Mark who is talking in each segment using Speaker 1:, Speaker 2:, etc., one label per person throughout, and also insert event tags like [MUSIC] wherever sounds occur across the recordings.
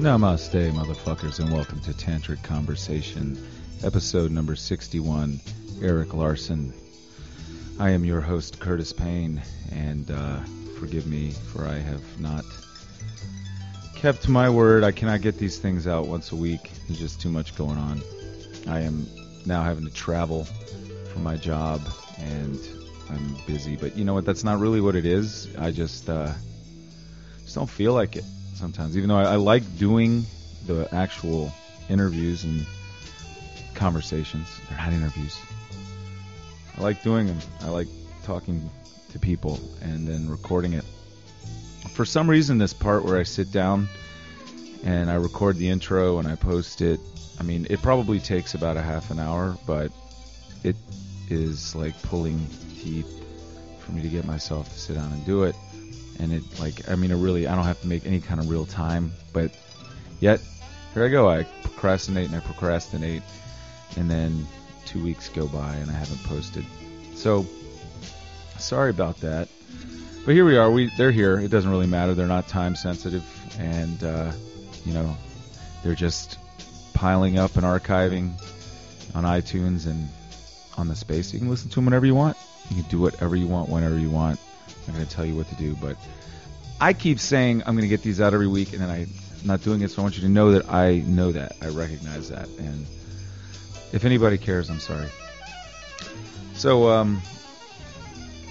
Speaker 1: Namaste, motherfuckers, and welcome to Tantric Conversation, episode number 61. Erik Larson. I am your host, Curtis Payne, and uh, forgive me for I have not kept my word. I cannot get these things out once a week. There's just too much going on. I am now having to travel for my job, and I'm busy. But you know what? That's not really what it is. I just uh, just don't feel like it sometimes. Even though I, I like doing the actual interviews and conversations. They're not interviews. I like doing them. I like talking to people and then recording it. For some reason, this part where I sit down and I record the intro and I post it, I mean, it probably takes about a half an hour, but it is like pulling teeth for me to get myself to sit down and do it. And it, like, I mean, it really, I don't have to make any kind of real time, but yet, here I go. I procrastinate and I procrastinate, and then two weeks go by and I haven't posted. So, sorry about that. But here we are. We they're here. It doesn't really matter. They're not time sensitive, and uh, you know, they're just piling up and archiving on iTunes and on the space. You can listen to them whenever you want. You can do whatever you want whenever you want. I'm not going to tell you what to do, but I keep saying I'm going to get these out every week, and then I'm not doing it. So I want you to know that I know that. I recognize that, and if anybody cares, I'm sorry. So um,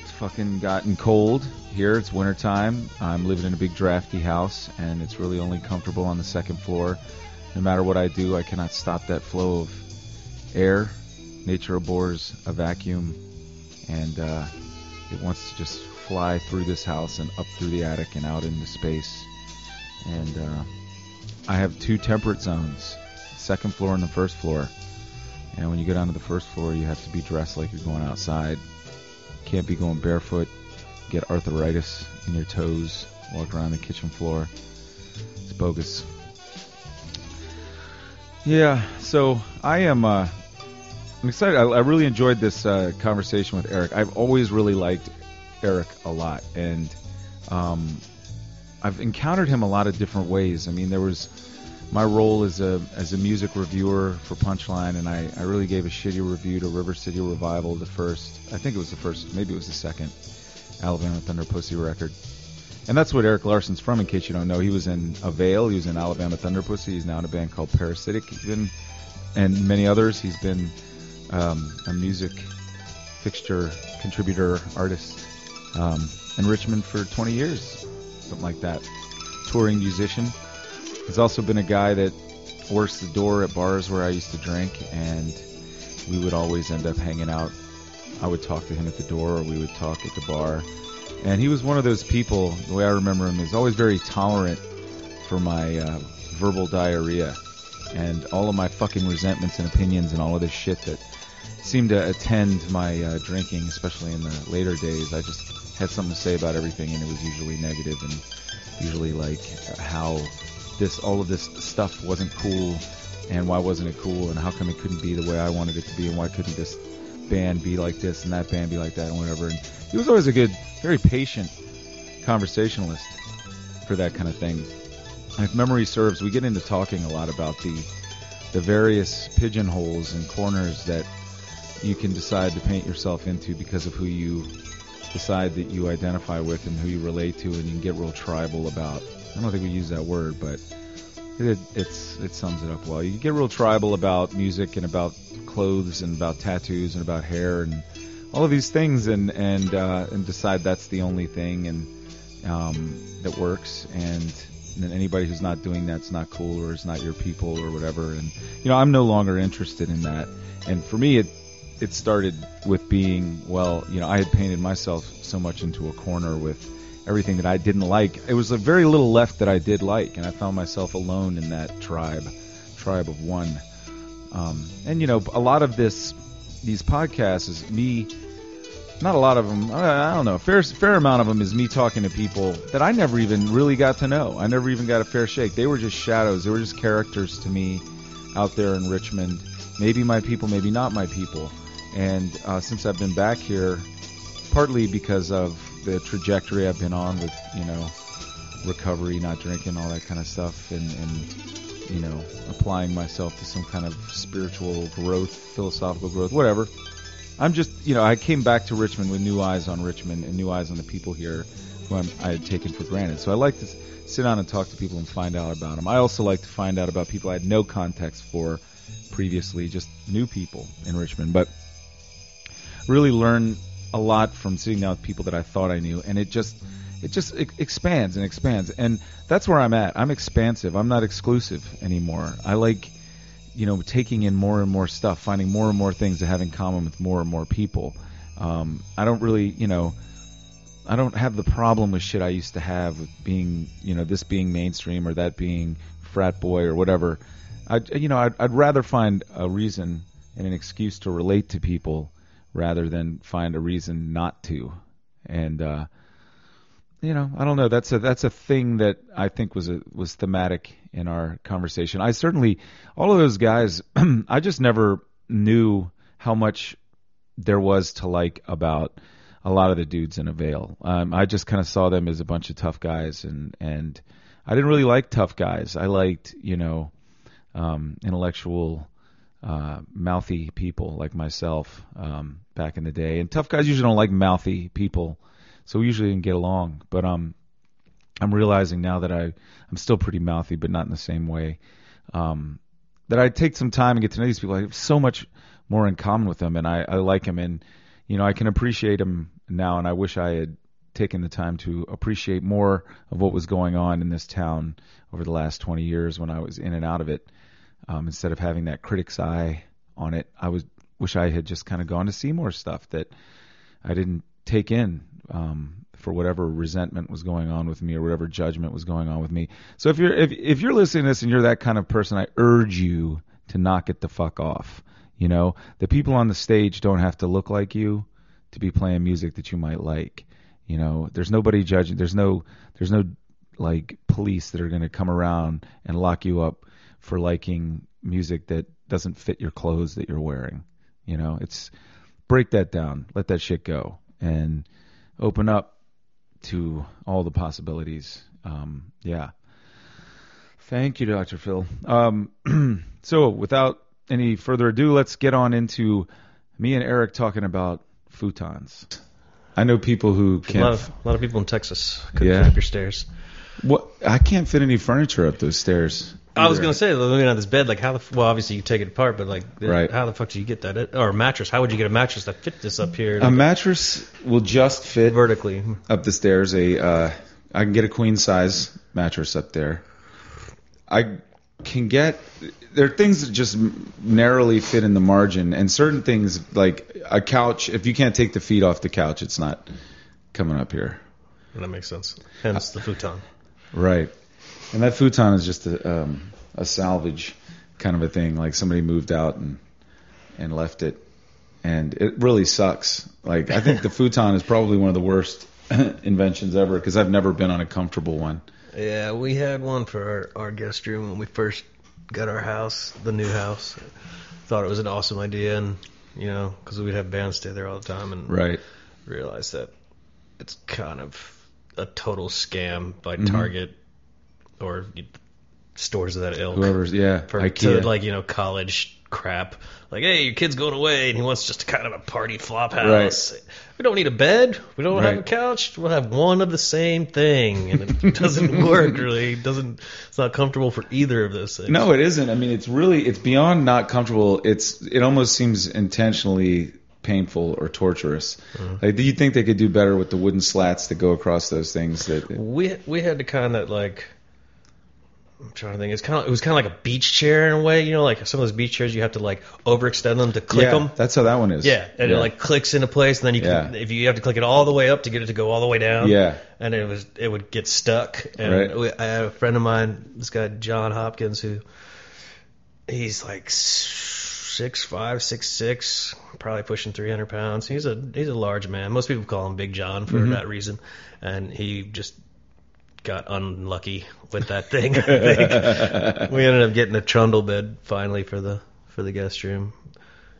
Speaker 1: it's fucking gotten cold here. It's wintertime. I'm living in a big drafty house, and it's really only comfortable on the second floor. No matter what I do, I cannot stop that flow of air. Nature abhors a vacuum, and uh, it wants to just fly through this house and up through the attic and out into space. And uh, I have two temperate zones, second floor and the first floor. And when you go down to the first floor, you have to be dressed like you're going outside. Can't be going barefoot. Get arthritis in your toes. Walk around the kitchen floor. It's bogus. Yeah, so I am. Uh, I'm excited. I, I really enjoyed this uh, conversation with Erik. I've always really liked Erik a lot, and um, I've encountered him a lot of different ways. I mean, there was my role as a as a music reviewer for Punchline, and I, I really gave a shitty review to River City Revival, the first, I think it was the first, maybe it was the second Alabama Thunder Pussy record. And that's what Erik Larson's from, in case you don't know. He was in Avail, he was in Alabama Thunder Pussy, he's now in a band called Parasitic. He's been, and many others, he's been um, a music fixture, contributor, artist um, in Richmond for 20 years, something like that. Touring musician. He's also been a guy that forced the door at bars where I used to drink, and we would always end up hanging out. I would talk to him at the door, or we would talk at the bar. And he was one of those people, the way I remember him, is always very tolerant for my uh, verbal diarrhea and all of my fucking resentments and opinions and all of this shit that seemed to attend my uh, drinking, especially in the later days. I just had something to say about everything, and it was usually negative and usually like how this all of this stuff wasn't cool and why wasn't it cool and how come it couldn't be the way I wanted it to be and why couldn't this band be like this and that band be like that and whatever. And he was always a good very patient conversationalist for that kind of thing. If memory serves we get into talking a lot about the the various pigeonholes and corners that you can decide to paint yourself into because of who you decide that you identify with and who you relate to and you can get real tribal about I don't think we use that word, but it, it's it sums it up well. You get real tribal about music and about clothes and about tattoos and about hair and all of these things, and and uh, and decide that's the only thing and um, that works. And then anybody who's not doing that's not cool or is not your people or whatever. And you know, I'm no longer interested in that. And for me, it it started with being well, you know, I had painted myself so much into a corner with everything that I didn't like. It was a very little left that I did like, and I found myself alone in that tribe, tribe of one. Um, and you know, a lot of this, these podcasts is me. Not a lot of them. I don't know. A fair fair amount of them is me talking to people that I never even really got to know. I never even got a fair shake. They were just shadows. They were just characters to me out there in Richmond. Maybe my people, maybe not my people. And uh, since I've been back here, partly because of the trajectory I've been on with, you know, recovery, not drinking, all that kind of stuff, and, and you know, applying myself to some kind of spiritual growth, philosophical growth, whatever. I'm just, you know, I came back to Richmond with new eyes on Richmond and new eyes on the people here who I'm, I had taken for granted. So I like to sit down and talk to people and find out about them. I also like to find out about people I had no context for previously, just new people in Richmond. But really learn a lot from sitting down with people that I thought I knew, and it just it just it expands and expands, and that's where I'm at. I'm expansive. I'm not exclusive anymore. I like you know taking in more and more stuff, finding more and more things to have in common with more and more people. Um, I don't really you know. I don't have the problem with shit I used to have with being, you know, this being mainstream or that being frat boy or whatever. I, you know, I'd, I'd rather find a reason and an excuse to relate to people rather than find a reason not to. And uh, you know, I don't know. That's a that's a thing that I think was a was thematic in our conversation. I certainly all of those guys. [CLEARS THROAT] I just never knew how much there was to like about a lot of the dudes in Avail. Um, I just kind of saw them as a bunch of tough guys, and and I didn't really like tough guys. I liked you know um, intellectual uh, mouthy people like myself um, back in the day. And tough guys usually don't like mouthy people, so we usually didn't get along. But um, I'm realizing now that I I'm still pretty mouthy, but not in the same way. Um, that I take some time and get to know these people. I have so much more in common with them, and I, I like them, and you know I can appreciate them now. And I wish I had taken the time to appreciate more of what was going on in this town over the last 20 years when I was in and out of it um, instead of having that critic's eye on it. I was wish I had just kind of gone to see more stuff that I didn't take in um, for whatever resentment was going on with me or whatever judgment was going on with me. So if you're if if you're listening to this and you're that kind of person, I urge you to knock it the fuck off. You know, the people on the stage don't have to look like you to be playing music that you might like. You know, there's nobody judging. There's no there's no like police that are going to come around and lock you up for liking music that doesn't fit your clothes that you're wearing. You know, it's break that down, let that shit go, and open up to all the possibilities. Um, yeah. Thank you, Dr. Phil. Um, [CLEARS THROAT] so, without any further ado, let's get on into me and Erik talking about futons. I know people who can't.
Speaker 2: A lot of, a lot of people in Texas couldn't
Speaker 1: Yeah.
Speaker 2: fit up your stairs.
Speaker 1: What? I can't fit any furniture up those stairs.
Speaker 2: I was gonna say, looking at this bed, like how the f- well, obviously you take it apart, but like,
Speaker 1: Right.
Speaker 2: how the fuck do you get that? It, or a mattress? How would you get a mattress that fit this up here
Speaker 1: a mattress will just fit
Speaker 2: vertically?
Speaker 1: up the stairs. A uh, I can get a queen size mattress up there. I can get there are things that just narrowly fit in the margin, and certain things like a couch. If you can't take the feet off the couch, it's not coming up here.
Speaker 2: That makes sense. Hence the futon.
Speaker 1: Right. And that futon is just a um, a salvage kind of a thing. Like somebody moved out and and left it, and it really sucks. Like I think the futon is probably one of the worst [LAUGHS] inventions ever because I've never been on a comfortable one.
Speaker 2: Yeah, we had one for our, our guest room when we first got our house, the new house. Thought it was an awesome idea, and you know, because we'd have bands stay there all the time, and
Speaker 1: Right.
Speaker 2: realized that it's kind of a total scam by
Speaker 1: Mhm.
Speaker 2: Target or stores of that ilk
Speaker 1: Whoever's yeah.
Speaker 2: for
Speaker 1: IKEA.
Speaker 2: to like you know college crap. Like, hey, your kid's going away, and he wants just kind of a party flop house. We don't need a bed. We don't have a couch. We'll have one of the same thing, and it [LAUGHS] doesn't work really. It doesn't. It's not comfortable for either of those things.
Speaker 1: No, it isn't. I mean, it's really it's beyond not comfortable. It's it almost seems intentionally painful or torturous.
Speaker 2: Mm-hmm.
Speaker 1: Like, do you think they could do better with the wooden slats that go across those things? That
Speaker 2: we we had to kind of like I'm trying to think. It's kind of it was kind of like a beach chair in a way, you know, like some of those beach chairs you have to like overextend them to click
Speaker 1: yeah,
Speaker 2: them.
Speaker 1: that's how that one is.
Speaker 2: Yeah, and it like clicks into place, and then you can
Speaker 1: Yeah.
Speaker 2: if you have to click it all the way up to get it to go all the way down.
Speaker 1: yeah,
Speaker 2: and it was it would get stuck. And
Speaker 1: Right.
Speaker 2: we, I had a friend of mine, this guy John Hopkins, who he's like six five, six six, probably pushing three hundred pounds. He's a he's a large man. Most people call him Big John for
Speaker 1: Mhm.
Speaker 2: that reason, and he just got unlucky with that thing. I think. [LAUGHS] we ended up getting a trundle bed finally for the for the guest room,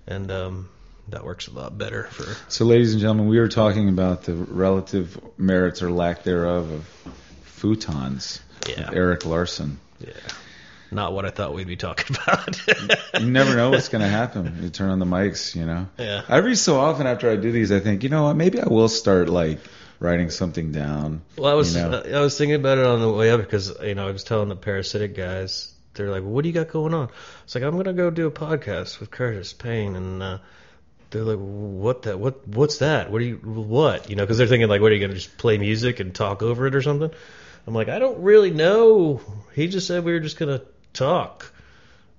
Speaker 2: and um, that works a lot better for
Speaker 1: So, ladies and gentlemen, we were talking about the relative merits or lack thereof of futons.
Speaker 2: Yeah.
Speaker 1: Erik Larson.
Speaker 2: Yeah. Not what I thought we'd be talking [LAUGHS] about.
Speaker 1: You never know what's going to happen. You turn on the mics, you know.
Speaker 2: Yeah.
Speaker 1: Every so often after I do these, I think, you know what? Maybe I will start like writing something down.
Speaker 2: Well, I was
Speaker 1: You know.
Speaker 2: I was thinking about it on the way up because you know I was telling the parasitic guys they're like, well, "What do you got going on?" It's like I'm gonna go do a podcast with Curtis Payne, and uh, they're like, "What that? What what's that? What do you what?" You know, because they're thinking like, "What are you gonna just play music and talk over it or something?" I'm like, I don't really know. He just said we were just gonna talk,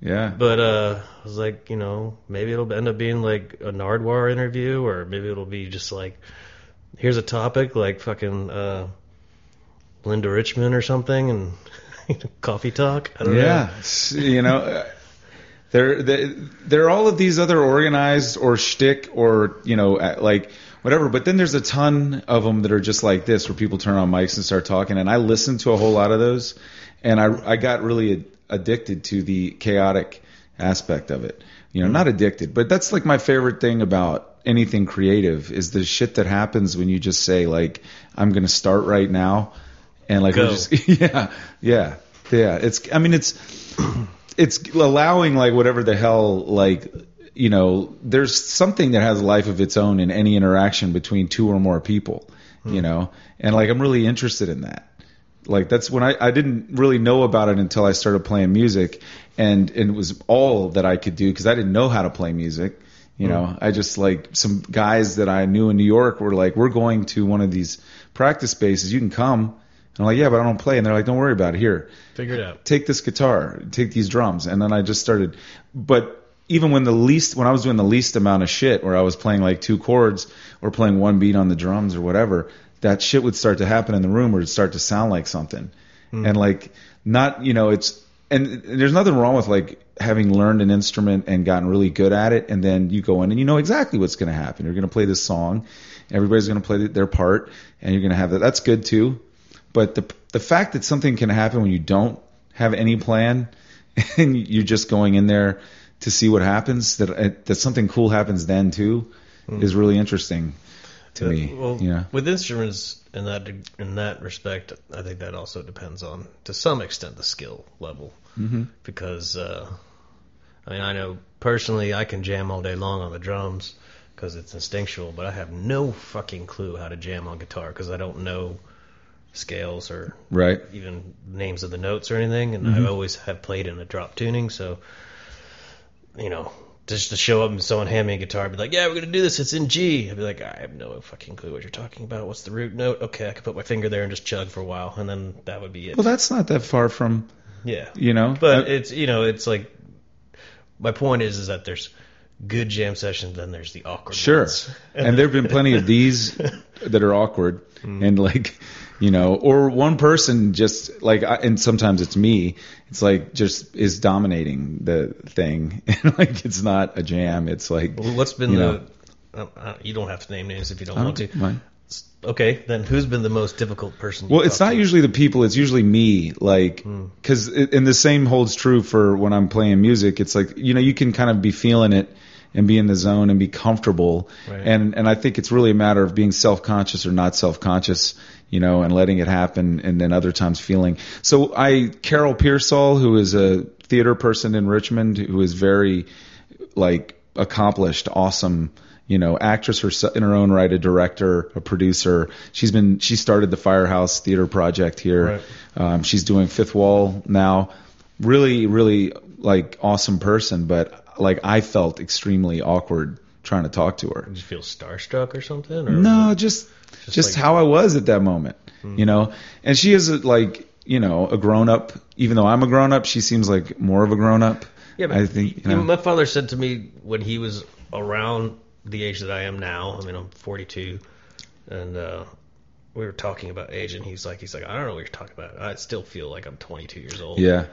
Speaker 1: Yeah.
Speaker 2: but uh, I was like, you know, maybe it'll end up being like a Nardwuar interview, or maybe it'll be just like, here's a topic like fucking uh, Linda Richman or something, and [LAUGHS] coffee talk. I don't
Speaker 1: yeah. S- You know, uh, there, there, there are all of these other organized or shtick or you know, uh, like whatever. But then there's a ton of them that are just like this, where people turn on mics and start talking. And I listened to a whole lot of those, and I, I got really ad- addicted to the chaotic aspect of it. You know, not addicted, but that's like my favorite thing about anything creative is the shit that happens when you just say like, I'm going to start right now. And like, just, [LAUGHS] yeah, yeah, yeah. It's, I mean, it's, [CLEARS THROAT] it's allowing like whatever the hell, like, you know, there's something that has a life of its own in any interaction between two or more people, you hmm. know, and like, I'm really interested in that like that's when I, I didn't really know about it until I started playing music and, and it was all that I could do because I didn't know how to play music. You know, I just like some guys that I knew in New York were like, we're going to one of these practice spaces. You can come. And I'm like, yeah, but I don't play. And they're like, don't worry about it. Here,
Speaker 2: Figure it out.
Speaker 1: take this guitar, take these drums, and then I just started. But even when the least, when I was doing the least amount of shit, where I was playing like two chords or playing one beat on the drums or whatever, that shit would start to happen in the room, or it'd start to sound like something, hmm. and like not, you know, it's and there's nothing wrong with like having learned an instrument and gotten really good at it, and then you go in and you know exactly what's going to happen. You're going to play this song, everybody's going to play their part, and you're going to have that. That's good too. But the the fact that something can happen when you don't have any plan [LAUGHS] and you're just going in there to see what happens, that uh, that something cool happens then too, is really interesting to me.
Speaker 2: Well,
Speaker 1: know,
Speaker 2: with instruments in that in that respect, I think that also depends on to some extent the skill level. Mm-hmm. Because uh, I mean, I know personally I can jam all day long on the drums because it's instinctual, but I have no fucking clue how to jam on guitar because I don't know scales or
Speaker 1: right?
Speaker 2: even names of the notes or anything, and
Speaker 1: Mm-hmm.
Speaker 2: I always have played in a drop tuning, so you know, just to show up and someone hand me a guitar, and be like, "Yeah, we're gonna do this. It's in G." I'd be like, "I have no fucking clue what you're talking about. What's the root note? Okay, I could put my finger there and just chug for a while, and then that would be it."
Speaker 1: Well, that's not that far from
Speaker 2: yeah,
Speaker 1: you know,
Speaker 2: but
Speaker 1: Uh,
Speaker 2: it's you know, it's like my point is is that there's good jam sessions, then there's the awkward
Speaker 1: Sure.
Speaker 2: ones. [LAUGHS]
Speaker 1: And there have been plenty of these that are awkward
Speaker 2: Mm.
Speaker 1: and like, you know, or one person just like, I- and sometimes it's me. It's like just is dominating the thing, [LAUGHS] and like it's not a jam. It's like
Speaker 2: Well, What's been
Speaker 1: you
Speaker 2: the
Speaker 1: know.
Speaker 2: uh, you don't have to name names if you don't want to.
Speaker 1: mind.
Speaker 2: Okay, then who's been the most difficult person?
Speaker 1: Well, it's not
Speaker 2: to?
Speaker 1: usually the people. It's usually me. Like,
Speaker 2: Hmm.
Speaker 1: because and the same holds true for when I'm playing music. It's like you know you can kind of be feeling it and be in the zone and be comfortable.
Speaker 2: Right.
Speaker 1: And and I think it's really a matter of being self conscious or not self conscious. You know, and letting it happen, and then other times feeling. So I, Carol Piersol, who is a theater person in Richmond, who is very like accomplished, awesome, you know, actress herself in her own right, a director, a producer. She's been she started the Firehouse Theater Project here.
Speaker 2: Right.
Speaker 1: Um, she's doing Fifth Wall now. Really, really like awesome person, but like I felt extremely awkward trying to talk to her.
Speaker 2: Did you feel starstruck or something? Or
Speaker 1: No, just just,
Speaker 2: like- Hmm.
Speaker 1: how I was at that moment, you know. And she is a, like you know a grown up. Even though I'm a grown up, she seems like more of a grown up.
Speaker 2: Yeah, but
Speaker 1: I think you
Speaker 2: know. my father said to me when he was around the age that I am now. I mean, I'm 42, and uh, we were talking about age, and he's like, he's like, I don't know what you're talking about. I still feel like I'm 22 years old.
Speaker 1: yeah,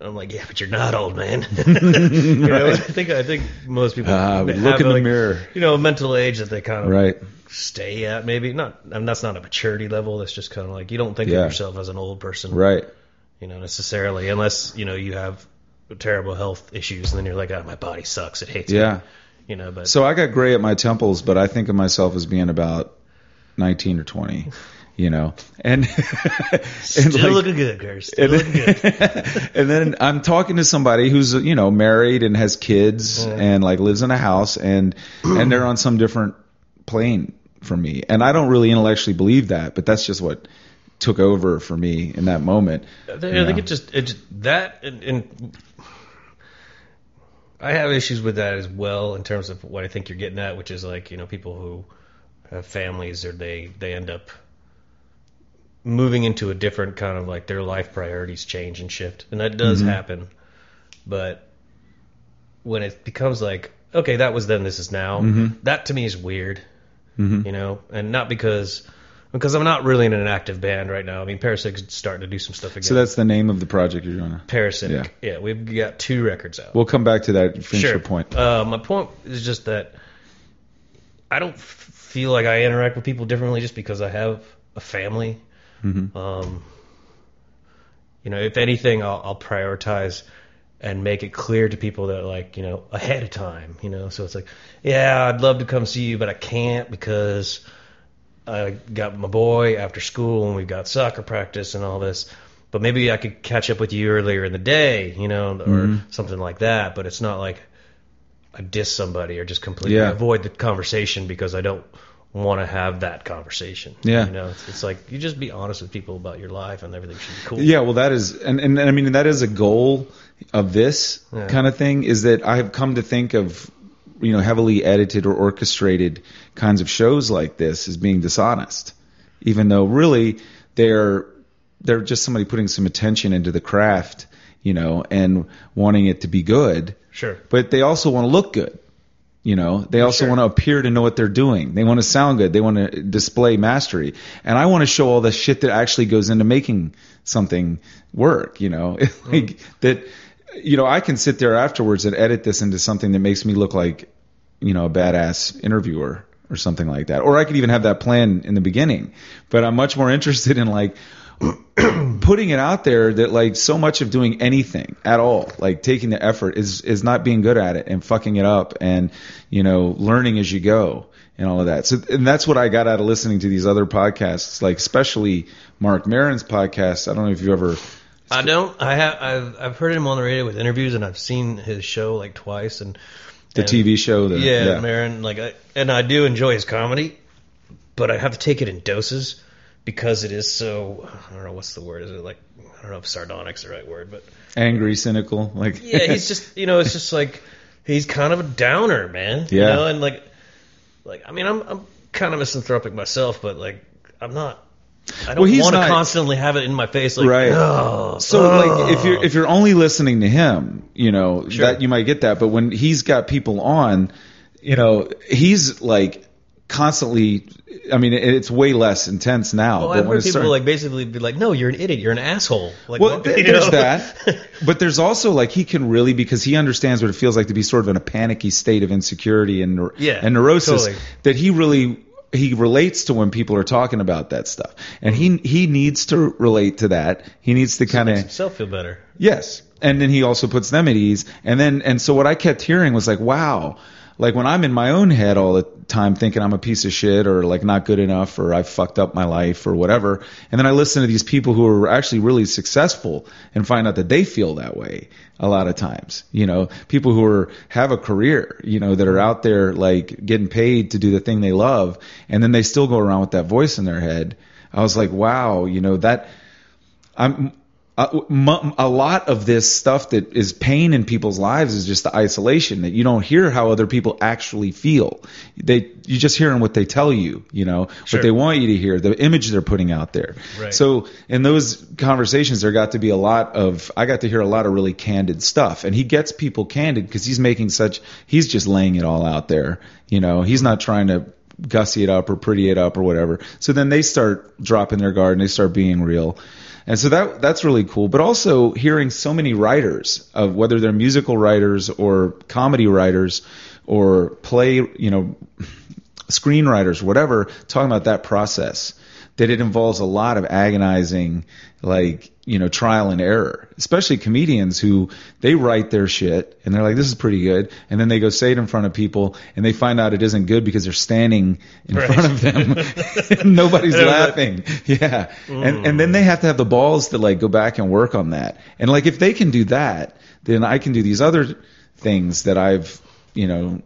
Speaker 2: I'm like, yeah, but you're not old, man. [LAUGHS] [LAUGHS] You know, I think I think most people have,
Speaker 1: look in the
Speaker 2: like,
Speaker 1: mirror.
Speaker 2: You know, a mental age that they kind of
Speaker 1: right.
Speaker 2: stay at. Maybe not. I mean, that's not a maturity level. That's just kind of like you don't think
Speaker 1: Yeah.
Speaker 2: of yourself as an old person,
Speaker 1: Right.
Speaker 2: you know, necessarily, unless you know you have terrible health issues, and then you're like, oh, my body sucks. It hates me. You know, but
Speaker 1: So I got gray at my temples, but I think of myself as being about 19 or 20. you know, and, [LAUGHS] and
Speaker 2: Still
Speaker 1: like-
Speaker 2: looking good, Kurt. Still
Speaker 1: and
Speaker 2: looking good.
Speaker 1: then, [LAUGHS] and then I'm talking to somebody who's you know married and has kids and like lives in a house and and they're on some different plane from me and I don't really intellectually believe that but that's just what took over for me in that moment.
Speaker 2: I think, I think
Speaker 1: know.
Speaker 2: it just it just, that and, and I have issues with that as well in terms of what I think you're getting at, which is like you know people who have families or they they end up moving into a different kind of like their life priorities change and shift, and that does
Speaker 1: Mm-hmm.
Speaker 2: happen. But when it becomes like okay, that was then, this is now,
Speaker 1: Mm-hmm.
Speaker 2: that to me is weird. You know, and not because. Because I'm not really in an active band right now. I mean, Parasite's starting to do some stuff again.
Speaker 1: So that's the name of the project you're doing.
Speaker 2: Parasitic. Yeah. we've got two records out.
Speaker 1: We'll come back to that. Finish
Speaker 2: sure.
Speaker 1: your point.
Speaker 2: Uh, my point is just that I don't f- feel like I interact with people differently just because I have a family.
Speaker 1: Mm-hmm.
Speaker 2: Um, you know, if anything, I'll, I'll prioritize and make it clear to people that like you know ahead of time. You know, so it's like, yeah, I'd love to come see you, but I can't because I got my boy after school and we've got soccer practice and all this. But maybe I could catch up with you earlier in the day, you know, or
Speaker 1: Mm-hmm.
Speaker 2: something like that. But it's not like I diss somebody or just completely
Speaker 1: Yeah.
Speaker 2: avoid the conversation because I don't want to have that conversation.
Speaker 1: Yeah.
Speaker 2: You know, it's, it's like you just be honest with people about your life and everything should be cool.
Speaker 1: Yeah, well, that is, and, and, and I mean, that is a goal of this
Speaker 2: Yeah.
Speaker 1: kind of thing. Is that I have come to think of, you know, heavily edited or orchestrated kinds of shows like this as being dishonest, even though really they're they're just somebody putting some attention into the craft, you know, and wanting it to be good.
Speaker 2: Sure.
Speaker 1: But they also want to look good. You know, they also
Speaker 2: Sure.
Speaker 1: want to appear to know what they're doing. They want to sound good. They want to display mastery. And I want to show all the shit that actually goes into making something work, you know, [LAUGHS] like mm-hmm. that, you know, I can sit there afterwards and edit this into something that makes me look like, you know, a badass interviewer or something like that. Or I could even have that plan in the beginning, but I'm much more [LAUGHS] interested in like, [CLEARS THROAT] putting it out there that like so much of doing anything at all, like taking the effort is is not being good at it and fucking it up and you know learning as you go and all of that. So and that's what I got out of listening to these other podcasts, like especially Marc Maron's podcast. I don't know if you ever
Speaker 2: I don't. I have. I've I've heard him on the radio with interviews, and I've seen his show like twice. And
Speaker 1: the
Speaker 2: and-
Speaker 1: TV show. The,
Speaker 2: yeah, Maron. Like, I, and I do enjoy his comedy, but I have to take it in doses because it is so. I don't know what's the word. Is it like I don't know if sardonic's the right word, but
Speaker 1: angry, cynical, like
Speaker 2: yeah, he's [LAUGHS] just you know, it's just like he's kind of a downer, man. You
Speaker 1: Yeah.
Speaker 2: know, and like, like I mean, I'm I'm kind of misanthropic myself, but like I'm not. I
Speaker 1: Well,
Speaker 2: don't
Speaker 1: he's
Speaker 2: want to constantly have it in my face, like,
Speaker 1: Right.
Speaker 2: "Oh,
Speaker 1: So
Speaker 2: oh."
Speaker 1: like if you're if you're only listening to him, you know,
Speaker 2: Sure.
Speaker 1: that you might get that, but when he's got people on, you know, he's like constantly I mean it's way less intense now,
Speaker 2: Well,
Speaker 1: but
Speaker 2: I've
Speaker 1: when
Speaker 2: heard people like basically be like, "No, you're an idiot. You're an asshole." Like,
Speaker 1: well,
Speaker 2: what-
Speaker 1: th-
Speaker 2: you
Speaker 1: there's
Speaker 2: know?
Speaker 1: that, [LAUGHS] but there's also like he can really because he understands what it feels like to be sort of in a panicky state of insecurity and
Speaker 2: Yeah,
Speaker 1: and neurosis.
Speaker 2: totally.
Speaker 1: That he really he relates to when people are talking about that stuff, and he he needs to relate to that. He needs to kind of
Speaker 2: himself feel better.
Speaker 1: Yes. And then he also puts them at ease. And then, and so what I kept hearing was like, wow, like when I'm in my own head all the time thinking I'm a piece of shit or like not good enough or I've fucked up my life or whatever. And then I listen to these people who are actually really successful and find out that they feel that way a lot of times. You know, people who are, have a career, you know, that are out there like getting paid to do the thing they love. And then they still go around with that voice in their head. I was like, wow, you know, that, I'm Uh, a, a lot of this stuff that is pain in people's lives is just the isolation that you don't hear how other people actually feel. They you just hearing what they tell you, you know,
Speaker 2: Sure.
Speaker 1: what they want you to hear, the image they're putting out there.
Speaker 2: Right.
Speaker 1: So in those conversations, there got to be a lot of I got to hear a lot of really candid stuff, and he gets people candid because he's making such he's just laying it all out there. You know, he's not trying to gussy it up or pretty it up or whatever. So then they start dropping their guard and they start being real. And so that that's really cool. But also hearing so many writers of whether they're musical writers or comedy writers or play, you know, screenwriters, whatever, talking about that process. That it involves a lot of agonizing, like you know, trial and error. Especially comedians who they write their shit and they're like, "This is pretty good," and then they go say it in front of people and they find out it isn't good because they're standing in
Speaker 2: Right.
Speaker 1: front of them, [LAUGHS] and nobody's
Speaker 2: like,
Speaker 1: laughing. Yeah, and and then they have to have the balls to like go back and work on that. And like if they can do that, then I can do these other things that I've you know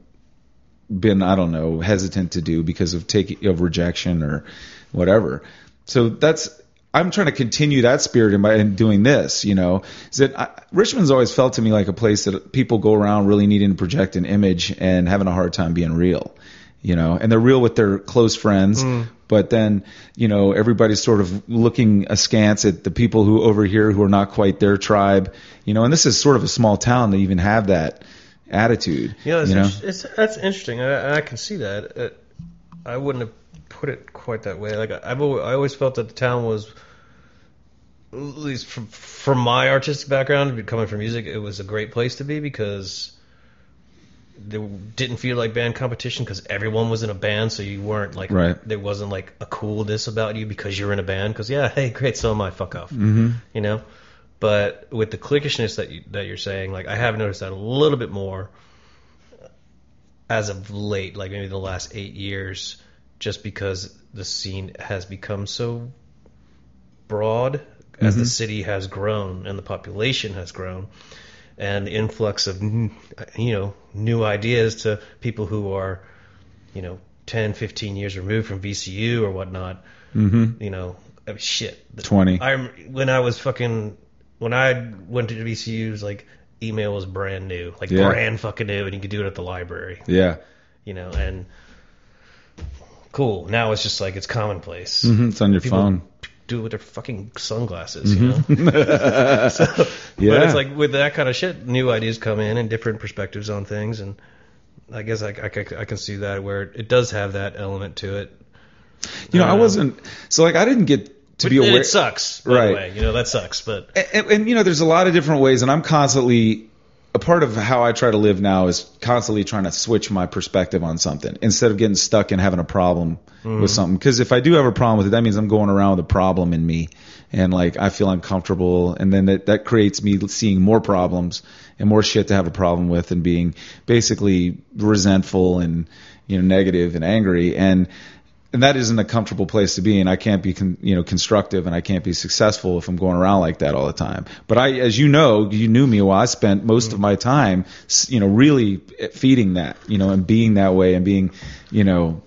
Speaker 1: been I don't know hesitant to do because of taking of rejection or whatever. So that's I'm trying to continue that spirit in, by, in doing this. You know, is that I, Richmond's always felt to me like a place that people go around really needing to project an image and having a hard time being real. You know, and they're real with their close friends, mm. but then you know everybody's sort of looking askance at the people who over here who are not quite their tribe. You know, and this is sort of a small town to even have that attitude.
Speaker 2: Yeah, it's,
Speaker 1: you know?
Speaker 2: inter- it's that's interesting. I, I can see that. It, I wouldn't have put it quite that way. Like I've always, I always felt that the town was, at least from, from my artistic background, coming from music, it was a great place to be because there didn't feel like band competition because everyone was in a band, so you weren't like
Speaker 1: Right.
Speaker 2: there wasn't like a coolness about you because you're in a band. Because yeah, hey, great, so am I. Fuck off. Mm-hmm. You know. But with the cliquishness that you that you're saying, like I have noticed that a little bit more as of late, like maybe the last eight years, just because the scene has become so broad as the city has grown and the population has grown, and the influx of you know new ideas to people who are you know 10, 15 years removed from VCU or whatnot.
Speaker 1: Mm-hmm.
Speaker 2: You know, I mean, shit.
Speaker 1: 20.
Speaker 2: I when I was fucking when I went to VCU, it was like email was brand new, like
Speaker 1: Yeah.
Speaker 2: brand fucking new, and you could do it at the library,
Speaker 1: Yeah.
Speaker 2: you know, and cool. Now it's just like it's commonplace.
Speaker 1: hmm It's on your
Speaker 2: People
Speaker 1: phone.
Speaker 2: do it with their fucking sunglasses, you know. [LAUGHS] so,
Speaker 1: Yeah.
Speaker 2: But it's like with that kind of shit, new ideas come in and different perspectives on things, and I guess I, I, I can see that where it does have that element to it.
Speaker 1: You know, I
Speaker 2: Uh,
Speaker 1: wasn't so like I didn't get to be aware.
Speaker 2: It sucks,
Speaker 1: Right.
Speaker 2: You know that sucks, but
Speaker 1: and, and you know, there's a lot of different ways, and I'm constantly a part of how I try to live now is constantly trying to switch my perspective on something instead of getting stuck and having a problem with mm. something. Because if I do have a problem with it, that means I'm going around with a problem in me, and like I feel uncomfortable, and then that that creates me seeing more problems and more shit to have a problem with, and being basically resentful and you know negative and angry and and that isn't a comfortable place to be and I can't be con, you know constructive and I can't be successful if I'm going around like that all the time. But I as you know, you knew me well, I spent most of my time you know really feeding that, you know, and being that way and being, you know,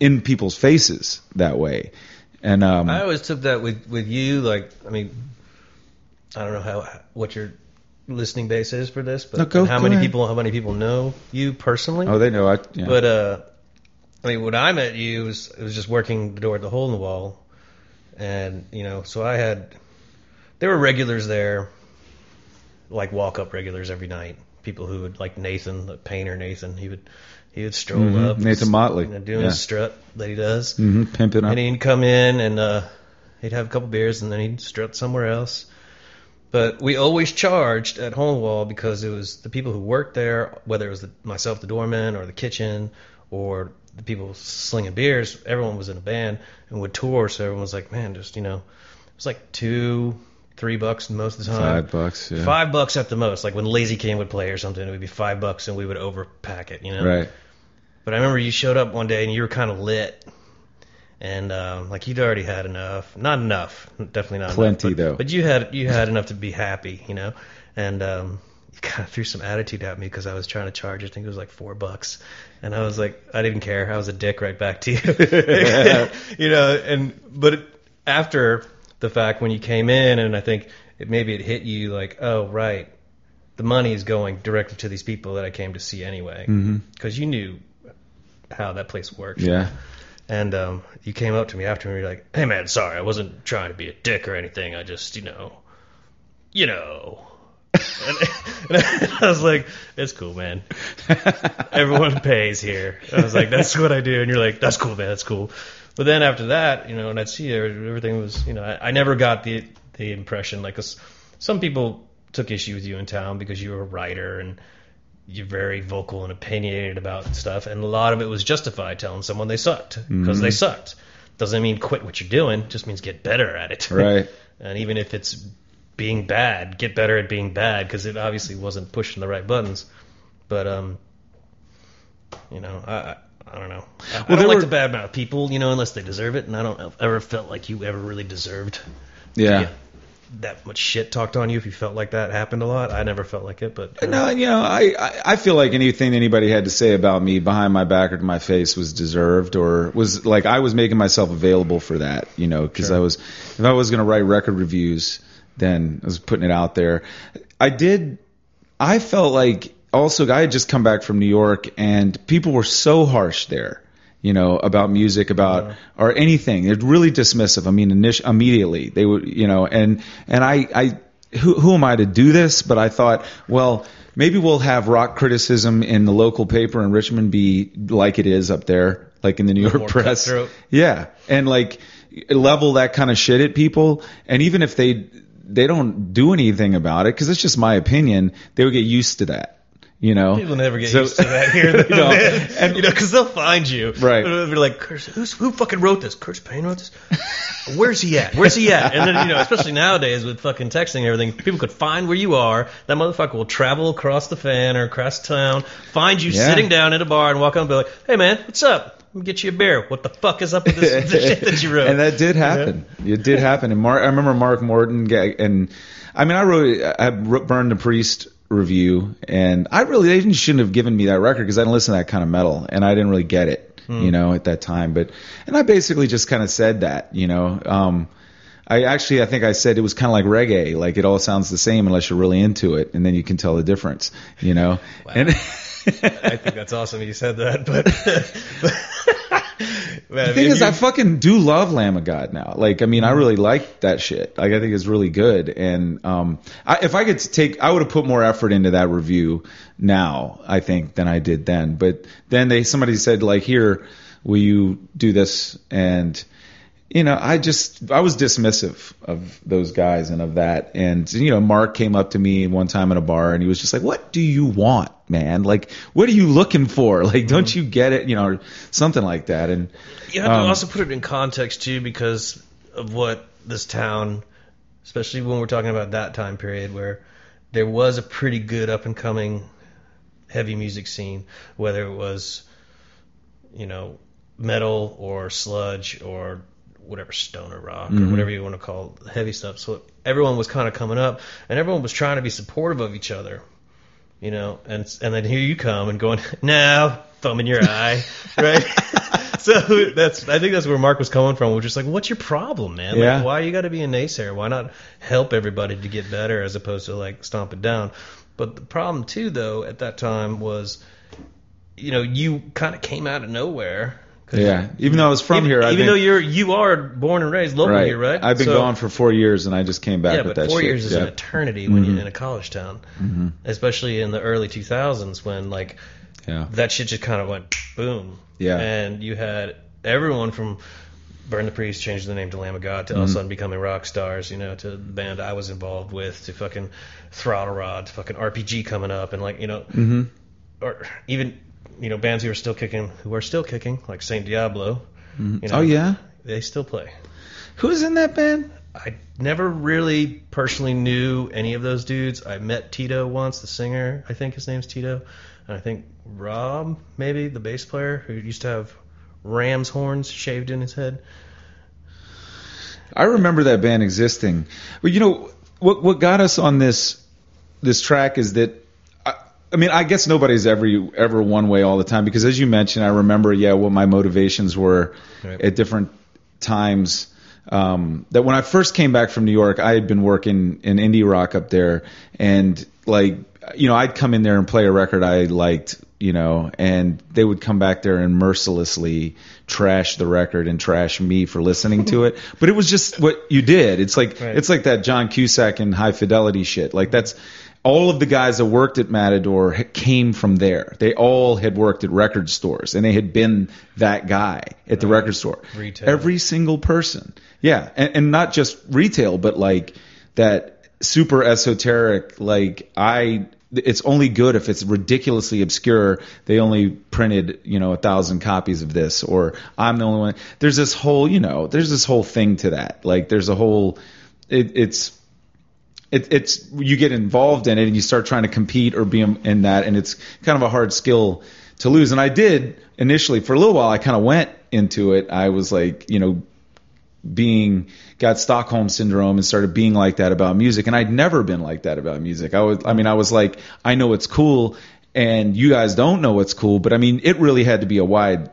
Speaker 1: in people's faces that way. And um
Speaker 2: I always took that with with you. Like, I mean, I don't know how what your listening base is for this, but
Speaker 1: No, go-
Speaker 2: how many
Speaker 1: ahead.
Speaker 2: people how many people know you personally?
Speaker 1: oh, they know I yeah.
Speaker 2: But uh, I mean, when I met you, it was, it was just working the door at the hole in the wall, and you know, so I had there were regulars there, like walk up regulars every night. People who would like Nathan, the painter Nathan. He would he would stroll
Speaker 1: Mhm,
Speaker 2: up,
Speaker 1: Nathan Motley.
Speaker 2: you know, doing
Speaker 1: Yeah.
Speaker 2: his strut that he does.
Speaker 1: hmm pimping up.
Speaker 2: And he'd come in and uh, he'd have a couple beers and then he'd strut somewhere else. But we always charged at Hole in the Wall because it was the people who worked there, whether it was the, myself, the doorman, or the kitchen, or the people slinging beers. Everyone was in a band and would tour, so everyone was like, "Man, just you know, it was like two, three bucks most of the time.
Speaker 1: Five bucks, yeah.
Speaker 2: Five bucks at the most. Like when Lazy King would play or something, it would be five bucks, and we would overpack it. You know,
Speaker 1: Right.
Speaker 2: but I remember you showed up one day and you were kind of lit, and um, like you'd already had enough. Not enough, definitely not
Speaker 1: Plenty,
Speaker 2: enough, but,
Speaker 1: though.
Speaker 2: But you had you had enough to be happy, you know. And um, [LAUGHS] kind of threw some attitude at me because I was trying to charge. I think it was like four bucks, and I was like, I didn't care. I was a dick right back to you, [LAUGHS] [LAUGHS] you know. And but after the fact, when you came in, and I think it maybe it hit you like, oh right, the money is going directly to these people that I came to see anyway, because you knew how that place worked.
Speaker 1: Yeah.
Speaker 2: And um, you came up to me after and you're like, "Hey man, sorry, I wasn't trying to be a dick or anything. I just, you know, you know." And, and I was like, "It's cool, man. Everyone pays here." I was like, "That's what I do," and you're like, "That's cool, man. That's cool." But then after that, you know, and I'd see everything was, you know, I, I never got the the impression like 'cause some people took issue with you in town because you were a writer and you're very vocal and opinionated about stuff, and a lot of it was justified telling someone they sucked because they mm-hmm. sucked. doesn't mean quit what you're doing. Just means get better at it.
Speaker 1: Right. [LAUGHS]
Speaker 2: and even if it's being bad, get better at being bad because it obviously wasn't pushing the right buttons. But um, you know, I. I don't know. I, I don't like
Speaker 1: were-
Speaker 2: to badmouth people, you know, unless they deserve it. And I don't ever felt like you ever really deserved
Speaker 1: Yeah.
Speaker 2: that much shit talked on you. If you felt like that happened a lot, I never felt like it. But uh,
Speaker 1: No, you know, I, I I feel like anything anybody had to say about me behind my back or to my face was deserved or was like I was making myself available for that, you know, because
Speaker 2: Sure.
Speaker 1: I was if I was going to write record reviews, then I was putting it out there. I did. I felt like also I had just come back from New York and people were so harsh there. You know about music, about or anything. They're really dismissive. I mean, init- immediately they would, you know, and and I, I who, who am I to do this? But I thought, well, maybe we'll have rock criticism in the local paper in Richmond be like it is up there, like in the New York press. Yeah, and like level that kind of shit at people, and even if they they don't do anything about it, because it's just my opinion, they would get used to that. You know,
Speaker 2: People never get
Speaker 1: So-
Speaker 2: used to that here, though,
Speaker 1: They don't.
Speaker 2: man.
Speaker 1: And-
Speaker 2: you know, because they'll find you.
Speaker 1: Right.
Speaker 2: They'll be like, who's, who fucking wrote this? Curtis Payne wrote this? Where's he at? Where's he at? And then, you know, especially nowadays with fucking texting and everything, people could find where you are. That motherfucker will travel across the fan or across town, find you
Speaker 1: Yeah.
Speaker 2: sitting down at a bar and walk up and be like, hey, man, what's up? Let me get you a beer. What the fuck is up with this, this shit that you [LAUGHS] wrote?
Speaker 1: and that did happen. It did happen. And Mark, I remember Mark Morton, and I mean, I wrote, I wrote- Burn the Priest review, and I really they shouldn't have given me that record because I didn't listen to that kind of metal, and I didn't really get it, you know, at that time. But and I basically just kind of said that, you know. Um, I actually, I think I said it was kind of like reggae, like it all sounds the same unless you're really into it, and then you can tell the difference, you know. And [LAUGHS]
Speaker 2: I think that's awesome you said that, but. [LAUGHS] Man,
Speaker 1: The thing is,
Speaker 2: you-
Speaker 1: I fucking do love Lamb of God now. Like, I mean, I really like that shit. Like, I think it's really good. And um, I, if I could take, I would have put more effort into that review now. I think than I did then. But then they somebody said like, here, will you do this? And you know, I just I was dismissive of those guys and of that. And you know, Mark came up to me one time in a bar and he was just like, "What do you want, man? Like, what are you looking for? [LAUGHS] Like, don't you get it? You know, or something like that." And
Speaker 2: You have to
Speaker 1: Um,
Speaker 2: also put it in context too, because of what this town, especially when we're talking about that time period where there was a pretty good up and coming heavy music scene, whether it was, you know, metal or sludge or whatever stoner rock or mm-hmm. whatever you want to call heavy stuff. So everyone was kind of coming up, and everyone was trying to be supportive of each other you know, and and then here you come and going, [LAUGHS] now thumb in your eye, [LAUGHS] right? [LAUGHS] so that's I think that's where Mark was coming from. We're just like, what's your problem, man? Like,
Speaker 1: Yeah.
Speaker 2: why you got to be a naysayer? Why not help everybody to get better as opposed to like stomp it down? But the problem too, though, at that time was, you know, you kind of came out of nowhere.
Speaker 1: Yeah, even though I was from
Speaker 2: even,
Speaker 1: here, I've
Speaker 2: even
Speaker 1: been,
Speaker 2: though you're you are born and raised local
Speaker 1: right,
Speaker 2: here, right?
Speaker 1: I've been
Speaker 2: So-
Speaker 1: gone for four years and I just came back
Speaker 2: yeah,
Speaker 1: with
Speaker 2: but
Speaker 1: that
Speaker 2: four
Speaker 1: shit.
Speaker 2: years is
Speaker 1: yeah.
Speaker 2: an eternity when
Speaker 1: Mhm.
Speaker 2: you're in a college town, mm-hmm. especially in the early 2000s when like
Speaker 1: yeah.
Speaker 2: that shit just kind of went boom.
Speaker 1: Yeah.
Speaker 2: And you had everyone from Burn the Priest, changed the name to Lamb of God, to all of
Speaker 1: Mm-hmm.
Speaker 2: a sudden becoming rock stars, you know, to the band I was involved with, to fucking Throttle Rod, to fucking RPG coming up, and like, you know,
Speaker 1: hmm
Speaker 2: or even, you know, bands who are still kicking, who are still kicking, like Saint Diablo. Mm-hmm. You oh, know,
Speaker 1: oh yeah,
Speaker 2: They still play.
Speaker 1: who's in that band?
Speaker 2: I never really personally knew any of those dudes. I met Tito once, the singer. I think his name's Tito. And I think Rob, maybe the bass player, who used to have ram's horns shaved in his head.
Speaker 1: I remember that band existing. But you know what? What got us on this this track is that I, mean I guess nobody's ever ever one way all the time because as you mentioned, I remember yeah what my motivations were
Speaker 2: Right.
Speaker 1: at different times. Um, that when I first came back from New York, I had been working in indie rock up there, and like you know I'd come in there and play a record I liked, you know, and they would come back there and mercilessly trash the record and trash me for listening to it. But it was just what you did. It's like
Speaker 2: Right.
Speaker 1: it's like that John Cusack and High Fidelity shit. Like that's all of the guys that worked at Matador came from there. They all had worked at record stores and they had been that guy at the record store.
Speaker 2: Retail.
Speaker 1: Every single person. Yeah, and, and not just retail, but like that super esoteric. Like I it's only good if it's ridiculously obscure. They only printed, you know, a thousand copies of this, or I'm the only one. There's this whole, you know, there's this whole thing to that. Like, there's a whole, it, it's, it, it's you get involved in it and you start trying to compete or be in, that, and it's kind of a hard skill to lose. And I did initially for a little while. I kind of went into it. I was like, you know, being got Stockholm syndrome and started being like that about music and I'd never been like that about music. I was I mean I was like I know it's cool and you guys don't know what's cool, but I mean it really had to be a wide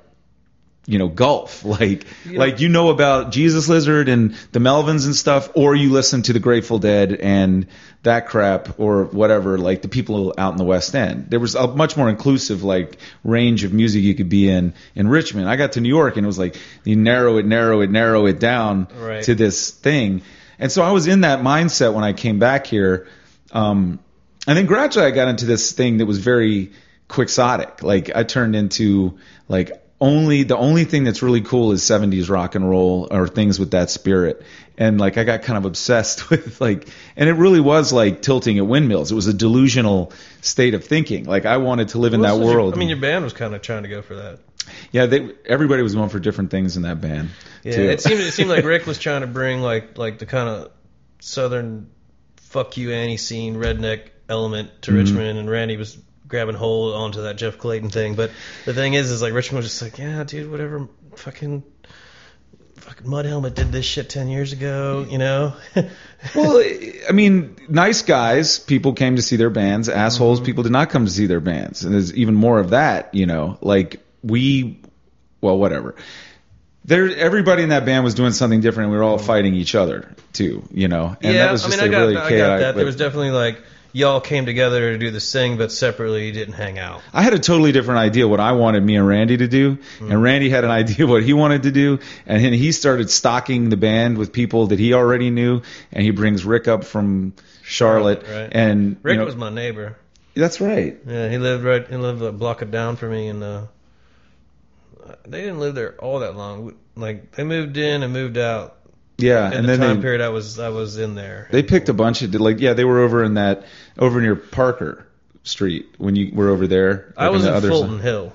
Speaker 1: you know gulf [LAUGHS] like
Speaker 2: Yeah.
Speaker 1: like you know about Jesus Lizard and the Melvins and stuff or you listen to the Grateful Dead and that crap or whatever like the people out in the West End there was a much more inclusive like range of music you could be in in Richmond I got to New York and it was like you narrow it narrow it narrow it down
Speaker 2: Right.
Speaker 1: to this thing and so I was in that mindset when I came back here um and then gradually I got into this thing that was very quixotic. Like I turned into like only the only thing that's really cool is 70s rock and roll or things with that spirit. And like I got kind of obsessed [LAUGHS] with like and it really was like tilting at windmills. It was a delusional state of thinking. Like I wanted to live in
Speaker 2: Well,
Speaker 1: that
Speaker 2: was your-
Speaker 1: world.
Speaker 2: I mean, your band was kind of trying to go for that.
Speaker 1: yeah, they everybody was going for different things in that band.
Speaker 2: Yeah,
Speaker 1: too.
Speaker 2: it seemed it seemed like [LAUGHS] Rick was trying to bring like like the kind of southern fuck you Antiseen redneck element to
Speaker 1: Mm-hmm.
Speaker 2: Richmond, and Randy was grabbing hold onto that Jeff Clayton thing. But the thing is, is like Richmond was just like, yeah, dude, whatever, fucking. Fucking Mud Helmet did this shit ten years ago, you know. [LAUGHS]
Speaker 1: well, I mean, nice guys, people came to see their bands. Assholes, mm-hmm. people did not come to see their bands. And there's even more of that, you know. Like we, well, whatever. There, everybody in that band was doing something different. and We were all mm-hmm. fighting each other too, you know. And
Speaker 2: yeah,
Speaker 1: that was
Speaker 2: I
Speaker 1: just
Speaker 2: mean, I
Speaker 1: a
Speaker 2: got,
Speaker 1: really
Speaker 2: I got that. There was definitely like y'all came together to do this thing, but separately you didn't hang out.
Speaker 1: I had a totally different idea what I wanted me and Randy to do,
Speaker 2: Hmm.
Speaker 1: and Randy had an idea what he wanted to do, and then he started stocking the band with people that he already knew, and he brings Rick up from Charlotte,
Speaker 2: Charlotte, right.
Speaker 1: and you
Speaker 2: Rick
Speaker 1: know-
Speaker 2: was my neighbor.
Speaker 1: that's right.
Speaker 2: Yeah, he lived right. He lived a block it down from me, and uh, they didn't live there all that long. Like they moved in and moved out.
Speaker 1: Yeah,
Speaker 2: In
Speaker 1: and
Speaker 2: the
Speaker 1: then
Speaker 2: time
Speaker 1: they
Speaker 2: period I was I was in there.
Speaker 1: they picked a bunch of like yeah they were over in that over near Parker Street when you were over there.
Speaker 2: I was in
Speaker 1: other
Speaker 2: Fulton
Speaker 1: side.
Speaker 2: Hill.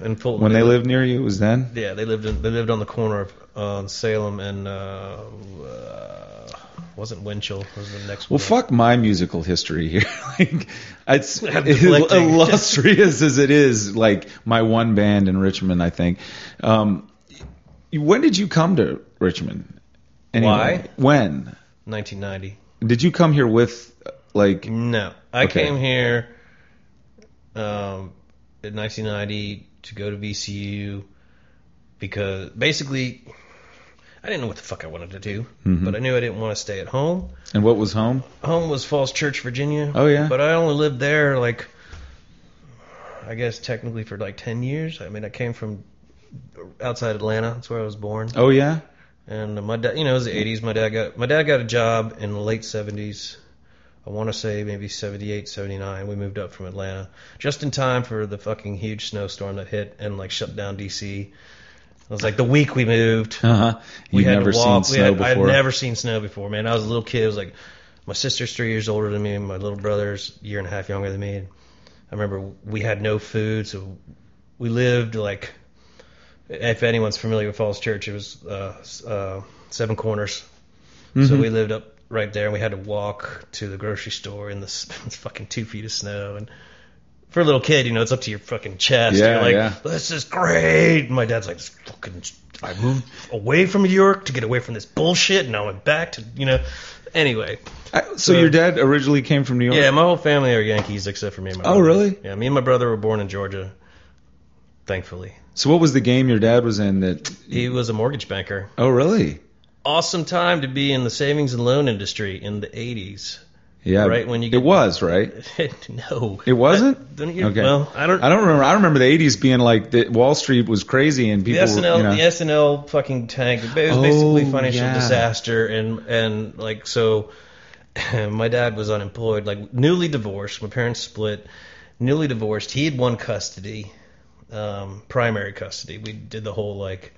Speaker 2: In Fulton.
Speaker 1: when they lived near you. It was then.
Speaker 2: Yeah, they lived in they lived on the corner of uh, Salem and uh, uh, wasn't Winchell was the next
Speaker 1: Well,
Speaker 2: one.
Speaker 1: fuck my musical history here. [LAUGHS] like, it's [LAUGHS] [LAUGHS] illustrious as it is. Like my one band in Richmond, I think. Um, when did you come to Richmond?
Speaker 2: Why?
Speaker 1: When
Speaker 2: 1990.
Speaker 1: did you come here with? Like,
Speaker 2: No, I
Speaker 1: Okay.
Speaker 2: came here um, in 1990 to go to VCU because basically I didn't know what the fuck I wanted to do,
Speaker 1: Mhm.
Speaker 2: but I knew I didn't want to stay at home.
Speaker 1: and what was home?
Speaker 2: Home was Falls Church, Virginia.
Speaker 1: Oh, yeah?
Speaker 2: but I only lived there like I guess technically for like 10 years. I mean, I came from outside Atlanta. That's where I was born.
Speaker 1: Oh yeah.
Speaker 2: And my dad, you know, it was the 80s. My dad got my dad got a job in the late 70s. I want to say maybe 78, 79. We moved up from Atlanta just in time for the fucking huge snowstorm that hit and like shut down DC. It was like the week we moved.
Speaker 1: Uh huh.
Speaker 2: We
Speaker 1: You've
Speaker 2: had
Speaker 1: never
Speaker 2: to
Speaker 1: seen
Speaker 2: we
Speaker 1: snow
Speaker 2: had, I had never seen snow before, man. I was a little kid. I was like, my sister's three years older than me, and my little brother's a year and a half younger than me. And I remember we had no food, so we lived like, if anyone's familiar with Falls Church, it was uh, uh, Seven Corners. So
Speaker 1: Mhm.
Speaker 2: we lived up right there, and we had to walk to the grocery store in this [LAUGHS] fucking two feet of snow. And for a little kid, you know, it's up to your fucking chest.
Speaker 1: Yeah,
Speaker 2: You're like,
Speaker 1: yeah.
Speaker 2: this is great. And my dad's like, this fucking, I moved away from New York to get away from this bullshit, and I went back to, you know. Anyway,
Speaker 1: I- so,
Speaker 2: So-
Speaker 1: your dad originally came from New York.
Speaker 2: yeah, my whole family are Yankees except for me and my
Speaker 1: Oh,
Speaker 2: brother.
Speaker 1: really?
Speaker 2: Yeah, me and my brother were born in Georgia, thankfully.
Speaker 1: So what was the game your dad was in that?
Speaker 2: He was a mortgage banker.
Speaker 1: Oh really?
Speaker 2: Awesome time to be in the savings and loan industry in the 80s.
Speaker 1: Yeah.
Speaker 2: Right, when you
Speaker 1: it was right. [LAUGHS]
Speaker 2: no.
Speaker 1: It wasn't?
Speaker 2: Don't you-
Speaker 1: Okay.
Speaker 2: Well, I don't.
Speaker 1: I don't remember. I remember the '80s being like the Wall Street was crazy and people
Speaker 2: the.
Speaker 1: S&L, were, you know,
Speaker 2: the S&L fucking tank. It was
Speaker 1: Oh,
Speaker 2: basically financial
Speaker 1: yeah.
Speaker 2: disaster, and and like so, [LAUGHS] my dad was unemployed, like newly divorced. My parents split, newly divorced. He had won custody, um, primary custody. We did the whole like,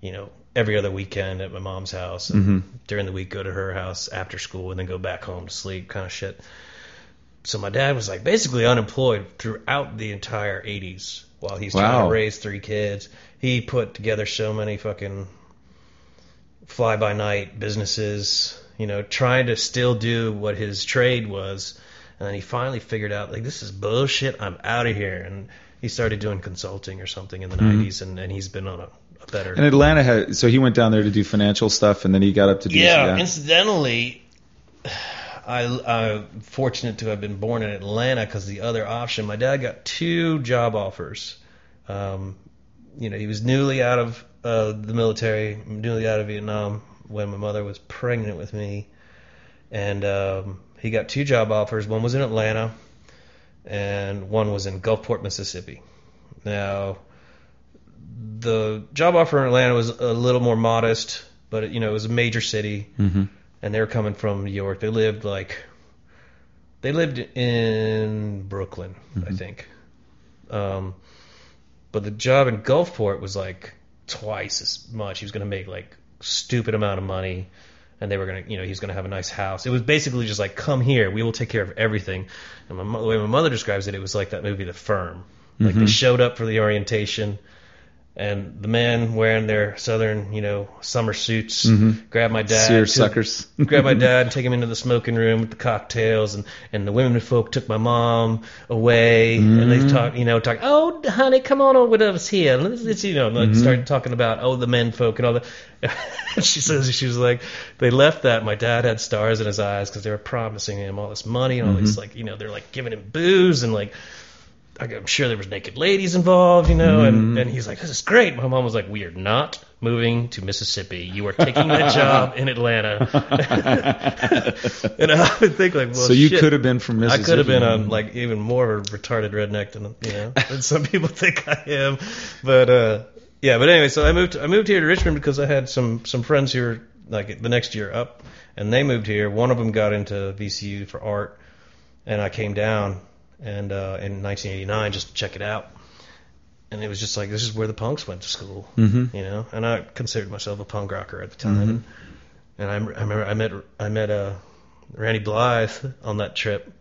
Speaker 2: you know, every other weekend at my mom's house, and
Speaker 1: Mhm.
Speaker 2: during the week go to her house after school, and then go back home to sleep, kind of shit. so my dad was like basically unemployed throughout the entire 80s while he's trying to raise three kids. He put together so many fucking fly by night businesses, you know, trying to still do what his trade was. And then he finally figured out, like, this is bullshit. I'm out of here. And he started doing consulting or something in the 90s, and, and he's been on a, a better.
Speaker 1: And Atlanta had so he went down there to do financial stuff, and then he got up to do
Speaker 2: Yeah, incidentally, [SIGHS] I, I'm fortunate to have been born in Atlanta because the other option, my dad got two job offers. Um, you know, he was newly out of uh, the military, newly out of Vietnam when my mother was pregnant with me, and um, he got two job offers. One was in Atlanta, and one was in Gulfport, Mississippi. Now, the job offer in Atlanta was a little more modest, but you know, it was a major city
Speaker 1: hmm
Speaker 2: and they were coming from New York. They lived like they lived in Brooklyn, I think. Um, but the job in Gulfport was like twice as much. He was going to make like stupid amount of money, and they were going to, you know, he was going to have a nice house. It was basically just like, come here, we will take care of everything. And my, the way my mother describes it, it was like that movie, The Firm. Like they mm-hmm. showed up for the orientation. And the men wearing their southern, you know, summer suits mm-hmm. grab my dad.
Speaker 1: Sears
Speaker 2: took-
Speaker 1: suckers. [LAUGHS]
Speaker 2: grabbed my dad and [LAUGHS] take him into the smoking room with the cocktails and and the women folk took my mom away and they mm-hmm. talk you know talk oh honey come on over with us here. Let's, let's you know like mm-hmm. started talking about oh the men folk and all that. [LAUGHS] She says she was like they left that. My dad had stars in his eyes because they were promising him all this money and all these like you know they're like giving him booze and like I'm sure there was naked ladies involved, you know, and, and he's like, "This is great." My mom was like, "We are not moving to Mississippi. You are taking that job in Atlanta." [LAUGHS] and I would think like, "Well,
Speaker 1: so you
Speaker 2: shit.
Speaker 1: could have been from Mississippi.
Speaker 2: I could have been a like even more of a retarded redneck than you know than some people think I am, but uh, yeah. But anyway, so I moved I moved here to Richmond because I had some some friends who were like the next year up, and they moved here. One of them got into VCU for art, and I came down and uh, in 1989 just to check it out. And it was just like this is where the punks went to school,
Speaker 1: Mhm.
Speaker 2: you know. And I considered myself a punk rocker at the time. And I, I remember I met I met uh, Randy Blythe on that trip,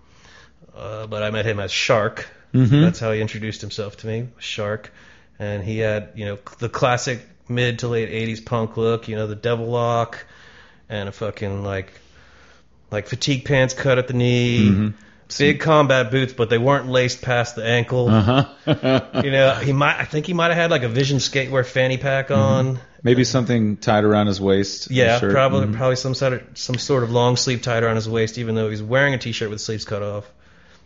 Speaker 2: uh, but I met him as Shark.
Speaker 1: Mhm.
Speaker 2: That's how he introduced himself to me, Shark. And he had you know the classic mid to late '80s punk look, you know, the devil lock, and a fucking like like fatigue pants cut at the knee,
Speaker 1: Mhm.
Speaker 2: Big combat boots, but they weren't laced past the ankle.
Speaker 1: Uh-huh. [LAUGHS]
Speaker 2: You know, he might I think he might have had like a Vision skatewear fanny pack on.
Speaker 1: Maybe something tied around his waist.
Speaker 2: Yeah, probably
Speaker 1: Mhm.
Speaker 2: probably some sort of some sort of long sleeve tied around his waist, even though he's wearing a t-shirt with sleeves cut off.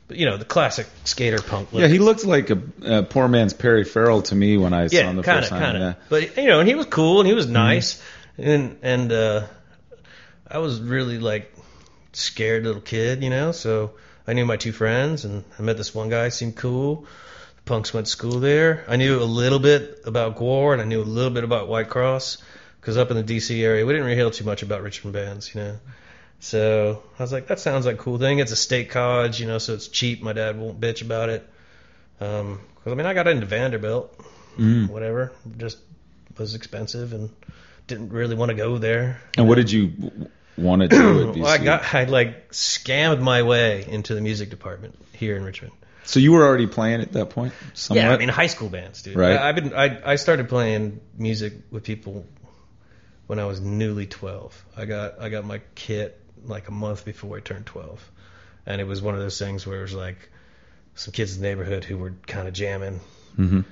Speaker 2: But you know, the classic skater punk look.
Speaker 1: Yeah, he looked like a, a poor man's Perry Farrell to me when I saw him the
Speaker 2: kind
Speaker 1: first time.
Speaker 2: kind of.
Speaker 1: yeah.
Speaker 2: But you know, and he was cool and he was nice, and and uh, I was really like scared little kid, you know. So I knew my two friends, and I met this one guy, seemed cool. The Punks went to school there. I knew a little bit about Gore, and I knew a little bit about White Cross, because up in the D.C. area, we didn't really hear too much about Richmond bands, you know. So I was like, that sounds like a cool thing. It's a state college, you know, so it's cheap. My dad won't bitch about it. Um 'cause I mean, I got into Vanderbilt,
Speaker 1: Mm.
Speaker 2: whatever. Just was expensive and didn't really want to go there.
Speaker 1: And what did you want to do at [CLEARS THROAT] BC?
Speaker 2: Well, I got I like scammed my way into the music department here in Richmond.
Speaker 1: so you were already playing at that point? Somewhat?
Speaker 2: Yeah, I mean high school bands, dude.
Speaker 1: Right.
Speaker 2: I, I've been I I started playing music with people when I was newly 12. I got I got my kit like a month before I turned 12. And it was one of those things where it was like some kids in the neighborhood who were kind of jamming
Speaker 1: Mhm.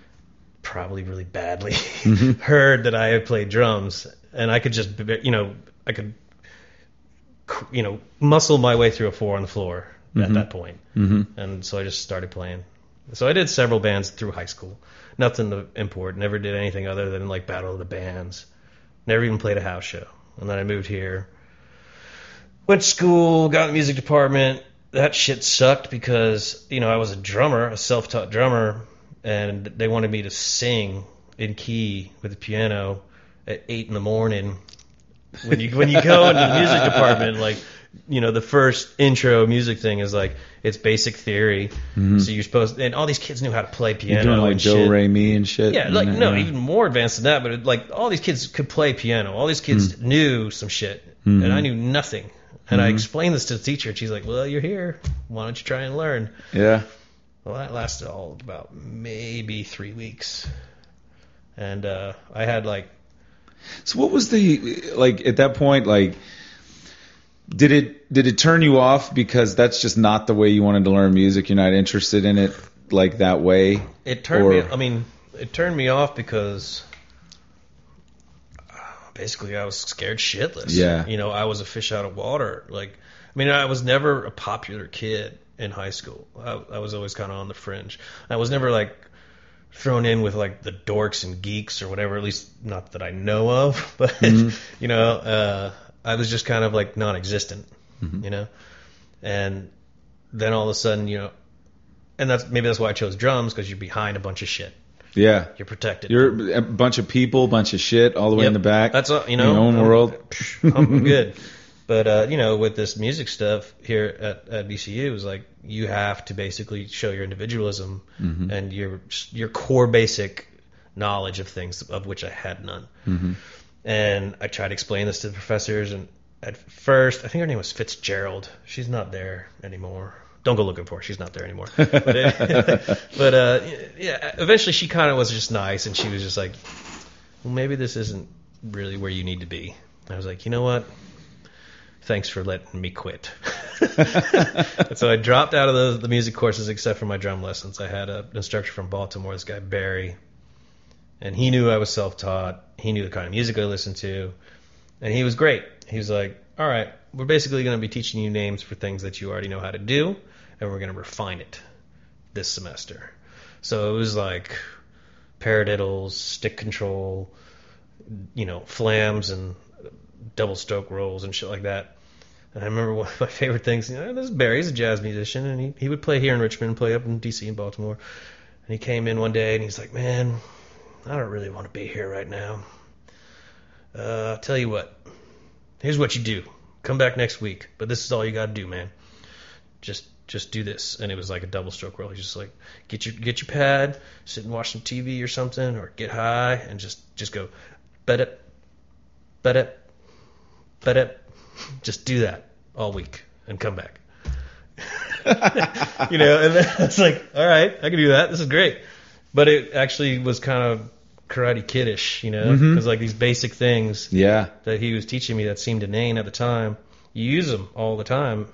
Speaker 2: probably really badly
Speaker 1: Mhm. [LAUGHS]
Speaker 2: heard that I had played drums and I could just you know I could you know muscle my way through a four on the floor at
Speaker 1: Mhm.
Speaker 2: that point
Speaker 1: Mhm.
Speaker 2: and so I just started playing. So I did several bands through high school. Nothing to import. Never did anything other than like battle of the bands. Never even played a house show. And then I moved here. Went to school, got in the music department. That shit sucked because you know I was a drummer, a self-taught drummer, and they wanted me to sing in key with the piano at eight in the morning. When you when you go into the music department, like you know the first intro music thing is like it's basic theory. So you're supposed and all these kids knew how to play
Speaker 1: Mm-hmm. You're
Speaker 2: piano
Speaker 1: doing like
Speaker 2: and.
Speaker 1: Ray Me and shit.
Speaker 2: Yeah, like no,
Speaker 1: uh,
Speaker 2: even more advanced than that. But it, like all these kids could play piano. All these kids
Speaker 1: Hmm.
Speaker 2: knew some shit, and I knew nothing. And I explained this to the teacher, and she's like, "Well, you're here. Why don't you try and learn?"
Speaker 1: Yeah.
Speaker 2: Well, that lasted all about maybe three weeks, and uh, I had like
Speaker 1: So what was the like at that point like did it did it turn you off because that's just not the way you wanted to learn music you're not interested in it like that way
Speaker 2: It turned
Speaker 1: Or-
Speaker 2: me. I mean, it turned me off because uh, basically I was scared shitless.
Speaker 1: Yeah.
Speaker 2: You know, I was a fish out of water. Like, I mean, I was never a popular kid in high school. I, I was always kind of on the fringe. I was never like thrown in with like the dorks and geeks or whatever. At least not that I know of. [LAUGHS] But you know, uh, I was just kind of like non-existent. You know, and then all of a sudden, you know, and that's maybe that's why I chose drums because you're behind a bunch of shit.
Speaker 1: yeah
Speaker 2: You're protected.
Speaker 1: you're a bunch of people bunch of shit all the way in the back
Speaker 2: That's all, you know.
Speaker 1: your own
Speaker 2: I'm-
Speaker 1: world [LAUGHS]
Speaker 2: I'm good. But uh, you know, with this music stuff here at, at VCU, it was like you have to basically show your individualism
Speaker 1: Mm-hmm.
Speaker 2: and your your core basic knowledge of things of which I had none.
Speaker 1: Mm-hmm.
Speaker 2: And I tried to explain this to the professors, and at first, I think her name was Fitzgerald. She's not there anymore. Don't go looking for her. She's not there anymore. But, [LAUGHS] but uh, yeah, eventually she kind of was just nice, and she was just like, well, maybe this isn't really where you need to be. I was like, you know what? Thanks for letting me quit. [LAUGHS] So I dropped out of the, the music courses except for my drum lessons. I had a, an instructor from Baltimore, this guy Barry, and he knew I was self-taught. He knew the kind of music I listened to, and he was great. He was like, "All right, we're basically going to be teaching you names for things that you already know how to do, and we're going to refine it this semester." So it was like paradiddles, stick control, you know, flams and double stroke rolls and shit like that. And I remember one of my [LAUGHS] favorite things. You know, this is Barry's a jazz musician, and he he would play here in Richmond, play up in D.C. and Baltimore. And he came in one day, and he's like, "Man, I don't really want to be here right now. Uh, I'll tell you what. Here's what you do. Come back next week, but this is all you got to do, man. Just just do this." And it was like a double stroke roll. He's just like, "Get your get your pad, sit and watch some TV or something, or get high, and just just go, bet it, bet it, bet it." Just do that all week and come back. [LAUGHS] you know, and then I was like, all right, I can do that. This is great. But it actually was kind of karate kiddish, you know, mm-hmm. because like these basic things
Speaker 1: yeah
Speaker 2: that he was teaching me that seemed inane at the time, you use them all the time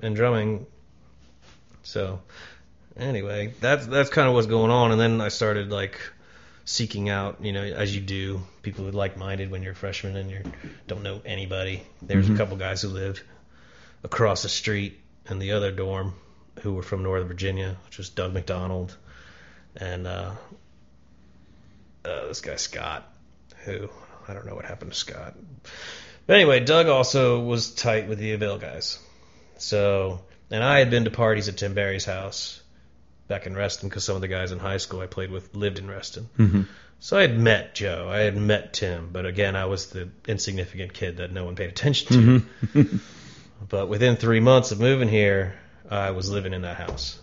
Speaker 2: in drumming. So anyway, that's that's kind of what's going on. And then I started like seeking out, you know, as you do, people who are like-minded when you're a freshman and you don't know anybody. There's a couple guys who lived across the street in the other dorm who were from Northern Virginia, which was Doug McDonald and uh, uh, this guy Scott, who I don't know what happened to Scott. But anyway, Doug also was tight with the Avail guys. So, and I had been to parties at Tim Barry's house back in Reston because some of the guys in high school I played with lived in Reston.
Speaker 1: mm-hmm.
Speaker 2: So I had met Joe, I had met Tim, but again, I was the insignificant kid that no one paid attention to. [LAUGHS] but within three months of moving here, I was living in that house.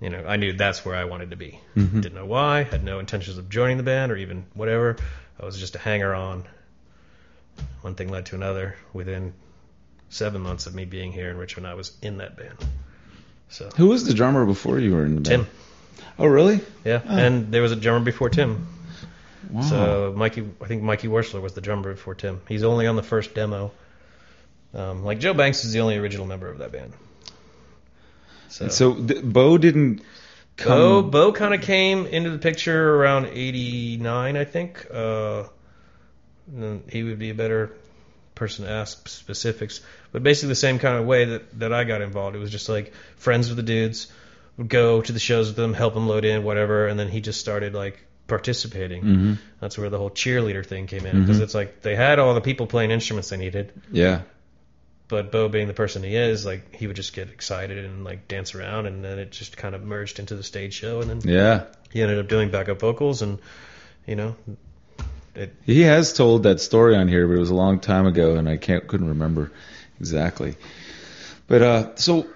Speaker 2: You know, I knew that's where I wanted to be. Didn't know why, had no intentions of joining the band or even whatever. I was just a hanger on. One thing led to another. Within seven months of me being here in Richmond, I was in that band. So
Speaker 1: who was the drummer before you were in the band
Speaker 2: Tim,
Speaker 1: oh really
Speaker 2: yeah, and there was a drummer before Tim.
Speaker 1: wow
Speaker 2: So Mikey, I think Mikey Worsler was the drummer before Tim. He's only on the first demo. Um, like Joe Banks is the only original member of that band. So,
Speaker 1: so th- Bo didn't come
Speaker 2: Bo Bo kind of came into the picture around '89, I think. Uh, he would be a better person asked specifics, but basically the same kind of way that that I got involved. It was just like friends with the dudes, would go to the shows with them, help them load in, whatever, and then he just started like participating.
Speaker 1: hmm
Speaker 2: That's where the whole cheerleader thing came in because it's like they had all the people playing instruments they needed,
Speaker 1: yeah.
Speaker 2: But Bo being the person he is, like he would just get excited and like dance around, and then it just kind of merged into the stage show, and then
Speaker 1: yeah.
Speaker 2: he ended up doing backup vocals, and you know, it
Speaker 1: He has told that story on here, but it was a long time ago, and I can't couldn't remember exactly. But uh, so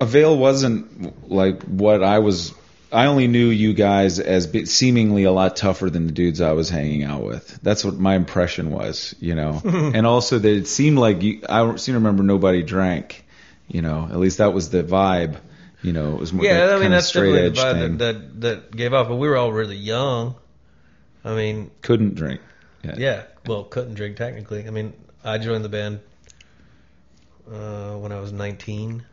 Speaker 1: Avail wasn't like what I was I only knew you guys as seemingly a lot tougher than the dudes I was hanging out with. That's what my impression was, you know. [LAUGHS] and also that it seemed like you, I seem to remember nobody drank, you know. At least that was the vibe, you know. It was more
Speaker 2: Yeah,
Speaker 1: that
Speaker 2: I mean that's
Speaker 1: straight
Speaker 2: definitely
Speaker 1: edge
Speaker 2: the vibe
Speaker 1: thing.
Speaker 2: that, that that gave off. But we were all really young. I mean,
Speaker 1: Couldn't drink.
Speaker 2: yeah. Well, couldn't drink technically. I mean, I joined the band uh, when I was 19.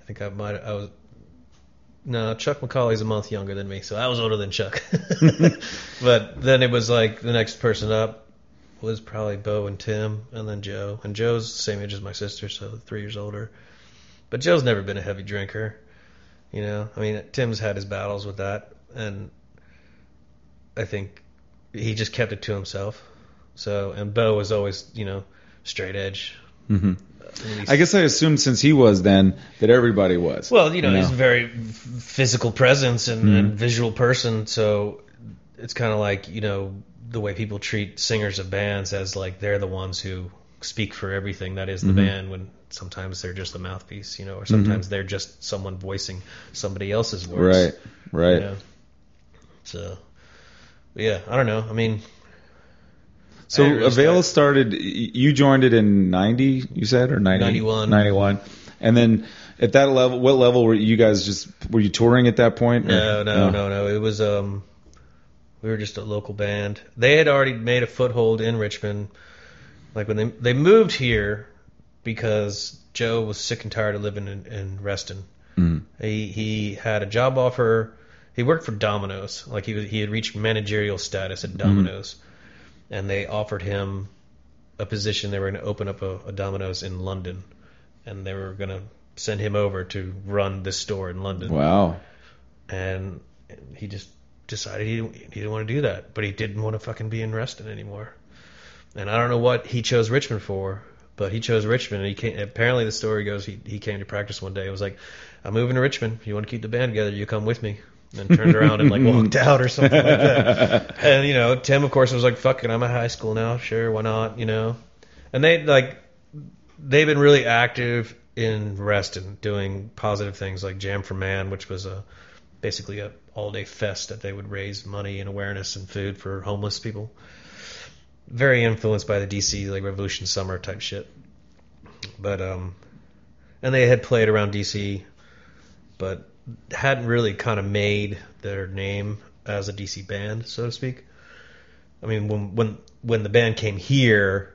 Speaker 2: I think I might. I was. No, Chuck McCauley's a month younger than me, so I was older than Chuck. [LAUGHS] [LAUGHS] but then it was like the next person up was probably Bo and Tim, and then Joe. And Joe's the same age as my sister, so three years older. But Joe's never been a heavy drinker. You know, I mean, Tim's had his battles with that, and I think he just kept it to himself. So, and Bo was always, you know, straight edge.
Speaker 1: hmm I guess I assumed since he was then that everybody was.
Speaker 2: Well, you know,
Speaker 1: You
Speaker 2: he's a very physical presence and,
Speaker 1: Mhm.
Speaker 2: and visual person, so it's kind of like you know the way people treat singers of bands as like they're the ones who speak for everything that is the
Speaker 1: Mhm.
Speaker 2: band. When sometimes they're just a mouthpiece, you know, or sometimes they're just someone voicing somebody else's words.
Speaker 1: right, right.
Speaker 2: You know? So, but yeah, I don't know. I mean,
Speaker 1: So
Speaker 2: I really
Speaker 1: Avail
Speaker 2: start-
Speaker 1: started. You joined it in ninety, you said, or 90,
Speaker 2: 91.
Speaker 1: 91. and then at that level, what level were you guys just? Were you touring at that point? or-
Speaker 2: No, no, no, no. It was um, we were just a local band. They had already made a foothold in Richmond. Like when they they moved here because Joe was sick and tired of living in, in Reston.
Speaker 1: Mm.
Speaker 2: He he had a job offer. He worked for Domino's. Like he was, he had reached managerial status at Domino's, mm-hmm. and they offered him a position. They were going to open up a, a Domino's in London, and they were going to send him over to run this store in London
Speaker 1: Wow.
Speaker 2: and he just decided he didn't, he didn't want to do that, but he didn't want to fucking be in Reston anymore. And I don't know what he chose Richmond for, but he chose Richmond. And he came, apparently the story goes he he came to practice one day. It was like, I'm moving to Richmond. You want to keep the band together? You come with me. And then turned around and like walked out or something like that. [LAUGHS] And you know, Tim of course was like, "Fuck it, I'm at high school now. Sure, why not?" You know. And they like they've been really active in Reston, doing positive things like Jam for Man, which was a basically a all day fest that they would raise money and awareness and food for homeless people. Very influenced by the DC like Revolution Summer type shit. But um and they had played around DC but hadn't really kind of made their name as a DC band, so to speak. I mean when when when the band came here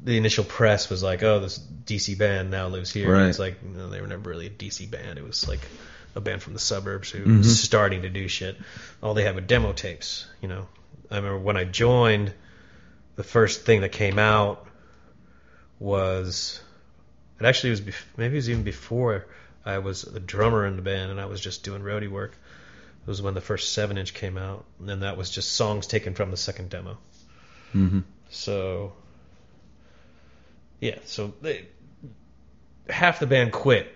Speaker 2: the initial press was like, "Oh, this DC band now lives here."
Speaker 1: Right.
Speaker 2: It's like, no, they were never really a DC band. It was like a band from the suburbs who
Speaker 1: Mhm.
Speaker 2: was starting to do shit. All they had were demo tapes. You know, I remember when I joined, the first thing that came out was it actually was bef- maybe it was even before I was a drummer in the band and I was just doing roadie work. It was when the first seven inch came out, and then that was just songs taken from the second demo.
Speaker 1: hmm
Speaker 2: So, yeah, so they, half the band quit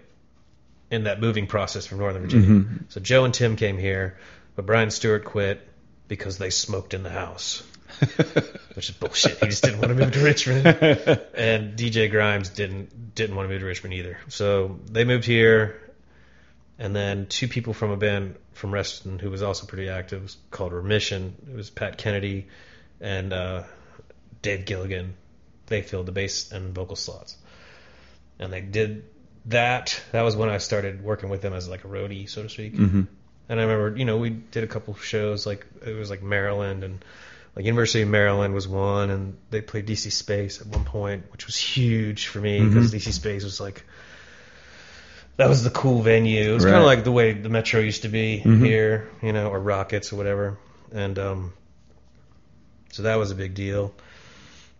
Speaker 2: in that moving process from Northern Virginia.
Speaker 1: Mhm.
Speaker 2: So Joe and Tim came here, but Brian Stewart quit because they smoked in the house, [LAUGHS] which is bullshit. He just didn't want to move to Richmond, [LAUGHS] and DJ Grimes didn't didn't want to move to Richmond either. So they moved here, and then two people from a band from Reston who was also pretty active was called Remission. It was Pat Kennedy and uh, Dave Gilligan. They filled the bass and vocal slots, and they did that. That was when I started working with them as like a roadie, so to speak.
Speaker 1: hmm
Speaker 2: And I remember, you know, we did a couple of shows like it was like Maryland and like University of Maryland was one, and they played DC Space at one point, which was huge for me because DC Space was like that was the cool venue. It was kind of like the way the Metro used to be
Speaker 1: Mhm.
Speaker 2: here, you know, or Rockets or whatever. And um, so that was a big deal.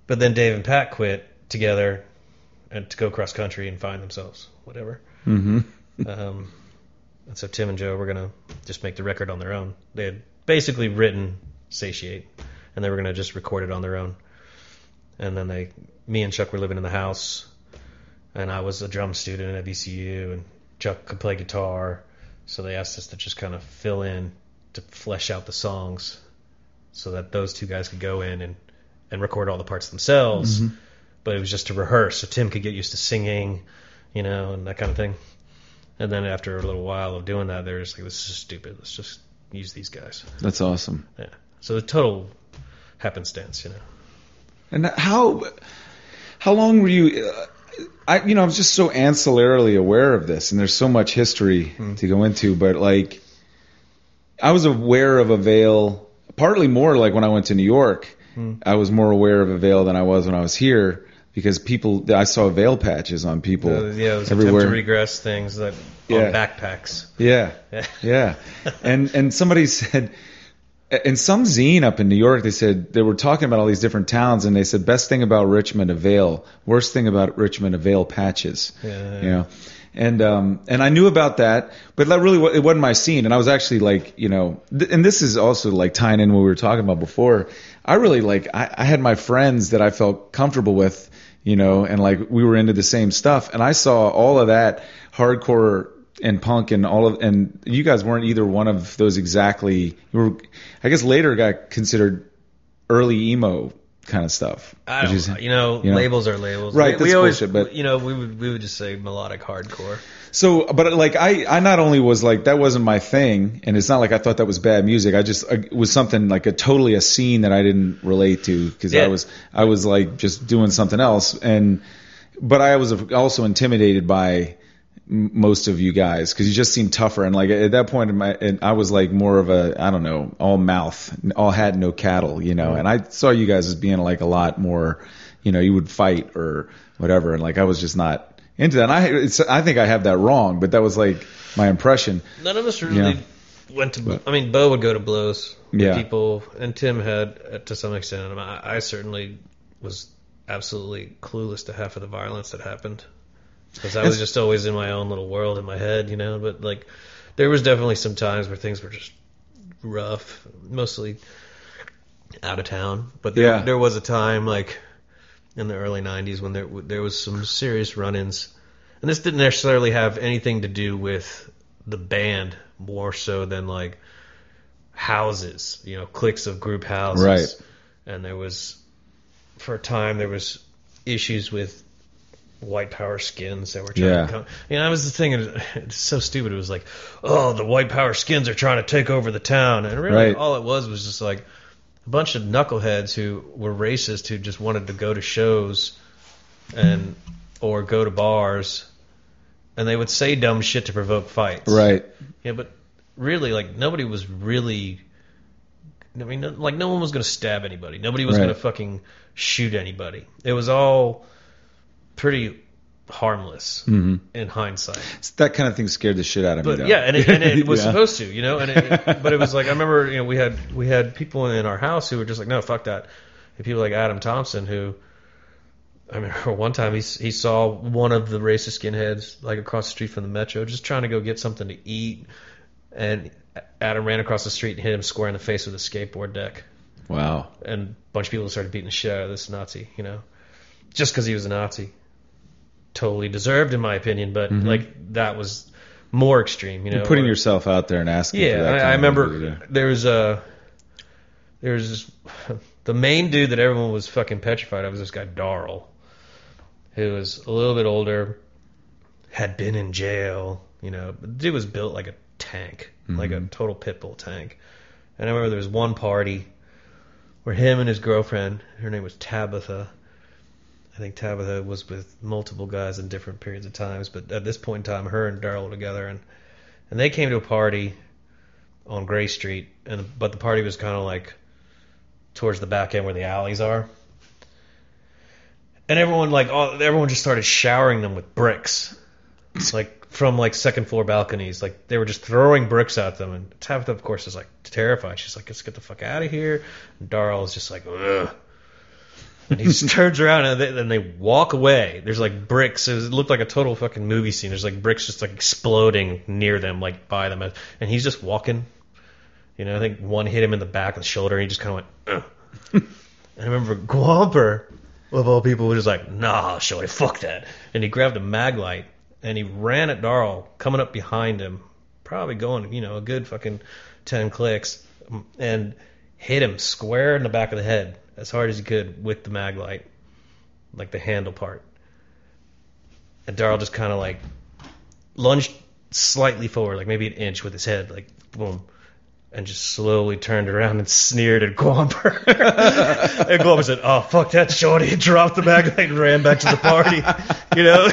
Speaker 2: But then Dave and Pat quit together and to go cross country and find themselves, whatever.
Speaker 1: hmm
Speaker 2: Um, and so Tim and Joe were gonna just make the record on their own. They had basically written "Satiate," and they were gonna just record it on their own. And then they, me and Chuck were living in the house, and I was a drum student at VCU, and Chuck could play guitar, so they asked us to just kind of fill in to flesh out the songs, so that those two guys could go in and and record all the parts themselves. Mm-hmm. But it was just to rehearse, so Tim could get used to singing, you know, and that kind of thing And then after a little while of doing that, they're just like, "This is stupid. Let's just use these guys."
Speaker 1: That's awesome.
Speaker 2: Yeah. So the total happenstance, you know.
Speaker 1: And how how long were you? Uh, I you know I'm just so ancillarily aware of this, and there's so much history to go into. But like, I was aware of Avail partly more like when I went to New York. I was more aware of Avail than I was when I was here because people I saw veil patches on people
Speaker 2: Uh, yeah, it was
Speaker 1: everywhere.
Speaker 2: attempt to regress things that
Speaker 1: Yeah.
Speaker 2: on backpacks.
Speaker 1: Yeah,
Speaker 2: Yeah. [LAUGHS]
Speaker 1: yeah. And and somebody [LAUGHS] said in some zine up in New York, they said they were talking about all these different towns, and they said best thing about Richmond Avail, worst thing about Richmond Avail patches.
Speaker 2: Yeah.
Speaker 1: You know, and um and I knew about that, but that really it wasn't my scene, and I was actually like you know, th- and this is also like tying in what we were talking about before. I really like I, I had my friends that I felt comfortable with, you know, and like we were into the same stuff, and I saw all of that hardcore and punk and all of and you guys weren't either one of those exactly you were I guess later got considered early emo kind of stuff.
Speaker 2: I don't,
Speaker 1: is-
Speaker 2: you, know,
Speaker 1: you know.
Speaker 2: labels are labels.
Speaker 1: Right,
Speaker 2: We, we always,
Speaker 1: bullshit, but-
Speaker 2: you know, we would we would just say melodic hardcore.
Speaker 1: So, but like I, I not only was like that wasn't my thing, and it's not like I thought that was bad music. I just it was something like a totally a scene that I didn't relate to because
Speaker 2: Yeah.
Speaker 1: I was I was like just doing something else, and but I was uh, also intimidated by most of you guys because you just seemed tougher, and like at that point in my, and I was like more of a I don't know all mouth, all hat no cattle, you know, and I saw you guys as being like a lot more, you know, you would fight or whatever, and like I was just not into that. And I it's, I think I have that wrong, but that was like my impression.
Speaker 2: None of us really
Speaker 1: Yeah.
Speaker 2: went to. I mean, Bo would go to blows. with
Speaker 1: Yeah.
Speaker 2: People and Tim had uh, to some extent. and I, I certainly was absolutely clueless to half of the violence that happened because I was just always in my own little world in my head, you know. But like, there was definitely some times where things were just rough, mostly out of town. But there,
Speaker 1: Yeah.
Speaker 2: there was a time like in the early '90s when there there was some serious run-ins, and this didn't necessarily have anything to do with the band more so than like houses, you know, cliques of group houses.
Speaker 1: Right.
Speaker 2: And there was, for a time, there was issues with white power skins that were trying
Speaker 1: Yeah.
Speaker 2: to come. You know, that was the thing. It's so stupid. It was like, oh, the white power skins are trying to take over the town, and really,
Speaker 1: Right.
Speaker 2: all it was was just like a bunch of knuckleheads who were racist who just wanted to go to shows and or go to bars, and they would say dumb shit to provoke fights.
Speaker 1: Right.
Speaker 2: Yeah, but really, like nobody was really. I mean, like no one was going to stab anybody. Nobody was
Speaker 1: Right.
Speaker 2: going to fucking shoot anybody. It was all pretty harmless
Speaker 1: hmm
Speaker 2: in hindsight.
Speaker 1: That kind of thing scared the shit out of me. Though.
Speaker 2: yeah, and it, and it was [LAUGHS]
Speaker 1: Yeah.
Speaker 2: supposed to, you know. And it, [LAUGHS] but it was like I remember, you know, we had we had people in our house who were just like, no, fuck that. And people like Adam Thompson who. I remember [LAUGHS] one time he he saw one of the racist skinheads like across the street from the metro, just trying to go get something to eat, and Adam ran across the street and hit him square in the face with a skateboard deck,
Speaker 1: Wow.
Speaker 2: and a bunch of people started beating the shit out of this Nazi, you know, just because he was a Nazi. Totally deserved, in my opinion, but mm-hmm. like that was more extreme, you know.
Speaker 1: You're putting
Speaker 2: or-
Speaker 1: yourself out there and asking. for
Speaker 2: yeah,
Speaker 1: that
Speaker 2: I, I remember there was a there was [LAUGHS] the main dude that everyone was fucking petrified of was this guy Darrell, who was a little bit older, had been in jail. You know, but the dude was built like a tank, like a mm-hmm. total pit bull tank. And I remember there was one party where him and his girlfriend, her name was Tabitha. I think Tabitha was with multiple guys in different periods of times, but at this point in time, her and Darrell were together, and and they came to a party on Gray Street, and but the party was kind of like towards the back end where the alleys are, and everyone like all, everyone just started showering them with bricks, it's like from like second floor balconies, like they were just throwing bricks at them, and Tabitha of course is like terrified. She's like, "Let's get the fuck out of here," and Darrell is just like, Ugh. And he just [LAUGHS] turns around and they, then they walk away. There's like bricks. It looked like a total fucking movie scene. There's like bricks just like exploding near them, like by them. And he's just walking. You know, I think one hit him in the back of the shoulder and he just kind of went, I remember Gwomper, of all people, was just like, nah, Shorty, fuck that. And he grabbed a mag light and he ran at Darrell, coming up behind him, probably going, you know, a good fucking 10 clicks, and hit him square in the back of the head as hard as he could with the mag light, like the handle part. And Darrell just kind of like lunged slightly forward, like maybe an inch with his head, like boom, and just slowly turned around and sneered at Gwomper. [LAUGHS] and Gwomper said, "Oh fuck that shorty!" dropped the bag and ran back to the party, [LAUGHS] you know,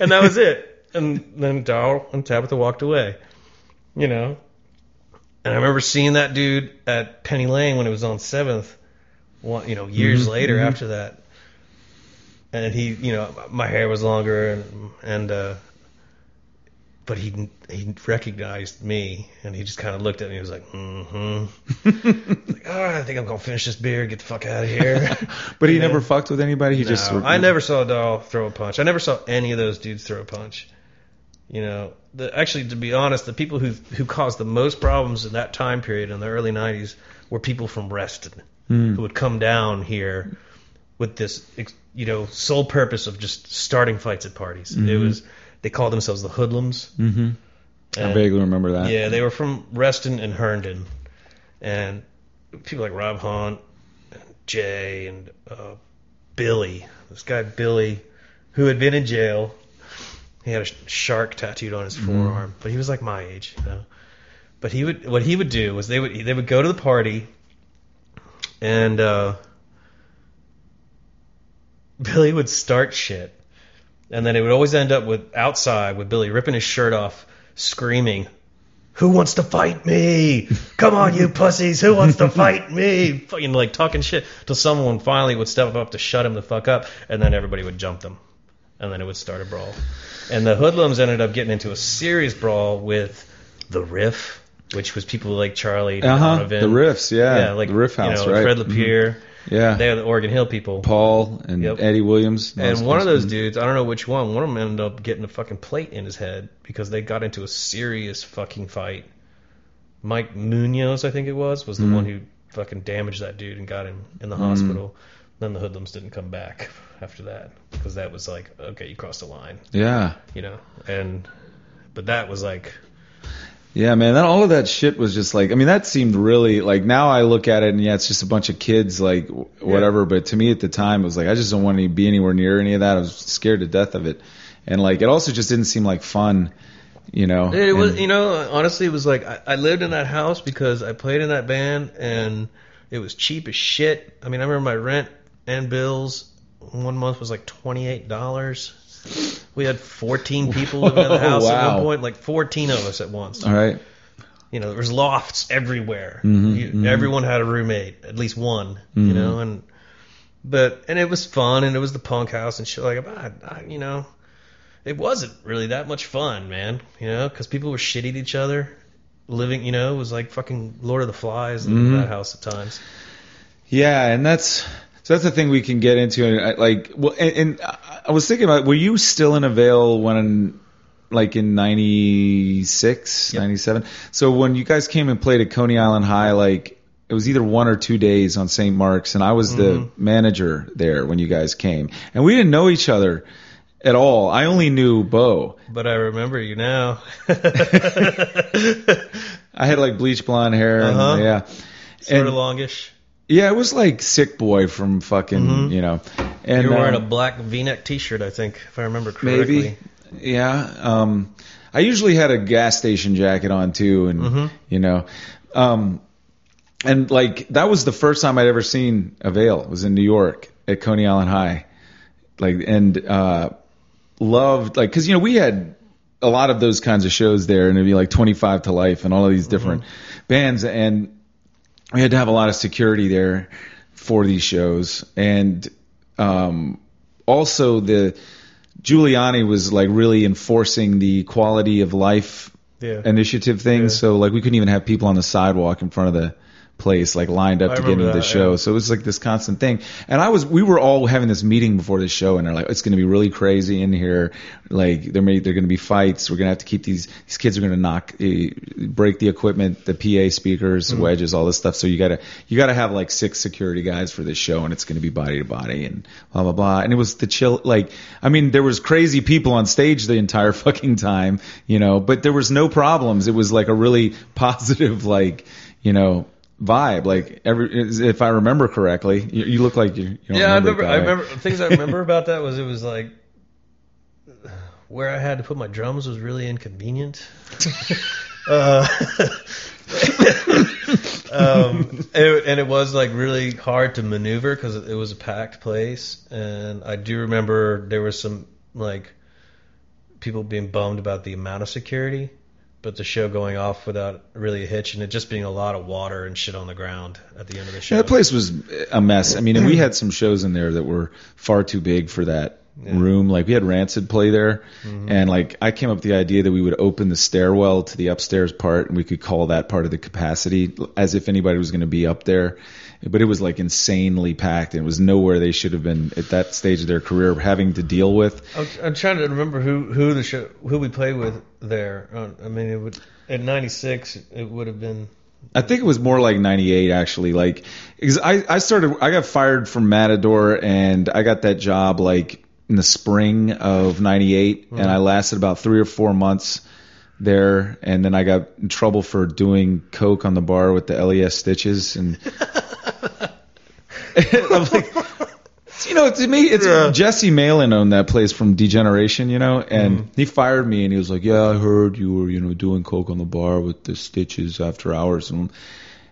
Speaker 2: and that was it. And then Darrell and Tabitha walked away, you know. And I remember seeing that dude at Penny Lane when it was on Seventh, one, you know, years later after that. And he, you know, my hair was longer and and uh, but he he recognized me and he just kind of looked at me. He was like, "Mm-hmm." [LAUGHS] like, right, I think I'm gonna finish this beer, get the fuck out of here. [LAUGHS]
Speaker 1: But he never fucked with anybody. He just.
Speaker 2: I never saw a doll throw a punch. I never saw any of those dudes throw a punch. You know, the, actually, to be honest, the people who who caused the most problems in that time period in the early '90s were people from Reston
Speaker 1: Hmm.
Speaker 2: who would come down here with this, you know, sole purpose of just starting fights at parties. It was they called themselves the Hoodlums.
Speaker 1: hmm I vaguely remember that.
Speaker 2: yeah, they were from Reston and Herndon, and people like Rob Hunt, and Jay, and uh, Billy. This guy Billy, who had been in jail, he had a shark tattooed on his forearm, but he was like my age, you know. But he would, what he would do was they would they would go to the party, and uh, Billy would start shit, and then it would always end up with outside with Billy ripping his shirt off, screaming, "Who wants to fight me? Come on, you pussies! Who wants to fight me?" [LAUGHS] Fucking like talking shit till someone finally would step up to shut him the fuck up, and then everybody would jump them, and then it would start a brawl. And the hoodlums ended up getting into a serious brawl with the Riff, which was people like Charlie
Speaker 1: Uh huh.
Speaker 2: Donovan.
Speaker 1: The riffs, yeah.
Speaker 2: yeah, like
Speaker 1: the riff house,
Speaker 2: you know,
Speaker 1: right?
Speaker 2: Fred
Speaker 1: Mhm.
Speaker 2: Lapierre.
Speaker 1: Yeah.
Speaker 2: They're the Oregon Hill people.
Speaker 1: Paul and
Speaker 2: Yep.
Speaker 1: Eddie Williams.
Speaker 2: And one of those dudes, I don't know which one, one of them ended up getting a fucking plate in his head because they got into a serious fucking fight. Mike Munoz, I think it was, was the
Speaker 1: Mm.
Speaker 2: one who fucking damaged that dude and got him in the hospital. Then the hoodlums didn't come back after that because that was like, okay, you crossed the line,
Speaker 1: Yeah.
Speaker 2: you know. And but that was like,
Speaker 1: Yeah, man, that all of that shit was just like I mean that seemed really like now I look at it and yeah, it's just a bunch of kids like whatever, but to me at the time it was like I just don't want to be anywhere near any of that. I was scared to death of it. And like it also just didn't seem like fun, you know.
Speaker 2: It was, you know, honestly, it was like I, I lived in that house because I played in that band and it was cheap as shit. I mean, I remember my rent and bills one month was like twenty eight dollars. We had fourteen [LAUGHS] people living in the house at one point, like fourteen of us at once.
Speaker 1: all right.
Speaker 2: You know, there was lofts everywhere.
Speaker 1: Mhm,
Speaker 2: you,
Speaker 1: mhm.
Speaker 2: Everyone had a roommate, at least one. You
Speaker 1: Mhm.
Speaker 2: know, and but and it was fun, and it was the punk house and shit like that. I, I, you know, it wasn't really that much fun, man. You know, because people were shitty to each other. Living, you know, it was like fucking Lord of the Flies in
Speaker 1: Mhm.
Speaker 2: that house at times.
Speaker 1: Yeah, and that's so that's the thing we can get into. And I, like, well, and, and I- was thinking about, were you still in Avail when, like, in '96,
Speaker 2: Yep.
Speaker 1: '97? So when you guys came and played at Coney Island High, like, it was either one or two days on St. Mark's, and I was the
Speaker 2: Mhm.
Speaker 1: manager there when you guys came, and we didn't know each other at all. I only knew Bo.
Speaker 2: But I remember you now. [LAUGHS] [LAUGHS]
Speaker 1: I had like bleach blonde hair, and
Speaker 2: Uh-huh.
Speaker 1: yeah.
Speaker 2: sort
Speaker 1: And-
Speaker 2: of longish.
Speaker 1: Yeah, it was like Sick Boy from fucking,
Speaker 2: Mhm.
Speaker 1: you know. And
Speaker 2: you were wearing
Speaker 1: um,
Speaker 2: a black V-neck T-shirt, I think, if I remember correctly.
Speaker 1: Maybe. Yeah. Um, I usually had a gas station jacket on too, and
Speaker 2: Mhm.
Speaker 1: you know, um, and like that was the first time I'd ever seen Avail. It was in New York at Coney Island High, like and uh, loved like because you know we had a lot of those kinds of shows there, and it'd be like 25 to Life and all of these different bands, and we had to have a lot of security there for these shows, and um, also the Giuliani was like really enforcing the quality of life
Speaker 2: Yeah.
Speaker 1: initiative thing.
Speaker 2: Yeah.
Speaker 1: So like we couldn't even have people on the sidewalk in front of the place like lined up
Speaker 2: I
Speaker 1: to get into
Speaker 2: remember
Speaker 1: the show.
Speaker 2: yeah.
Speaker 1: So it was like this constant thing. And I was we were all having this meeting before the show and they're like it's going to be really crazy in here. Like there may there're going to be fights. We're going to have to keep these these kids are going to knock uh, break the equipment, the PA speakers,
Speaker 2: Mm-hmm.
Speaker 1: wedges, all this stuff. So you got to you got to have like six security guys for this show and it's going to be body to body and blah blah blah. And it was the chill like I mean there was crazy people on stage the entire [LAUGHS] fucking time, you know, but there was no problems. It was like a really [LAUGHS] positive like, you know, vibe. Like every if I remember correctly, you, you look like you, you
Speaker 2: yeah, I
Speaker 1: remember.
Speaker 2: remember. I remember things I remember [LAUGHS] about that was it was like where I had to put my drums was really inconvenient. [LAUGHS] uh, um, it, and it was like really hard to maneuver because it was a packed place. And I do remember there was some like people being bummed about the amount of security, but the show going off without really a hitch, and it just being a lot of water and shit on the ground at the end of the show.
Speaker 1: Yeah, that place was a mess. I mean, and we had some shows in there that were far too big for that
Speaker 2: Yeah.
Speaker 1: room. Like we had Rancid play there, mm-hmm. and like I came up with the idea that we would open the stairwell to the upstairs part, and we could call that part of the capacity, as if anybody was going to be up there. But it was like insanely packed, and it was nowhere they should have been at that stage of their career having to deal with.
Speaker 2: I'm, I'm trying to remember who who the show who we played with there. Uh, I mean, it would at '96 it would have been.
Speaker 1: I think it was more like 98 actually. Like, 'cause I, I started, I got fired from Matador and I got that job like in the spring of 98 and I lasted about three or four months there. And then I got in trouble for doing coke on the bar with the LES stitches. And [LAUGHS] [LAUGHS] I'm like, you know, to me, it's
Speaker 2: Yeah.
Speaker 1: Jesse Malin owned that place from D Generation, you know, and mm-hmm. he fired me and he was like, yeah, I heard you were, you know, doing coke on the bar with the stitches after hours. And,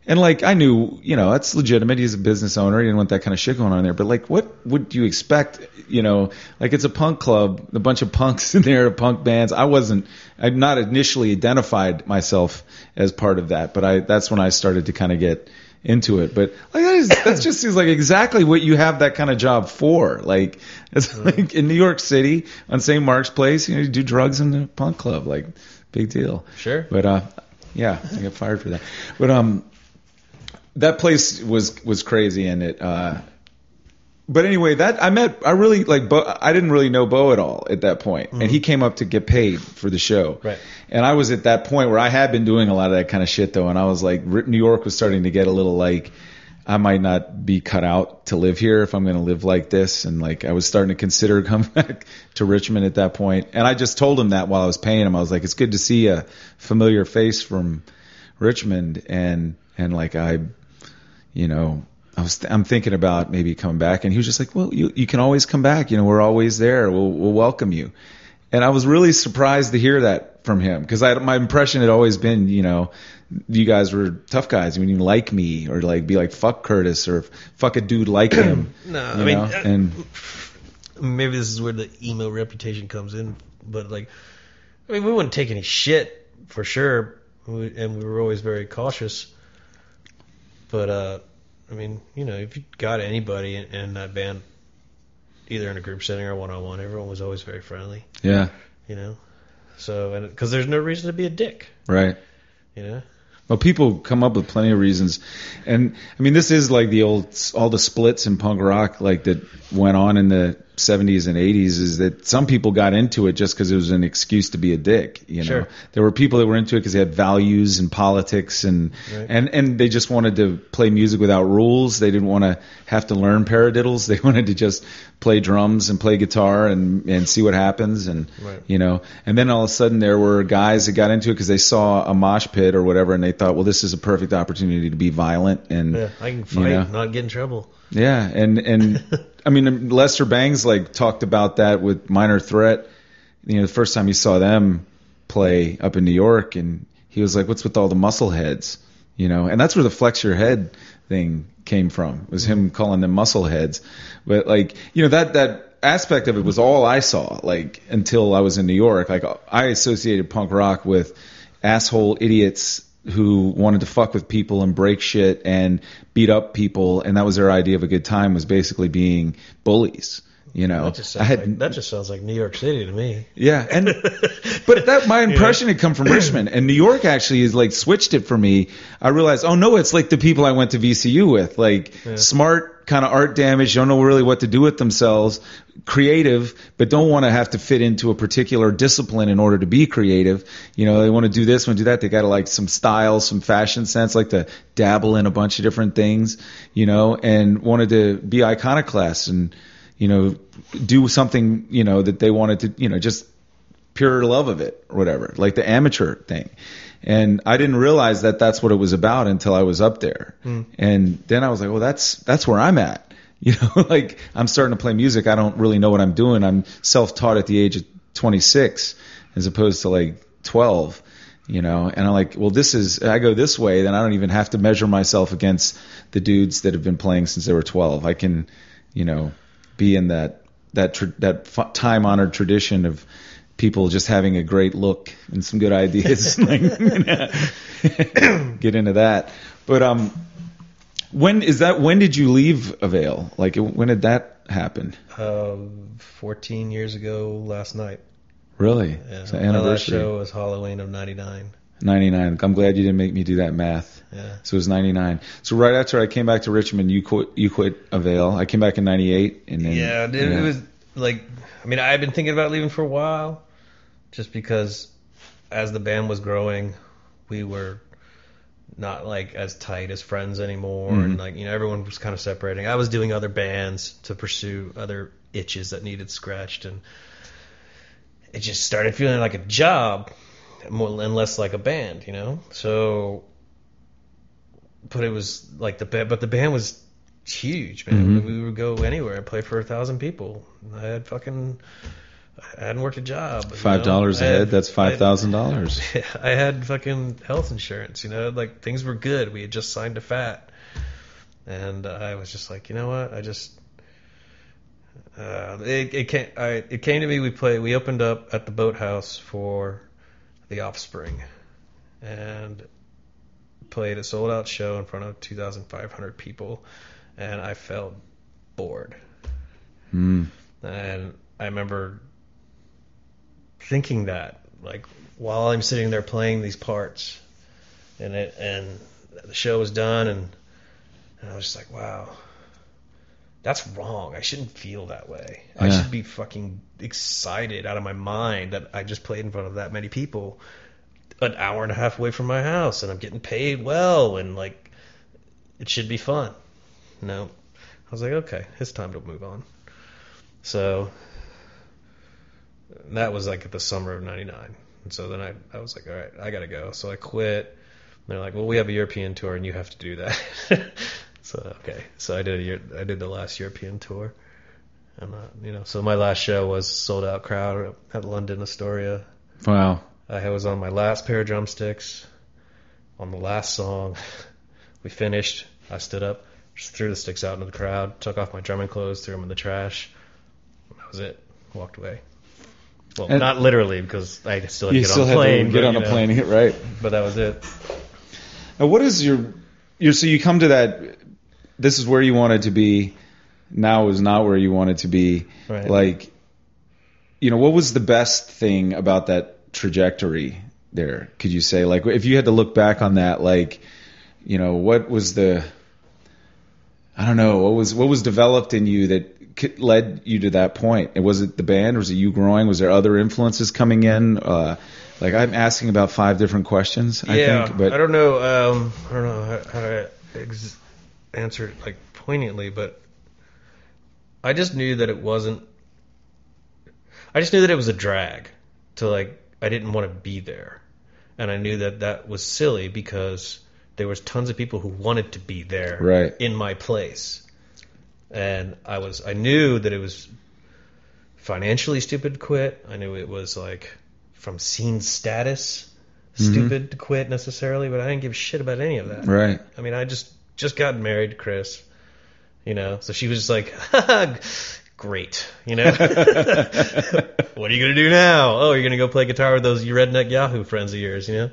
Speaker 1: and like, I knew, you know, that's legitimate. He's a business owner. He didn't want that kind of shit going on there. But like, what would you expect? You know, like it's a punk club, a bunch of punks [LAUGHS] in there, punk bands. I wasn't, I'd not initially identified myself as part of that, but I, that's when I started to kind of get into it. But like that, is, that [COUGHS] just seems like exactly what you have that kind of job for. Like [LAUGHS] it's like in New York City on St. Mark's Place, you know, you do drugs in the punk club, like big deal.
Speaker 2: Sure.
Speaker 1: But uh, yeah, I got fired for that. But um, that place was was crazy, and it. Uh, but anyway, that I met. I really like. Bo, I didn't really know Bo at all at that point, and he mm-hmm. came up to get paid for the show.
Speaker 2: Right.
Speaker 1: And I was at that point where I had been doing a lot of that kind of shit though, and I was like, New York was starting to get a little like. I might not be cut out to live here if I'm going to live like this. And like, I was starting to consider [LAUGHS] coming back to Richmond at that point. And I just told him that while I was paying him, I was like, it's good to see a familiar face from Richmond. And, and like, I, you know, I was, I'm thinking about maybe coming back. And he was just like, well, you, you can always come back. You know, we're always there. We'll, we'll welcome you. And I was really surprised to hear that from him because I, my impression had always been, you know, you guys were tough guys. You like me or like be like fuck Curtis or fuck a dude like him. [CLEARS THROAT]
Speaker 2: No, I mean, uh,
Speaker 1: and
Speaker 2: maybe this is where the emo reputation comes in, but like, I mean, we wouldn't take any shit for sure, we, and we were always very cautious. But uh, I mean, you know, if you got anybody in, in that band, either in a group setting or one on one, everyone was always very friendly.
Speaker 1: yeah,
Speaker 2: You know, so and because there's no reason to be a dick.
Speaker 1: right.
Speaker 2: You know,
Speaker 1: Well, people come up with plenty of reasons, and I mean, this is like the old all the splits in punk rock like that went on in the 70s and 80s. Is that some people got into it just because it was an excuse to be a dick. You know,
Speaker 2: Sure.
Speaker 1: there were people that were into it because they had values and politics, and
Speaker 2: Right.
Speaker 1: and and they just wanted to play music without rules. They didn't want to have to learn paradiddles. [LAUGHS] They wanted to just play drums and play guitar and and see what happens. And
Speaker 2: Right.
Speaker 1: you know, and then all of a sudden there were guys that got into it because they saw a mosh pit or whatever, and they thought, well, this is a perfect opportunity to be violent and
Speaker 2: yeah, I can fight,
Speaker 1: know.
Speaker 2: not get in trouble.
Speaker 1: yeah, and and [LAUGHS] I mean Lester Bangs like talked about that with Minor Threat. You know, the first time he saw them play up in New York, and he was like, "What's with all the muscle heads?" You know, and that's where the flex your head thing came from. Was him calling them muscle heads, but like you know that that aspect of it was all I saw like until I was in New York. Like I associated punk rock with asshole idiots who wanted to fuck with people and break shit and beat up people, and that was their idea of a good time was basically being bullies. You know,
Speaker 2: That just
Speaker 1: I
Speaker 2: sounds
Speaker 1: had
Speaker 2: like, that just sounds like New York City to me.
Speaker 1: yeah, and [LAUGHS] but that my impression had come from Richmond, and New York actually is like switched it for me. I realized, oh no, it's like the people I went to VCU with, like smart kind of art damage, don't know really what to do with themselves, creative, but don't want to have to fit into a particular discipline in order to be creative. You know, they want to do this, want to do that. They got to like some style, some fashion sense, like to dabble in a bunch of different things, you know, and wanted to be iconoclast and you know, do something, you know, that they wanted to, you know, just pure love of it or whatever, like the amateur thing. And I didn't realize that that's what it was about until I was up there. Hmm. And then I was like, well, that's, that's where I'm at. [LAUGHS] You know, like I'm starting to play music. I don't really know what I'm doing. I'm self-taught at the age of 26 as opposed to like 12 you know and i'm like well this is i go this way then i don't even have to measure myself against the dudes that have been playing since they were 12 i can you know be in that that tr- that f- time honored tradition of people just having a great look and some good [LAUGHS] ideas [LAUGHS] like, get into that but um when is that when did you leave avail like when did that happen
Speaker 2: Um, 14 years ago last night.
Speaker 1: really
Speaker 2: Yeah.
Speaker 1: it's the
Speaker 2: My last
Speaker 1: anniversary
Speaker 2: show was Halloween of 99.
Speaker 1: 99 i'm glad you didn't make me do that math
Speaker 2: Yeah.
Speaker 1: So it was 99. So right after I came back to Richmond, you quit, you quit Avail. I came back in 98 and then
Speaker 2: yeah, dude, it was like, I mean, I had been thinking about leaving for a while, just because as the band was growing, we were not like as tight as friends anymore,
Speaker 1: Mhm.
Speaker 2: and like you know, everyone was kind of separating. I was doing other bands to pursue other itches that needed scratched, and it just started feeling like a job more and less like a band, you know. So, but it was like the band, but the band was huge, man.
Speaker 1: Mhm.
Speaker 2: We would go anywhere and play for a thousand people. I had fucking, I hadn't worked a job.
Speaker 1: five dollars a
Speaker 2: had-
Speaker 1: head. That's five thousand dollars. [LAUGHS]
Speaker 2: I had fucking health insurance, you know, like things were good. We had just signed a fat, and I was just like, you know what, I just. Uh, it, it came. I, it came to me. We played. We opened up at the Boathouse for the Offspring, and played a sold out show in front of 2,500 people, and I felt bored.
Speaker 1: Mm.
Speaker 2: And I remember thinking that, like, while I'm sitting there playing these parts, and it and the show was done, and, and I was just like, wow, that's wrong. I shouldn't feel that way. I should be fucking excited out of my mind that I just played in front of that many people, an hour and a half away from my house, and I'm getting paid well, and like, it should be fun. No, I was like, okay, it's time to move on. So that was like the summer of '99, and so then I I was like, all right, I gotta go. So I quit. And they're like, well, we have a European tour, and you have to do that. [LAUGHS] so okay, so I did a year, I did the last European tour, and uh, you know, so my last show was sold out crowd at London Astoria.
Speaker 1: Wow.
Speaker 2: I was on my last pair of drumsticks on the last song. [LAUGHS] We finished. I stood up, just threw the sticks out into the crowd, took off my drumming clothes, threw them in the trash. That was it. Walked away. Well,
Speaker 1: And-
Speaker 2: not literally because I still had to get on a plane.
Speaker 1: get
Speaker 2: but,
Speaker 1: on a
Speaker 2: know,
Speaker 1: plane, [LAUGHS] right?
Speaker 2: But that was it.
Speaker 1: Now, what is your your so you come to that? This is where you wanted to be. Now is not where you wanted to be.
Speaker 2: Right.
Speaker 1: Like, you know, what was the best thing about that trajectory there? Could you say like if you had to look back on that, like, you know, what was the I don't know what was what was developed in you that led you to that point. And Was it the band? Was it you growing? Was there other influences coming in? Uh, like I'm asking about five different questions. I
Speaker 2: yeah,
Speaker 1: think, but
Speaker 2: I don't know. Um, I don't know how, how to ex- answer it like poignantly, but I just knew that it wasn't. I just knew that it was a drag to like. I didn't want to be there, and I knew that that was silly because there was tons of people who wanted to be there
Speaker 1: Right.
Speaker 2: in my place, and I was. I knew that it was financially stupid to quit. I knew it was like from scene status mm-hmm. stupid to quit necessarily, but I didn't give a shit about any of that.
Speaker 1: right.
Speaker 2: I mean, I just just got married to Chris, you know, so she was just like, [LAUGHS] great, you know. [LAUGHS] what are you gonna do now? Oh, you're gonna go play guitar with those redneck Yahoo friends of yours, you know.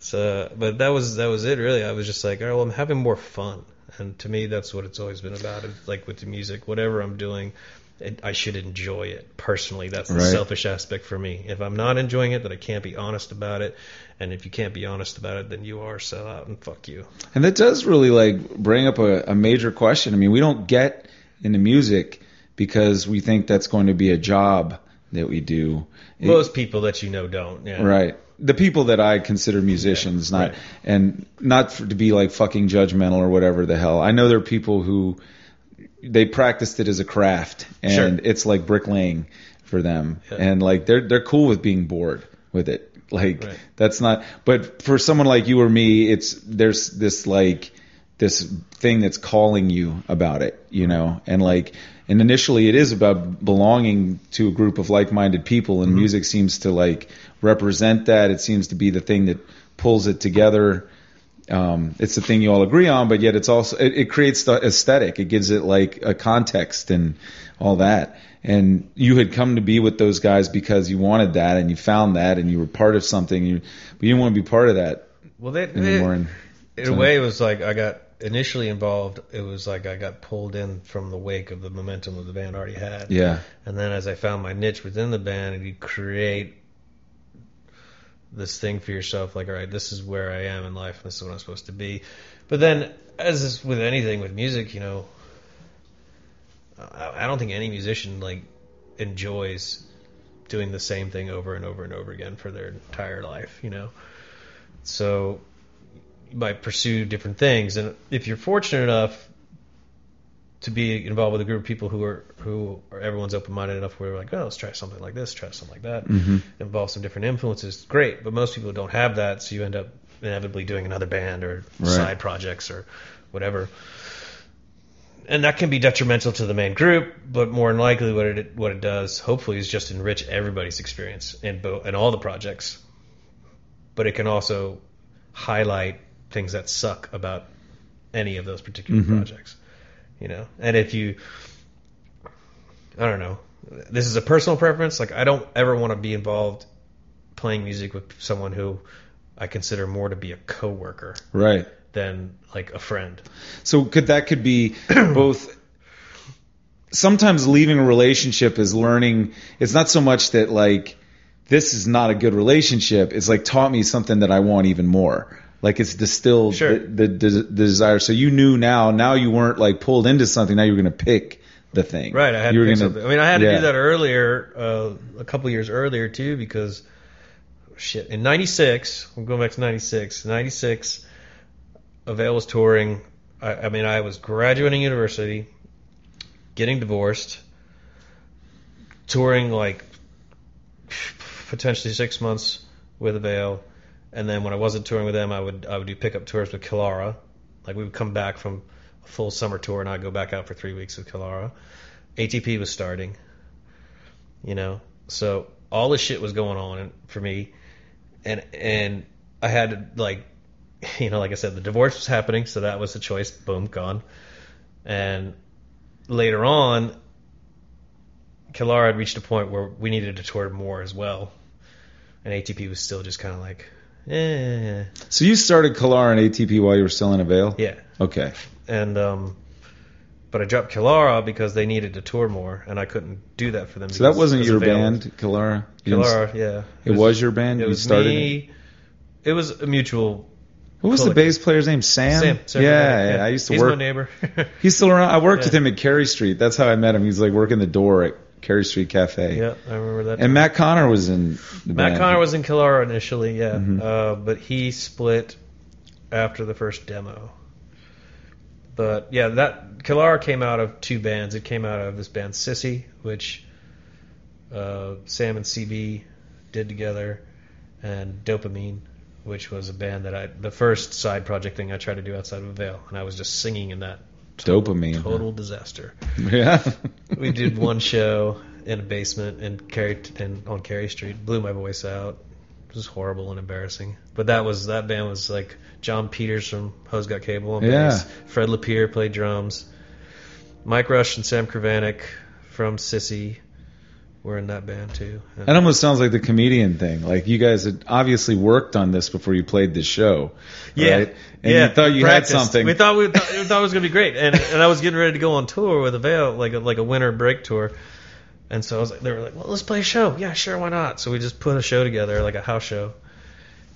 Speaker 2: So, but that was that was it really. I was just like, all right, well, I'm having more fun, and to me, that's what it's always been about. It's like with the music, whatever I'm doing. It, I should enjoy it personally. That's the
Speaker 1: Right.
Speaker 2: selfish aspect for me. If I'm not enjoying it, then I can't be honest about it. And if you can't be honest about it, then you are sell out and fuck you.
Speaker 1: And that does really like bring up a, a major question. I mean, we don't get into music because we think that's going to be a job that we do. It-
Speaker 2: Most people that you know don't. Yeah.
Speaker 1: right. The people that I consider musicians, not
Speaker 2: right.
Speaker 1: and not for, to be like fucking judgmental or whatever the hell. I know there are people who they practiced it as a craft and
Speaker 2: Sure.
Speaker 1: it's like bricklaying for them,
Speaker 2: Yeah.
Speaker 1: and like they're they're cool with being bored with it. Like
Speaker 2: Right.
Speaker 1: that's not. But for someone like you or me, it's there's this like this thing that's calling you about it, you know, and like, and initially it is about belonging to a group of like-minded people, and music seems to like represent that. It seems to be the thing that pulls it together. Um, it's the thing you all agree on, but yet it's also it, it creates the aesthetic. It gives it like a context and all that. And you had come to be with those guys because you wanted that, and you found that, and you were part of something. You, but you didn't want to be part of that
Speaker 2: Well, they,
Speaker 1: anymore.
Speaker 2: they,
Speaker 1: and
Speaker 2: in a way, it was like I got initially involved. It was like I got pulled in from the wake of the momentum of the band already had.
Speaker 1: yeah,
Speaker 2: And then as I found my niche within the band, and you create this thing for yourself, like, all right, this is where I am in life, and this is what I'm supposed to be. But then, as is with anything with music, you know, I, I don't think any musician like enjoys doing the same thing over and over and over again for their entire life, you know. So you might pursue different things, and if you're fortunate enough to be involved with a group of people who are who are everyone's open minded enough where we're like, oh, let's try something like this, try something like that,
Speaker 1: Mhm.
Speaker 2: involve some different influences. Great, but most people don't have that, so you end up inevitably doing another band or
Speaker 1: Right.
Speaker 2: side projects or whatever. And that can be detrimental to the main group, but more than likely, what it what it does, hopefully, is just enrich everybody's experience in both in all the projects. But it can also highlight things that suck about any of those particular
Speaker 1: Mhm.
Speaker 2: projects you know and if you i don't know this is a personal preference like i don't ever want to be involved playing music with someone who i consider more to be a coworker
Speaker 1: right.
Speaker 2: than like a friend
Speaker 1: So could that could be [CLEARS THROAT] both sometimes leaving a relationship is learning it's not so much that like this is not a good relationship it's like taught me something that I want even more like it's distilled
Speaker 2: Sure.
Speaker 1: the, the, the, desire. So you knew now now you weren't like pulled into something. Now you were going to pick the thing.
Speaker 2: Right i had
Speaker 1: you
Speaker 2: to pick
Speaker 1: gonna-
Speaker 2: something. I mean i had to
Speaker 1: yeah.
Speaker 2: do that earlier uh, a couple years earlier too because shit in 96 i'm going back to 96 96 avail was touring. I, I mean i was graduating university getting divorced touring like potentially six months with Avail, and then when I wasn't touring with them, I would I would do pickup tours with Kilara. Like we would come back from a full summer tour, and I'd go back out for three weeks with Kilara. ATP was starting, you know, so all this shit was going on for me, and and I had to like, [LAUGHS] you know, like I said, the divorce was happening, so that was the choice. Boom, gone, and later on, Kilara had reached a point where we needed to tour more as well, and ATP was still just kind of like, eh,
Speaker 1: so you started Kilara and ATP while you were still in Avail.
Speaker 2: yeah.
Speaker 1: okay
Speaker 2: And um, but I dropped Kilara because they needed to tour more, and I couldn't do that for them.
Speaker 1: so that wasn't your
Speaker 2: Avail.
Speaker 1: band Kilara You didn't-
Speaker 2: Kilara, yeah.
Speaker 1: it was your band
Speaker 2: It
Speaker 1: you
Speaker 2: was
Speaker 1: started it?
Speaker 2: me. It was a mutual.
Speaker 1: what was the bass player's name Sam
Speaker 2: Sam, Sam
Speaker 1: yeah,
Speaker 2: Rivera,
Speaker 1: yeah I used to
Speaker 2: He's
Speaker 1: work
Speaker 2: my neighbor. [LAUGHS]
Speaker 1: He's still around. I worked
Speaker 2: Yeah.
Speaker 1: with him at Cary Street. That's how I met him. He's like working the door at Cary Street Cafe.
Speaker 2: yeah, I remember that.
Speaker 1: And Matt Connor was in the
Speaker 2: Matt
Speaker 1: band.
Speaker 2: Connor was in Kilara initially, yeah,
Speaker 1: Mhm.
Speaker 2: uh, but he split after the first demo. But yeah, that Kilara came out of two bands. It came out of this band Sissy, which uh, Sam and CB did together, and Dopamine, which was a band that I the first side project thing I tried to do outside of Avail, and I was just singing in that.
Speaker 1: Dopamine.
Speaker 2: Total disaster.
Speaker 1: Yeah. [LAUGHS]
Speaker 2: We did one [LAUGHS] show in a basement in Cary in, on Cary Street. Blew my voice out. It was horrible and embarrassing. But that was that band was like John Peters from Hose Got Cable on
Speaker 1: Yeah.
Speaker 2: bass. Fred Lapierre played drums. Mike Rush and Sam Kravanek from Sissy were in that band too.
Speaker 1: That almost sounds like the comedian thing. Like you guys had obviously worked on this before you played this show.
Speaker 2: Yeah,
Speaker 1: Right? And
Speaker 2: yeah.
Speaker 1: you thought you
Speaker 2: practiced.
Speaker 1: had something.
Speaker 2: We thought we, thought, we [LAUGHS] thought it was gonna be great, and and I was getting ready to go on tour with Avail, like a, like a winter break tour. And so I was like, they were like, well, let's play a show. Yeah, sure, why not? So we just put a show together, like a house show.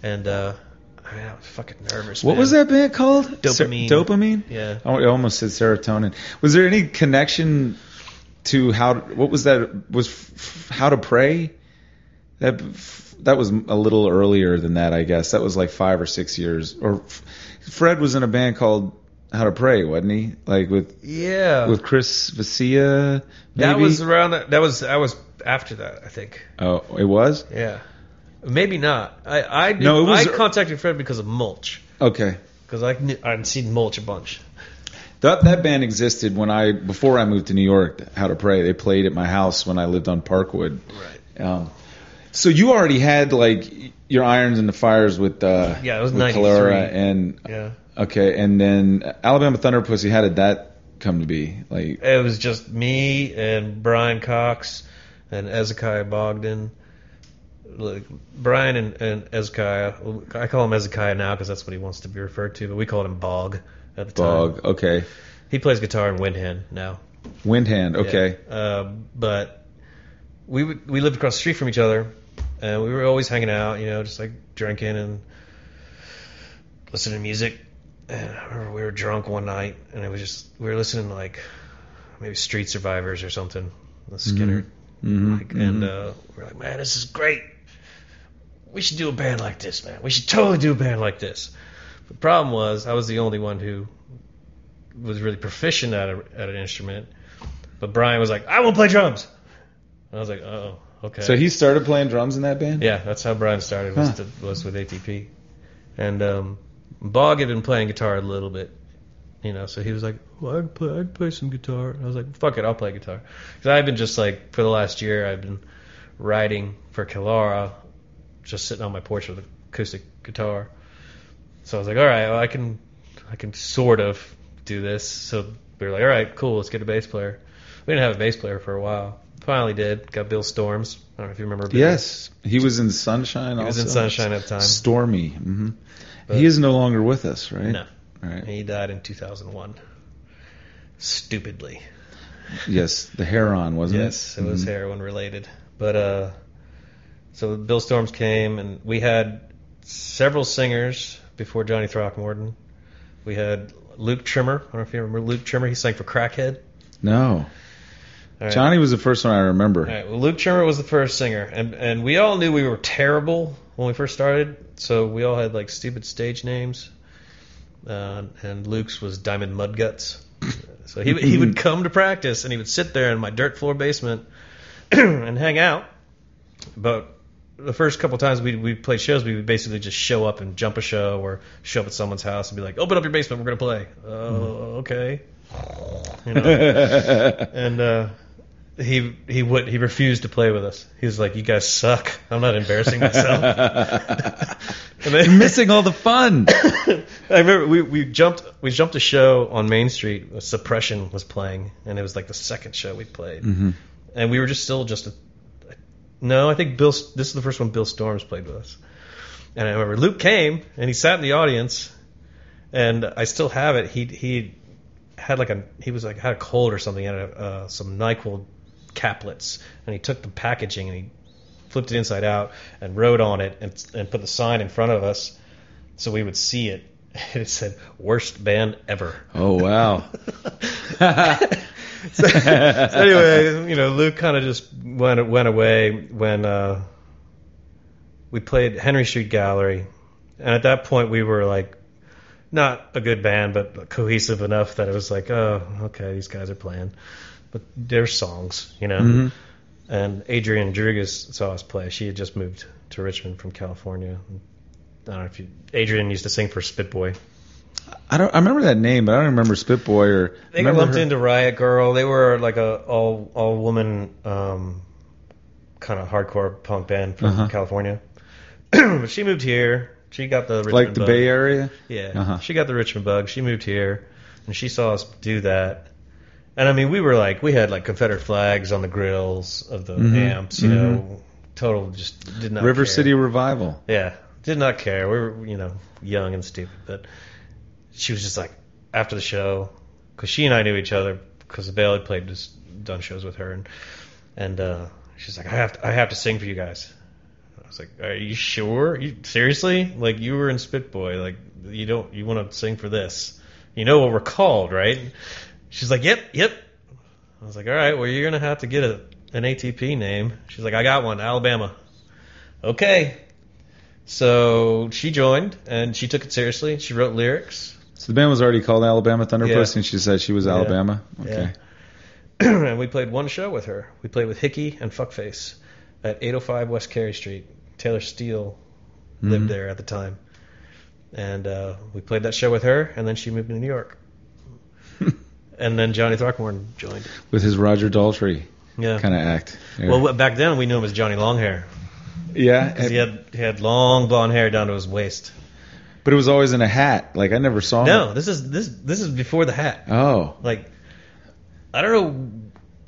Speaker 2: And uh, I, mean, I was fucking nervous.
Speaker 1: what
Speaker 2: man.
Speaker 1: was that band called?
Speaker 2: Dopamine.
Speaker 1: Ser- dopamine?
Speaker 2: Yeah.
Speaker 1: I almost said serotonin. Was there any connection to how? What was that? Was f- how to pray? That f- that was a little earlier than that, I guess. That was like five or six years. Or f- Fred was in a band called How to Pray, wasn't he? Like with
Speaker 2: Yeah.
Speaker 1: with Chris Vasia.
Speaker 2: that was around. That, that was that was after that, I think.
Speaker 1: Oh, it was.
Speaker 2: Yeah. Maybe not. I I did,
Speaker 1: No, it was-
Speaker 2: I contacted Fred because of Mulch.
Speaker 1: Okay.
Speaker 2: because I I'd seen Mulch a bunch.
Speaker 1: That that band existed when I before I moved to New York. How to Pray. They played at my house when I lived on Parkwood.
Speaker 2: Right.
Speaker 1: Um, so you already had like your irons in the fires with uh,
Speaker 2: Yeah, it was
Speaker 1: with Kilara and
Speaker 2: Yeah.
Speaker 1: okay, and then Alabama Thunder Pussy. How did that come to be? Like
Speaker 2: It was just me and Brian Cox and Asechiah Bogdan. Like Brian and, and Asechiah, I call him Asechiah now because that's what he wants to be referred to, but we called him Bog at the time.
Speaker 1: Bog. Okay,
Speaker 2: He plays guitar in Windhand now.
Speaker 1: Windhand. Okay.
Speaker 2: Yeah. Uh, but we would- we lived across the street from each other, and we were always hanging out, you know, just like drinking and listening to music. And I remember we were drunk one night, and it was just we were listening to like maybe Street Survivors or something, the Skynyrd,
Speaker 1: Mhm,
Speaker 2: like, and uh, we're like, man, this is great. We should do a band like this, man. We should totally do a band like this. The problem was I was the only one who was really proficient at a, at an instrument, but Brian was like, I won't play drums. And I was like, oh, okay.
Speaker 1: So he started playing drums in that band.
Speaker 2: Yeah, that's how Brian started was,
Speaker 1: Huh.
Speaker 2: to, was with ATP, and um, Bog had been playing guitar a little bit, you know. So he was like, well, I can play, I can play some guitar. And I was like, fuck it, I'll play guitar, because I've been just like for the last year I've been writing for Kilara, just sitting on my porch with an acoustic guitar. So I was like, all right, well, I can, I can sort of do this. So we were like, all right, cool, let's get a bass player. We didn't have a bass player for a while. Finally did. Got Bill Storms. I don't know if you remember. Bill.
Speaker 1: Yes, he was in Sunshine.
Speaker 2: He was in. Sunshine at the time.
Speaker 1: Stormy. hmm
Speaker 2: But-
Speaker 1: he is no longer with us, right?
Speaker 2: No.
Speaker 1: Right.
Speaker 2: He died in 2001. Stupidly.
Speaker 1: Yes, the heroin wasn't
Speaker 2: Yes,
Speaker 1: it?
Speaker 2: Yes, it was
Speaker 1: Mhm.
Speaker 2: heroin related. But uh, so Bill Storms came, and we had several singers before Johnny Throckmorton. We had Luke Trimmer. I don't know if you remember Luke Trimmer. He sang for Crackhead.
Speaker 1: No,
Speaker 2: right.
Speaker 1: Johnny was the first one I remember.
Speaker 2: All right. Well, Luke Trimmer was the first singer, and and we all knew we were terrible when we first started. So we all had like stupid stage names. Uh, and Luke's was Diamond Mudguts. So he he would [LAUGHS] come to practice, and he would sit there in my dirt floor basement [CLEARS THROAT] and hang out. But the first couple times we we played shows, we would basically just show up and jump a show, or show up at someone's house and be like, "Open up your basement, we're gonna play." Oh, okay. You know [LAUGHS] and uh, he he would he refused to play with us. He was like, "You guys suck. I'm not embarrassing myself." [LAUGHS] then,
Speaker 1: missing all the fun. [COUGHS]
Speaker 2: I remember we, we jumped we jumped a show on Main Street. Suppression was playing, and it was like the second show we played,
Speaker 1: hmm
Speaker 2: and we were just still just a, no. I think Bill. This is the first one Bill Storms played with us, and I remember Luke came and he sat in the audience, and I still have it. He he had like a he was like had a cold or something. He had a, uh, some Nyquil caplets, and he took the packaging and he flipped it inside out and wrote on it and and put the sign in front of us so we would see it. [LAUGHS] And it said "Worst band ever."
Speaker 1: Oh wow. [LAUGHS]
Speaker 2: so, so anyway, you know, Luke kind of just went went away when uh, we played Henry Street Gallery, and at that point we were like not a good band, but cohesive enough that it was like, oh, okay, these guys are playing, but they're songs, you know.
Speaker 1: Mhm.
Speaker 2: And Adrienne Droogas saw us play. She had just moved to Richmond from California. I don't know if you. Adrienne used to sing for Spitboy.
Speaker 1: I don't. I remember that name, but I don't remember Spitboy or.
Speaker 2: They got lumped
Speaker 1: her-
Speaker 2: into Riot Grrrl. They were like a all all woman um, kind of hardcore punk band from
Speaker 1: Uh-huh.
Speaker 2: California. [CLEARS THROAT] but she moved here. She got the Richmond
Speaker 1: like the
Speaker 2: bug.
Speaker 1: Bay Area.
Speaker 2: Yeah,
Speaker 1: Uh-huh.
Speaker 2: she got the Richmond bug. She moved here, and she saw us do that. And I mean, we were like, we had like Confederate flags on the grills of the
Speaker 1: Mhm.
Speaker 2: amps. You know, total just did not
Speaker 1: River
Speaker 2: care.
Speaker 1: City Revival.
Speaker 2: Yeah, did not care. We were, you know, young and stupid. But she was just like, after the show, because she and I knew each other because Avail had played, just done shows with her, and and uh, she's like, I have to, I have to sing for you guys. I was like, Are you sure? You seriously? Like you were in Spitboy, like you don't, you want to sing for this? You know what we're called, right? She's like, Yep, yep. I was like, All right, well you're gonna have to get a an ATP name. She's like, I got one, Alabama. Okay. So she joined and she took it seriously. She wrote lyrics.
Speaker 1: So the band was already called Alabama Thunder
Speaker 2: Yeah.
Speaker 1: And she said she was
Speaker 2: Yeah.
Speaker 1: Alabama. Okay. [CLEARS THROAT]
Speaker 2: and we played one show with her. We played with Hickey and Fuckface at 805 West Cary Street. Taylor Steele lived
Speaker 1: Mhm.
Speaker 2: there at the time. and uh, we played that show with her, and then she moved to New York, [LAUGHS] and then Johnny Throckmorton joined.
Speaker 1: with his Roger Daltrey
Speaker 2: Yeah.
Speaker 1: kind of act. Yeah.
Speaker 2: Well, back then we knew him as Johnny Longhair
Speaker 1: yeah,
Speaker 2: because he had he had long blonde hair down to his waist.
Speaker 1: But it was always in a hat. Like I never saw him.
Speaker 2: No, this is this this is before the hat.
Speaker 1: Oh,
Speaker 2: Like, I don't know.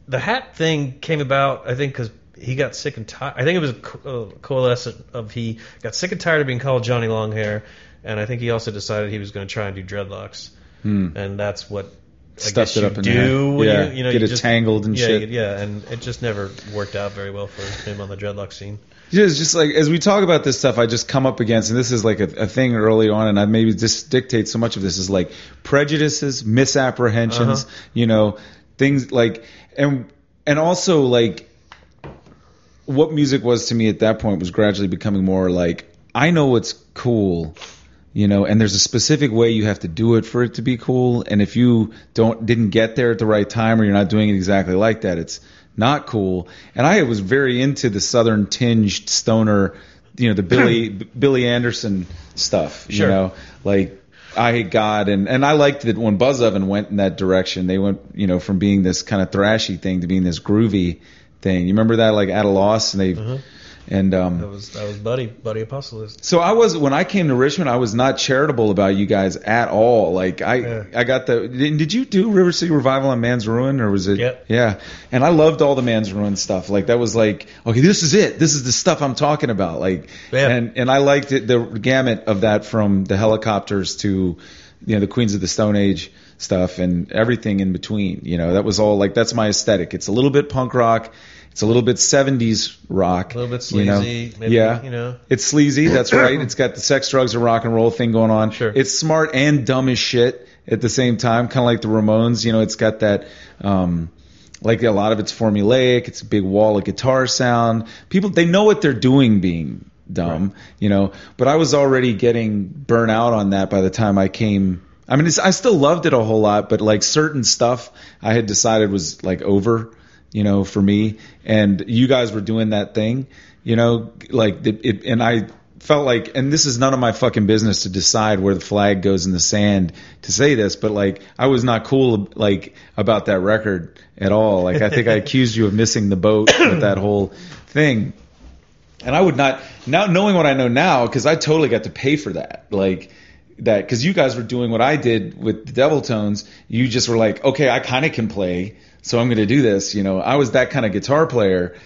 Speaker 2: The hat thing came about, I think, because he got sick and tired. I think it was a co- uh, coalescent of he got sick and tired of being called Johnny Longhair, and I think he also decided he was going to try and do dreadlocks,
Speaker 1: hmm.
Speaker 2: and that's what I
Speaker 1: Stuffed
Speaker 2: guess
Speaker 1: it
Speaker 2: you
Speaker 1: up in
Speaker 2: do. when
Speaker 1: Yeah,
Speaker 2: you, you know,
Speaker 1: get
Speaker 2: you
Speaker 1: it
Speaker 2: just-
Speaker 1: tangled and
Speaker 2: yeah,
Speaker 1: shit.
Speaker 2: Yeah, and it just never worked out very well for him on the dreadlock scene.
Speaker 1: Yeah, it's just like as we talk about this stuff, I just come up against, and this is like a, a thing early on, and I maybe just dictate so much of this is like prejudices, misapprehensions,
Speaker 2: Uh-huh.
Speaker 1: you know, things like, and and also like what music was to me at that point was gradually becoming more like I know what's cool, you know, and there's a specific way you have to do it for it to be cool, and if you don't didn't get there at the right time or you're not doing it exactly like that, it's not cool. And I was very into the southern tinged stoner, you know, the Billy [CLEARS THROAT] Billy Anderson stuff,
Speaker 2: Sure.
Speaker 1: you know, like Eyehategod, and and I liked that when Buzz Oven went in that direction. They went, you know, from being this kind of thrashy thing to being this groovy thing. You remember that, like at a loss, and they,
Speaker 2: Uh-huh.
Speaker 1: And
Speaker 2: That
Speaker 1: um,
Speaker 2: was that was Buddy Buddy Apostolist.
Speaker 1: so I was when I came to Richmond, I was not charitable about you guys at all. Like I,
Speaker 2: Yeah.
Speaker 1: I got the. Did did you do River City Revival on Man's Ruin, or was it?
Speaker 2: Yep.
Speaker 1: Yeah, and I loved all the Man's Ruin stuff. Like that was like, okay, this is it. This is the stuff I'm talking about. Like,
Speaker 2: Yeah.
Speaker 1: and and I liked it, the gamut of that from the Hellacopters to, you know, the Queens of the Stone Age stuff and everything in between. You know, that was all like that's my aesthetic. It's a little bit punk rock. It's a little bit 70s rock.
Speaker 2: A little bit
Speaker 1: you know?
Speaker 2: sleazy, maybe,
Speaker 1: yeah.
Speaker 2: you know.
Speaker 1: It's sleazy, that's right. It's got the sex, drugs, and rock and roll thing going on.
Speaker 2: Sure.
Speaker 1: It's smart and dumb as shit at the same time, kind of like the Ramones. You know, it's got that, um, like a lot of it's formulaic. It's a big wall of guitar sound. People, they know what they're doing being dumb, you know, but I was already getting burnt out on that by the time I came. I mean, it's, I still loved it a whole lot, but like certain stuff I had decided was like over, you know, for me. And you guys were doing that thing, you know, like it, it and I felt like, and this is none of my fucking business to decide where the flag goes in the sand to say this, but like I was not cool like about that record at all. Like I think I [LAUGHS] accused you of missing the boat with that [COUGHS] whole thing. And I would not now knowing what I know now because I totally got to pay for that. Like that because you guys were doing what I did with the Devil Tones. You just were like, okay, I kind of can play, so I'm going to do this. You know, I was that kind of guitar player.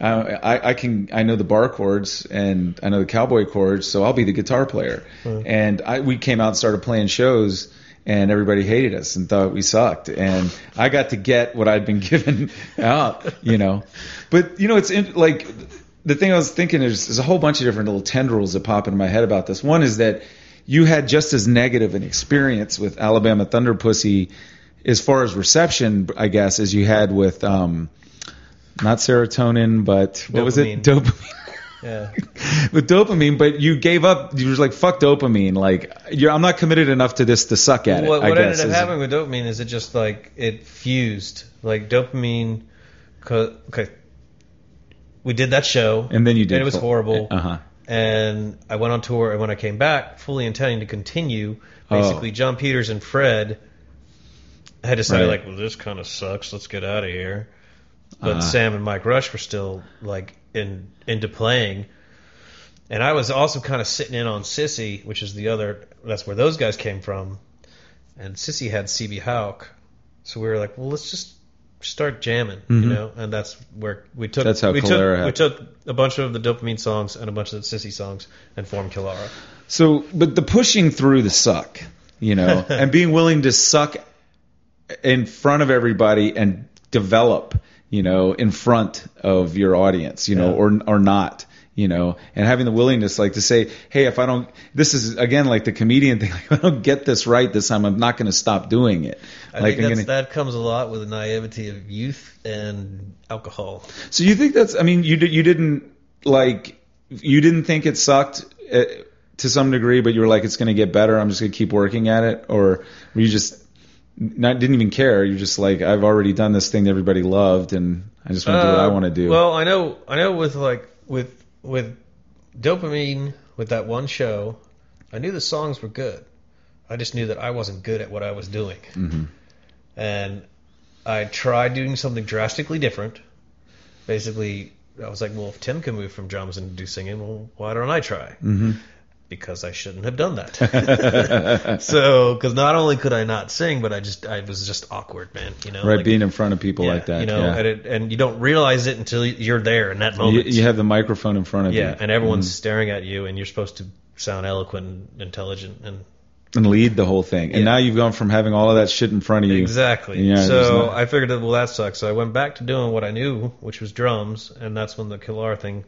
Speaker 1: I, I, I can I know the bar chords and I know the cowboy chords, so I'll be the guitar player. And I, we came out and started playing shows, and everybody hated us and thought we sucked. And I got to get what I'd been [LAUGHS] given out, you know. But you know, it's in, like the thing I was thinking is there's a whole bunch of different little tendrils that pop into my head about this. One is that you had just as negative an experience with Alabama Thunder Pussy as far as reception, I guess, as you had with um, not serotonin, but what was it? Dopamine.
Speaker 2: Yeah. [LAUGHS]
Speaker 1: with dopamine, but you gave up. You were like, "Fuck dopamine!" Like, you're, I'm not committed enough to this to suck at
Speaker 2: what
Speaker 1: it. I
Speaker 2: what
Speaker 1: guess
Speaker 2: ended up happening with dopamine is it just like it fused like dopamine. co- Okay, we did that show,
Speaker 1: and then you did.
Speaker 2: and it was horrible.
Speaker 1: Uh huh.
Speaker 2: And I went on tour, and when I came back, fully intending to continue,
Speaker 1: Oh.
Speaker 2: basically John Peters and Fred had decided
Speaker 1: Right.
Speaker 2: like, well, this kind of sucks. Let's get out of here. But
Speaker 1: Uh-huh.
Speaker 2: Sam and Mike Rush were still like in into playing. And I was also kind of sitting in on Sissy, which is the other. That's where those guys came from. And Sissy had CB Hauk, so we were like, well, let's just start jamming,
Speaker 1: Mhm.
Speaker 2: you know. And that's where we took.
Speaker 1: That's how
Speaker 2: we
Speaker 1: Kilara
Speaker 2: took. We took a bunch of the dopamine songs and a bunch of the Sissy songs and formed Kilara.
Speaker 1: So, but the pushing through the suck, you know, [LAUGHS] and being willing to suck in front of everybody and develop, you know, in front of your audience, you know,
Speaker 2: Yeah.
Speaker 1: or or not, you know, and having the willingness, like to say, hey, if I don't, this is again like the comedian [LAUGHS] thing, like, if I don't get this right this time, I'm not going to stop doing it.
Speaker 2: I
Speaker 1: like,
Speaker 2: think that's,
Speaker 1: gonna,
Speaker 2: that comes a lot with the naivety of youth and alcohol.
Speaker 1: so you think that's? I mean, you you didn't like, you didn't think it sucked. uh to some degree, but you were like, it's going to get better. I'm just going to keep working at it, or were you just not didn't even care? You're just like, I've already done this thing that everybody loved, and I just want to do what I
Speaker 2: Uh,
Speaker 1: want to do.
Speaker 2: Well, I know, I know. With like with with dopamine, with that one show, I knew the songs were good. I just knew that I wasn't good at what I was doing.
Speaker 1: Mhm.
Speaker 2: And I tried doing something drastically different. Basically, I was like, well, if Tim can move from drums and do singing, well, why don't I try?
Speaker 1: Mhm.
Speaker 2: Because I shouldn't have done that. [LAUGHS] so, because not only could I not sing, but I just, I was just awkward, man. You know,
Speaker 1: Right,
Speaker 2: like,
Speaker 1: being in front of people
Speaker 2: yeah,
Speaker 1: like that.
Speaker 2: You know,
Speaker 1: yeah.
Speaker 2: and, it, and you don't realize it until you're there in that moment.
Speaker 1: you have the microphone in front of you.
Speaker 2: yeah, and everyone's
Speaker 1: Mhm.
Speaker 2: staring at you, and you're supposed to sound eloquent and intelligent and
Speaker 1: and lead the whole thing. And
Speaker 2: Yeah.
Speaker 1: now you've gone from having all of that shit in front of you.
Speaker 2: Exactly.
Speaker 1: Yeah,
Speaker 2: so I figured that well that sucks. So I went back to doing what I knew, which was drums, and that's when the Kilara thing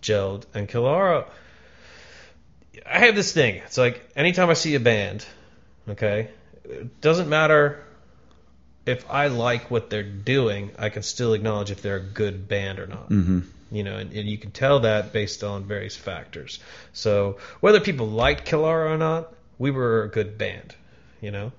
Speaker 2: gelled. And Kilara, I have this thing. It's like anytime I see a band, okay, it doesn't matter if I like what they're doing, I can still acknowledge if they're a good band or not.
Speaker 1: hmm
Speaker 2: You know, and, and you can tell that based on various factors. So whether people liked Kilara or not, we were a good band. You know,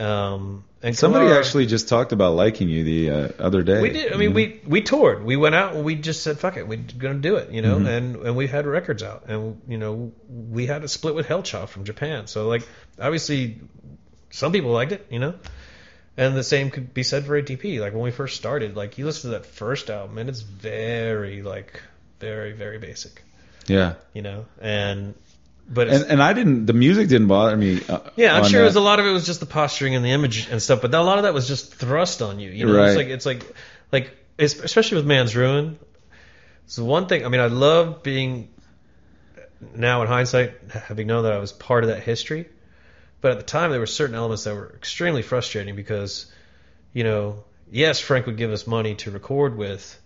Speaker 2: um, and
Speaker 1: Somebody actually just talked about liking you the uh, other day.
Speaker 2: we did. I mean, we we toured. We went out and we just said, "Fuck it, we're gonna do it," you know.
Speaker 1: Mhm.
Speaker 2: And and we had records out, and you know, we had a split with Hellchild from Japan. So like, obviously, some people liked it, you know. And the same could be said for ATP. Like when we first started, like you listen to that first album, and it's very like very very basic,
Speaker 1: Yeah.
Speaker 2: you know. And but
Speaker 1: And and I didn't. The music didn't bother me. Uh,
Speaker 2: yeah, I'm sure it was a lot of it was just the posturing and the image and stuff, but a lot of that was just thrust on you. You know, it's like it's like like especially with Man's Ruin. It's one thing. I mean, I love being now in hindsight having known that I was part of that history, but at the time there were certain elements that were extremely frustrating because, you know, yes, Frank would give us money to record with,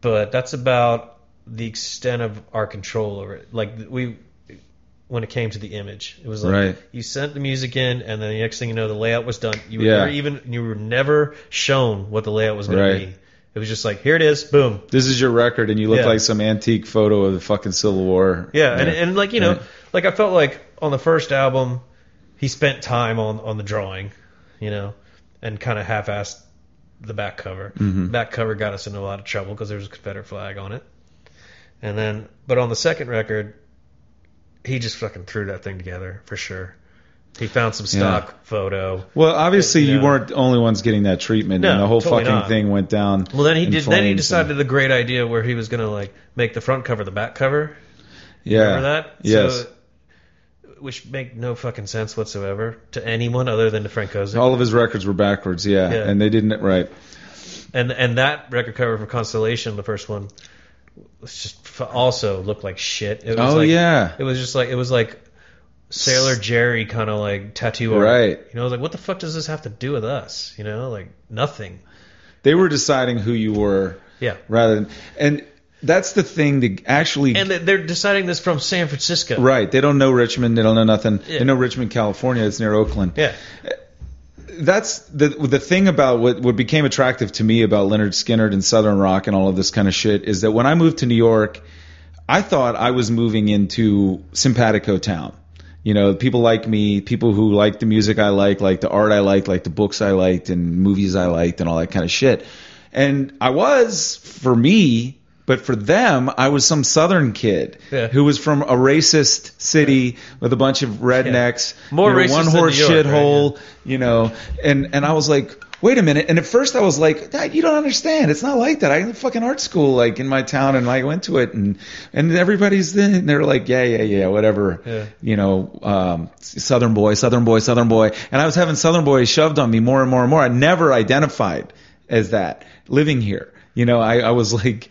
Speaker 2: but that's about the extent of our control over it. Like we when it came to the image. It was like
Speaker 1: Right.
Speaker 2: you sent the music in, and then the next thing you know, the layout was done. You were
Speaker 1: Yeah.
Speaker 2: never even you were never shown what the layout was going
Speaker 1: Right.
Speaker 2: to be. It was just like here it is, boom.
Speaker 1: This is your record, and you look
Speaker 2: Yeah.
Speaker 1: like some antique photo of the fucking Civil War.
Speaker 2: Yeah, and and like you know,
Speaker 1: Right.
Speaker 2: like I felt like on the first album, he spent time on on the drawing, you know, and kind of half-assed the back cover.
Speaker 1: Mhm.
Speaker 2: Back cover got us into a lot of trouble because there was a Confederate flag on it. And then, but on the second record, he just fucking threw that thing together for sure. He found some stock photo.
Speaker 1: Well, obviously, you
Speaker 2: Yeah.
Speaker 1: weren't the only ones getting that treatment,
Speaker 2: No,
Speaker 1: and the whole
Speaker 2: totally
Speaker 1: fucking
Speaker 2: not.
Speaker 1: thing went down.
Speaker 2: Well, then he did. Then he decided
Speaker 1: and-
Speaker 2: the great idea where he was gonna like make the front cover the back cover.
Speaker 1: yeah.
Speaker 2: Remember that?
Speaker 1: Yes.
Speaker 2: So, which make no fucking sense whatsoever to anyone other than to Frank Kozik.
Speaker 1: All of his records were backwards, yeah,
Speaker 2: Yeah.
Speaker 1: and they didn't right.
Speaker 2: And and that record cover for Constellation, the first one, just also looked like shit. It was
Speaker 1: Oh
Speaker 2: like,
Speaker 1: yeah,
Speaker 2: It was just like it was like Sailor Jerry kind of like tattoo art.
Speaker 1: Right.
Speaker 2: You know, I was like, what the fuck does this have to do with us? You know, like nothing.
Speaker 1: they were deciding who you were
Speaker 2: Yeah.
Speaker 1: rather than, and that's the thing that actually
Speaker 2: And they- they're deciding this from San Francisco.
Speaker 1: right. They don't know Richmond. They don't know nothing.
Speaker 2: Yeah.
Speaker 1: They know Richmond, California. It's near Oakland.
Speaker 2: Yeah.
Speaker 1: That's the the thing about what what became attractive to me about Lynyrd Skynyrd and Southern rock and all of this kind of shit is that when I moved to New York, I thought I was moving into simpatico town. You know, people like me, people who like the music I like, like the art I like, like the books I liked and movies I liked and all that kind of shit. And I was for me, but for them, I was some southern kid
Speaker 2: Yeah.
Speaker 1: who was from a racist city with a bunch of rednecks,
Speaker 2: More
Speaker 1: you know,
Speaker 2: racist
Speaker 1: one horse
Speaker 2: York, right?
Speaker 1: shithole, you know, and and I was like, wait a minute. And at first I was like, you don't understand. It's not like that. I went to fucking art school like in my town, and I went to it, and and everybody's and they're like, yeah, yeah, yeah, whatever,
Speaker 2: Yeah.
Speaker 1: you know, um, Southern boy, Southern boy, Southern boy, and I was having Southern boy shoved on me more and more and more. I never identified as that living here. You know, I, I was like.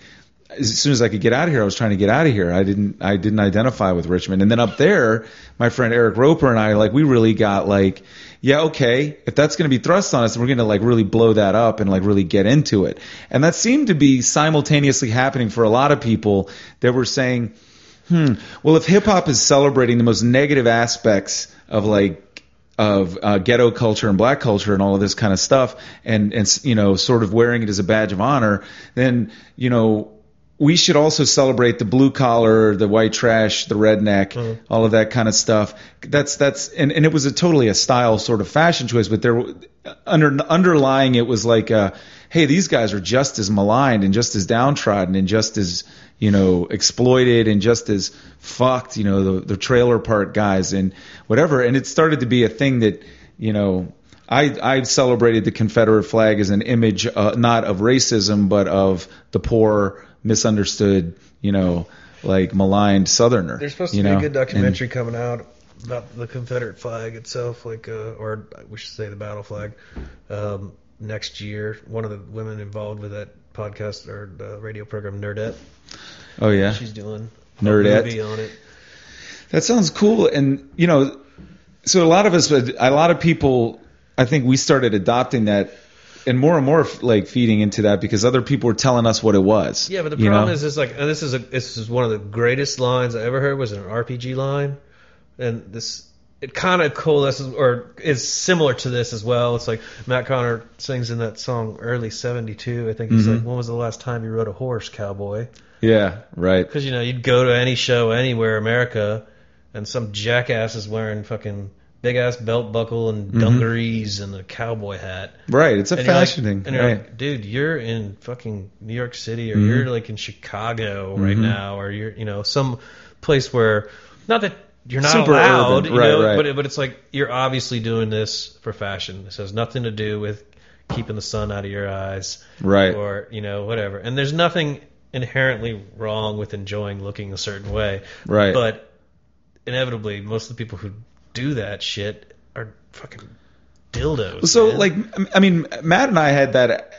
Speaker 1: As soon as I could get out of here, I was trying to get out of here. I didn't, I didn't identify with Richmond. And then up there, my friend Eric Roper and I, like, we really got like, yeah, okay, if that's going to be thrust on us, we're going to like really blow that up and like really get into it. And that seemed to be simultaneously happening for a lot of people that were saying, hmm, well, if hip hop is celebrating the most negative aspects of like, of uh, ghetto culture and black culture and all of this kind of stuff, and and you know, sort of wearing it as a badge of honor, then you know, we should also celebrate the blue collar, the white trash, the redneck, all of that kind of stuff. That's that's and, and it was a totally a style sort of fashion choice, but there under underlying it was like a hey, these guys are just as maligned and just as downtrodden and just as you know exploited and just as fucked, you know, the the trailer park guys and whatever. And it started to be a thing that you know. I, I celebrated the Confederate flag as an image, uh, not of racism, but of the poor, misunderstood, you know, like maligned Southerner.
Speaker 2: There's supposed to be
Speaker 1: know?
Speaker 2: a good documentary coming out about the Confederate flag itself, like, uh, or we should say the battle flag, um, next year. One of the women involved with that podcast or the radio program, Nerdette,
Speaker 1: oh yeah,
Speaker 2: she's doing a
Speaker 1: Nerdette.
Speaker 2: movie on it.
Speaker 1: That sounds cool. And you know, so a lot of us, a lot of people, I think we started adopting that, and more and more like feeding into that because other people were telling us what it was.
Speaker 2: Yeah, but the
Speaker 1: you
Speaker 2: problem
Speaker 1: know?
Speaker 2: is, is like, and this is a, this is one of the greatest lines I ever heard was an RPG line, and this it kind of coalesces or is similar to this as well. It's like Matt Connor sings in that song early '72. I think he's
Speaker 1: Mhm.
Speaker 2: like, when was the last time you rode a horse, cowboy?
Speaker 1: yeah, right.
Speaker 2: Because you know you'd go to any show anywhere America, and some jackass is wearing fucking big ass belt buckle and
Speaker 1: Mhm.
Speaker 2: dungarees and a cowboy hat.
Speaker 1: Right. It's a
Speaker 2: And you're like-
Speaker 1: fashion thing.
Speaker 2: And you're
Speaker 1: Right.
Speaker 2: like, dude, you're in fucking New York City, or
Speaker 1: Mhm.
Speaker 2: you're like in Chicago right
Speaker 1: Mhm.
Speaker 2: now, or you're, you know, some place where, not that you're not
Speaker 1: Super
Speaker 2: allowed,
Speaker 1: urban.
Speaker 2: you
Speaker 1: Right,
Speaker 2: know,
Speaker 1: right.
Speaker 2: but it, but it's like you're obviously doing this for fashion. This has nothing to do with keeping the sun out of your eyes,
Speaker 1: Right.
Speaker 2: or you know, whatever. And there's nothing inherently wrong with enjoying looking a certain way,
Speaker 1: Right.
Speaker 2: but inevitably, most of the people who do that shit are fucking dildos.
Speaker 1: So
Speaker 2: man.
Speaker 1: like I mean Matt and I had that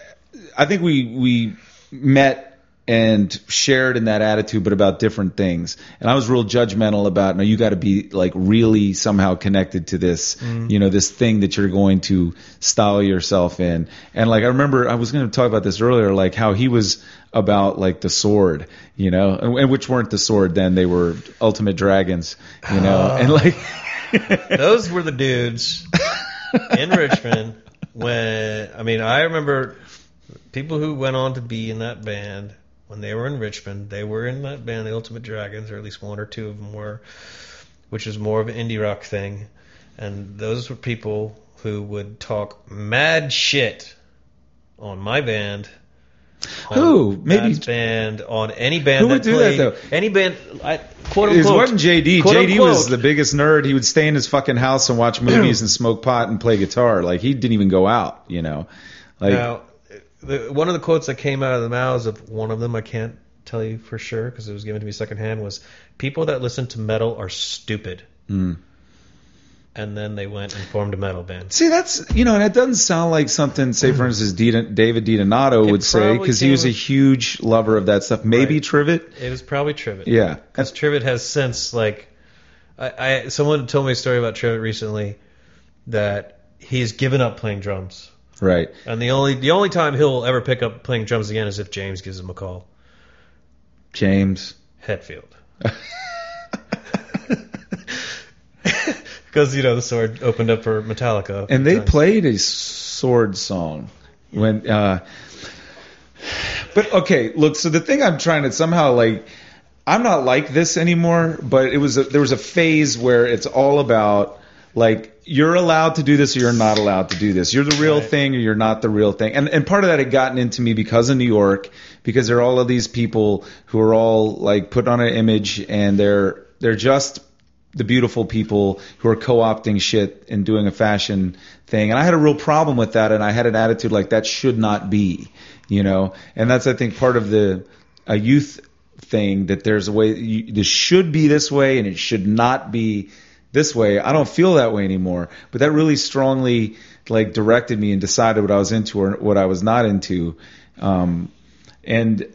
Speaker 1: I think we we met and shared in that attitude but about different things. And I was real judgmental about no you got to be like really somehow connected to this,
Speaker 2: Mm-hmm.
Speaker 1: you know, this thing that you're going to style yourself in. And like I remember I was going to talk about this earlier like how he was about like the sword, you know, and, and which weren't the sword then they were ultimate dragons, you know.
Speaker 2: Oh. [SIGHS]
Speaker 1: and like [LAUGHS]
Speaker 2: Those were the dudes in Richmond when I mean I remember people who went on to be in that band when they were in Richmond. They were in that band, the Ultimate Dragons, or at least one or two of them were, which was more of an indie rock thing. And those were people who would talk mad shit on my band.
Speaker 1: Who? Maybe-
Speaker 2: band on any band
Speaker 1: Who
Speaker 2: that
Speaker 1: would do that, though?
Speaker 2: any band. I, quote
Speaker 1: It
Speaker 2: unquote.
Speaker 1: wasn't JD. JD was the biggest nerd. He would stay in his fucking house and watch movies and smoke pot and play guitar. Like he didn't even go out, you know. Like
Speaker 2: now, the, one of the quotes that came out of the mouths of one of them, I can't tell you for sure because it was given to me secondhand, was people that listen to metal are stupid.
Speaker 1: mm.
Speaker 2: And then they went and formed a metal band.
Speaker 1: see, that's you know, and it doesn't sound like something. Say, for instance, David DiDonato would say because he was a huge lover of that stuff. Maybe
Speaker 2: Right.
Speaker 1: Trivett.
Speaker 2: It was probably Trivett.
Speaker 1: Yeah,
Speaker 2: Because Trivett has since, like, I, I someone told me a story about Trivett recently that he's given up playing drums.
Speaker 1: Right.
Speaker 2: And the only the only time he'll ever pick up playing drums again is if James gives him a call.
Speaker 1: James.
Speaker 2: Hetfield. [LAUGHS] Because you know the sword opened up for Metallica,
Speaker 1: and they
Speaker 2: times.
Speaker 1: played a sword song when uh but okay look so the thing i'm trying to somehow like i'm not like this anymore but it was a, there was a phase where it's all about like you're allowed to do this or you're not allowed to do this you're the real
Speaker 2: Right.
Speaker 1: thing or you're not the real thing and and part of that had gotten into me because of new york because there are all of these people who are all like put on an image and they're they're just the beautiful people who are co-opting shit and doing a fashion thing. And I had a real problem with that and I had an attitude like that should not be, you know. And that's I think part of the a youth thing that there's a way you, this should be this way and it should not be this way. I don't feel that way anymore. But that really strongly like directed me and decided what I was into or what I was not into. Um and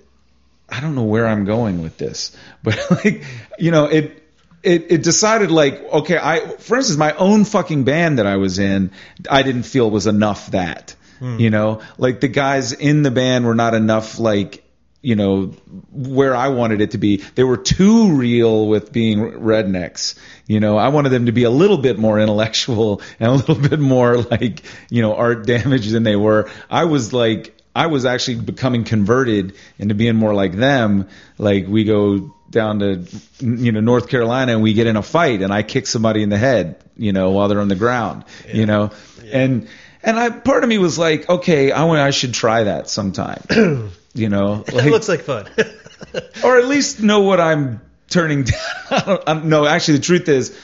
Speaker 1: I don't know where I'm going with this, [LAUGHS] but like, you know, it, it, it decided like, okay, I, for instance, my own fucking band that I was in, I didn't feel was enough that, you know, like the guys in the band were not enough like, you know, where I wanted it to be. They were too real with being rednecks. You know, I wanted them to be a little bit more intellectual [LAUGHS] and a little bit more like, you know, art damaged than they were. I was like, I was actually becoming converted into being more like them. Like we go down to, you know, North Carolina and we get in a fight and I kick somebody in the head, you know, while they're on the ground, you know, and, and I part of me was like, okay, I want I should try that sometime. [CLEARS THROAT] you know,
Speaker 2: it looks like fun. [LAUGHS]
Speaker 1: or at least know what I'm turning [LAUGHS] down. I no, actually, the truth is,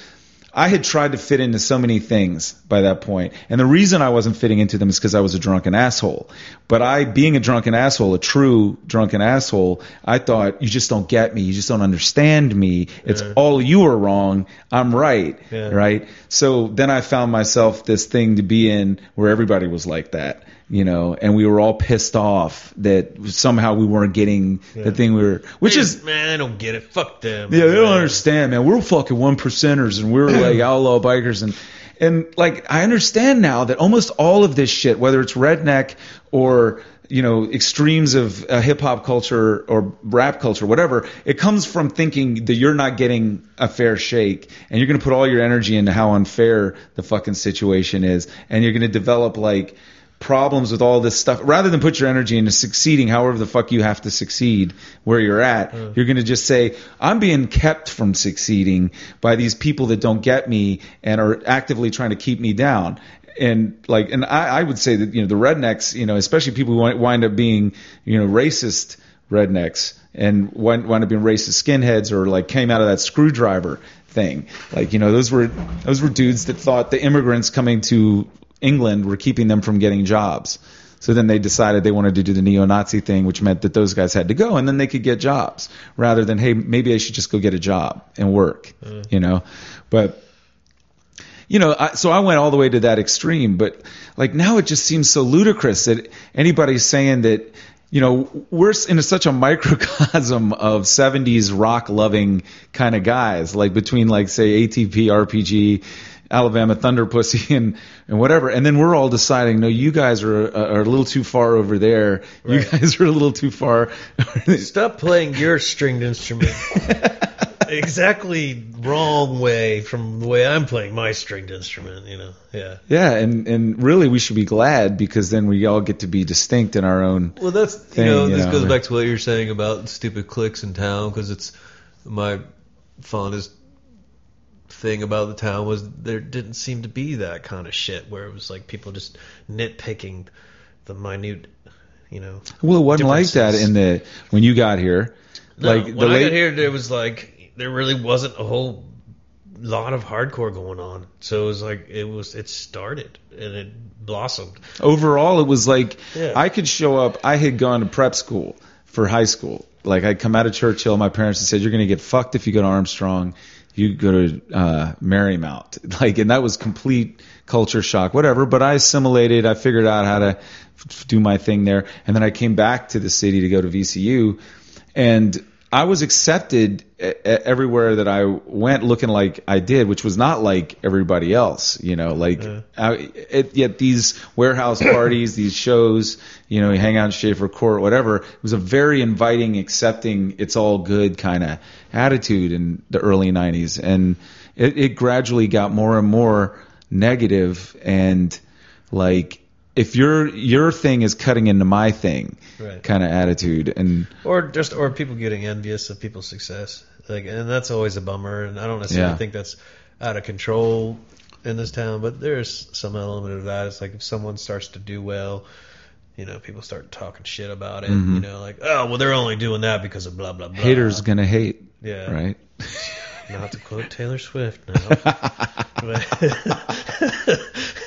Speaker 1: I had tried to fit into so many things by that point, and the reason I wasn't fitting into them is because I was a drunken asshole. But I, being a drunken asshole, a true drunken asshole, I thought you just don't get me, you just don't understand me. It's
Speaker 2: Yeah.
Speaker 1: all you are wrong, I'm right,
Speaker 2: Yeah.
Speaker 1: right? So then I found myself this thing to be in where everybody was like that. You know, and we were all pissed off that somehow we weren't getting
Speaker 2: Yeah.
Speaker 1: the thing we were, which is
Speaker 2: man, I don't get it. Fuck them.
Speaker 1: yeah, they don't understand, man. We're fucking one percenters and we're like [CLEARS THROAT] outlaw bikers and and like I understand now that almost all of this shit, whether it's redneck or you know extremes of uh, hip hop culture or rap culture, whatever, it comes from thinking that you're not getting a fair shake and you're going to put all your energy into how unfair the fucking situation is and you're going to develop like problems with all this stuff rather than put your energy into succeeding however the fuck you have to succeed where you're at mm. you're going to just say i'm being kept from succeeding by these people that don't get me and are actively trying to keep me down. And like and i, I would say that you know the rednecks you know especially people who wind- wind up being you know racist rednecks and wind, wind up being racist skinheads or like came out of that Skrewdriver thing. Like you know those were those were dudes that thought the immigrants coming to England were keeping them from getting jobs. So then they decided they wanted to do the neo-Nazi thing, which meant that those guys had to go, and then they could get jobs rather than hey, maybe I should just go get a job and work, mm. you know. But you know, I, so I went all the way to that extreme. But like now, it just seems so ludicrous that anybody's saying that. You know, we're in a, such a microcosm of 70s rock loving kind of guys, like between like say ATP, RPG, Alabama Thunderpussy [LAUGHS] and and whatever. And then we're all deciding, no, you guys are are a little too far over there. You guys are a little too far.
Speaker 2: Stop playing your stringed instrument. [LAUGHS] exactly wrong way from the way I'm playing my stringed instrument. You know. Yeah.
Speaker 1: yeah, and and really we should be glad because then we all get to be distinct in our own.
Speaker 3: Well, that's
Speaker 1: thing,
Speaker 3: you know
Speaker 1: you
Speaker 3: this
Speaker 1: know,
Speaker 3: goes back to what you're saying about stupid cliques in town because it's my fondest thing about the town was there didn't seem to be that kind of shit where it was like people just nitpicking the minute, you know.
Speaker 1: Well, it wasn't like that in the when you got here.
Speaker 2: No,
Speaker 1: like
Speaker 2: when
Speaker 1: the
Speaker 2: I
Speaker 1: late,
Speaker 2: got here, there was like there really wasn't a whole lot of hardcore going on. So it was like it was it started and it blossomed.
Speaker 1: overall it was like
Speaker 2: Yeah.
Speaker 1: I could show up. I had gone to prep school for high school. Like I'd come out of Churchill. My parents had said, "You're going to get fucked if you go to Armstrong. You go to uh, Marymount." [LAUGHS] Like, and that was complete culture shock. Whatever. But I assimilated. I figured out how to f- do my thing there, and then I came back to the city to go to VCU, and I was accepted everywhere that I went, looking like I did, which was not like everybody else. You know, like I, it, yet these warehouse parties, these shows, you know, you hang out in Shafer Court, whatever. It was a very inviting, accepting, it's all good kind of attitude in the early '90s, and it, it gradually got more and more negative and like. If your your thing is cutting into my thing,
Speaker 2: Right.
Speaker 1: kind of attitude, and
Speaker 2: or just or people getting envious of people's success like and that's always a bummer and i don't necessarily
Speaker 1: Yeah.
Speaker 2: think that's out of control in this town but there's some element of that it's like if someone starts to do well you know people start talking shit about it mm-hmm. you know like oh well they're only doing that because of blah blah blah
Speaker 1: haters gonna hate,
Speaker 2: yeah
Speaker 1: right? [LAUGHS]
Speaker 2: not to quote taylor swift now [LAUGHS] but,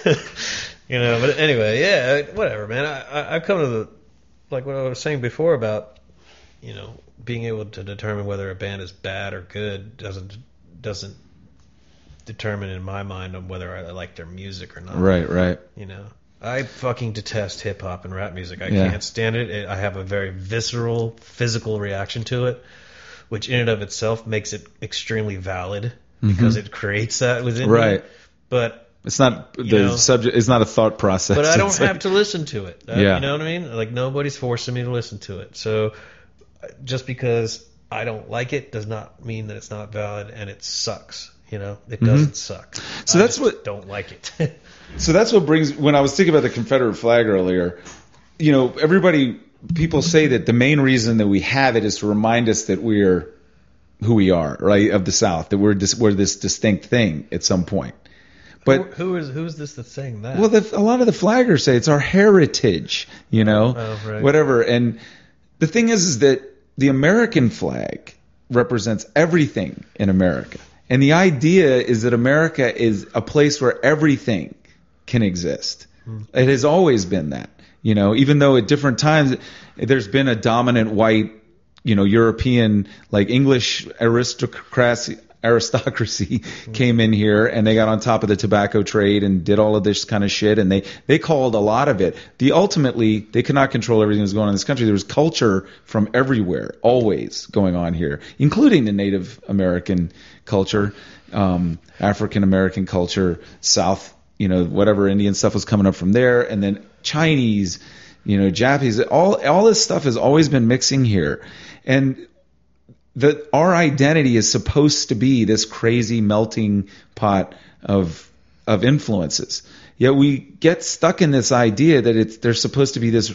Speaker 2: [LAUGHS] you know but anyway yeah whatever man I, I i've come to the like what i was saying before about you know being able to determine whether a band is bad or good doesn't doesn't determine in my mind on whether I like their music or not.
Speaker 1: Right, right.
Speaker 2: You know, I fucking detest hip hop and rap music. I
Speaker 1: Yeah.
Speaker 2: can't stand it. it. I have a very visceral, physical reaction to it, which in and of itself makes it extremely valid because it creates that within me.
Speaker 1: Mm-hmm. Right.
Speaker 2: But
Speaker 1: It's not the
Speaker 2: know.
Speaker 1: subject. It's not a thought process.
Speaker 2: but I don't
Speaker 1: It's
Speaker 2: have
Speaker 1: like-
Speaker 2: to listen to it. Uh,
Speaker 1: Yeah.
Speaker 2: You know what I mean? Like nobody's forcing me to listen to it. So uh, just because I don't like it does not mean that it's not valid and it sucks. You know, it doesn't suck.
Speaker 1: Mm-hmm. So
Speaker 2: I
Speaker 1: that's what-
Speaker 2: don't like it. [LAUGHS]
Speaker 1: So that's what brings. When I was thinking about the Confederate flag earlier, you know, everybody, people say that the main reason that we have it is to remind us that we're who we are, right, of the South, that we're dis, we're this distinct thing at some point. But
Speaker 2: who, who is who's this that's saying that?
Speaker 1: well, the, a lot of the flaggers say it's our heritage, you know,
Speaker 2: oh, oh, right.
Speaker 1: whatever. And the thing is, is that the American flag represents everything in America, and the idea is that America is a place where everything can exist. Hmm. It has always been that, you know, even though at different times there's been a dominant white, you know, European like English aristocracy aristocracy [LAUGHS] came in here and they got on top of the tobacco trade and did all of this kind of shit and they they called a lot of it. The ultimately they could not control everything that was going on in this country. There was culture from everywhere always going on here including the native american culture um african american culture south you know whatever indian stuff was coming up from there. And then chinese you know japanese all all this stuff has always been mixing here. And that our identity is supposed to be this crazy melting pot of of influences. Yet we get stuck in this idea that it's there's supposed to be this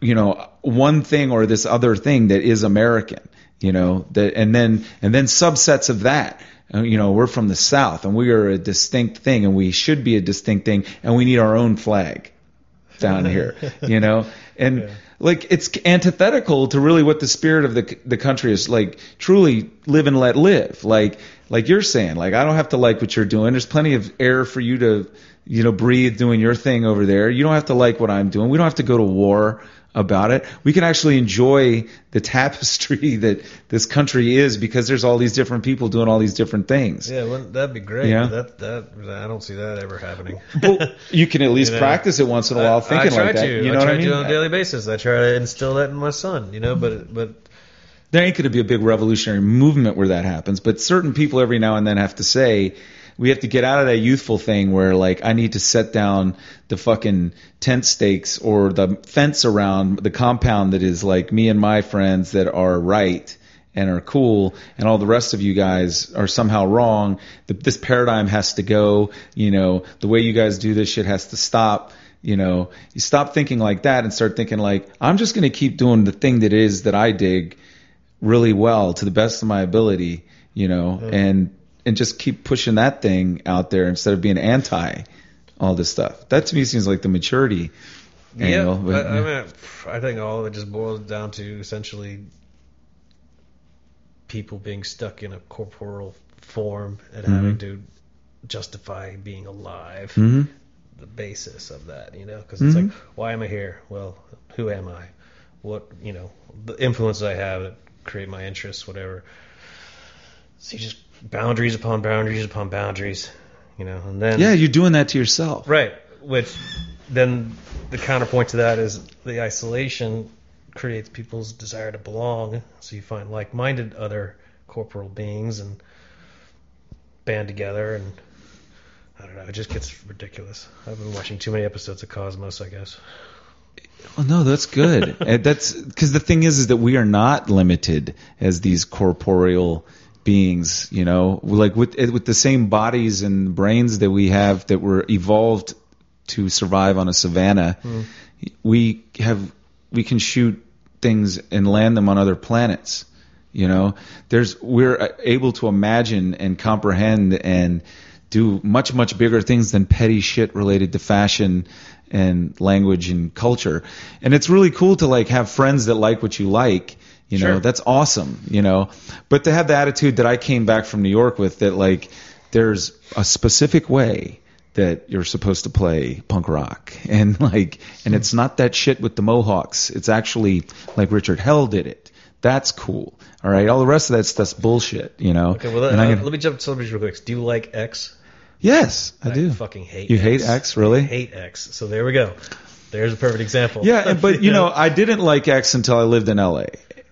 Speaker 1: you know one thing or this other thing that is American, you know, that and then and then subsets of that. Uh, You know, we're from the South and we are a distinct thing and we should be a distinct thing and we need our own flag down here, you know? And [LAUGHS] like it's antithetical to really what the spirit of the the country is like truly live and let live. Like like you're saying, like I don't have to like what you're doing. There's plenty of air for you to you know breathe doing your thing over there. You don't have to like what I'm doing. We don't have to go to war about it. We can actually enjoy the tapestry [LAUGHS] that this country is because there's all these different people doing all these different things.
Speaker 2: yeah, well, that'd be great.
Speaker 1: Yeah.
Speaker 2: That that I don't see that ever happening.
Speaker 1: Well, you [LAUGHS] can at least
Speaker 2: You know,
Speaker 1: practice it once in a while
Speaker 2: I,
Speaker 1: thinking
Speaker 2: I try
Speaker 1: like that.
Speaker 2: to.
Speaker 1: You know
Speaker 2: I
Speaker 1: what
Speaker 2: try
Speaker 1: I mean?
Speaker 2: to on a daily basis. I try to instill that in my son. You know, but but
Speaker 1: there ain't going to be a big revolutionary movement where that happens, but certain people every now and then have to say, we have to get out of that youthful thing where like I need to set down the fucking tent stakes or the fence around the compound that is like me and my friends that are right and are cool and all the rest of you guys are somehow wrong. The, this paradigm has to go, you know, the way you guys do this shit has to stop. You know, you stop thinking like that and start thinking like, I'm just going to keep doing the thing that is that I dig really well to the best of my ability, you know, and and just keep pushing that thing out there instead of being anti all this stuff. That to me seems like the maturity angle.
Speaker 2: yeah,
Speaker 1: but,
Speaker 2: I, I mean, I think all of it just boils down to essentially people being stuck in a corporeal form and having to justify being alive.
Speaker 1: Mhm.
Speaker 2: The basis of that, you know, because it's
Speaker 1: Mhm.
Speaker 2: like, why am I here? Well, who am I? What you know, the influences I have that create my interests, whatever. So you just boundaries upon boundaries upon boundaries, you know, and then
Speaker 1: yeah, you're doing that to yourself.
Speaker 2: Right. Which then the counterpoint to that is the isolation creates people's desire to belong. So you find like-minded other corporal beings and band together, and I don't know. It just gets ridiculous. I've been watching too many episodes of Cosmos, I guess.
Speaker 1: Well, no, that's good. [LAUGHS] That's because the thing is, is that we are not limited as these corporeal beings. You know, like with eh, with the same bodies and brains that we have that were evolved to survive on a savanna. Hmm. We have we can shoot things and land them on other planets. You know, there's we're uh, able to imagine and comprehend and do much much bigger things than petty shit related to fashion and language and culture. And it's really cool to like have friends that like what you like. You know,
Speaker 2: Sure.
Speaker 1: that's awesome. You know, but to have the attitude that I came back from New York with, that like there's a specific way that you're supposed to play punk rock, [LAUGHS] and like, and it's not that shit with the Mohawks. It's actually like Richard Hell did it. That's cool. All right. All the rest of that's that's bullshit. You know.
Speaker 2: Okay, well,
Speaker 1: And
Speaker 2: uh,
Speaker 1: I can-
Speaker 2: let me jump to celebrities real quick. Do you like X?
Speaker 1: yes, I do.
Speaker 2: fucking hate
Speaker 1: You
Speaker 2: X.
Speaker 1: hate X, really?
Speaker 2: I hate X. So there we go. There's a perfect example.
Speaker 1: Yeah, but [LAUGHS] you know, I didn't like X until I lived in LA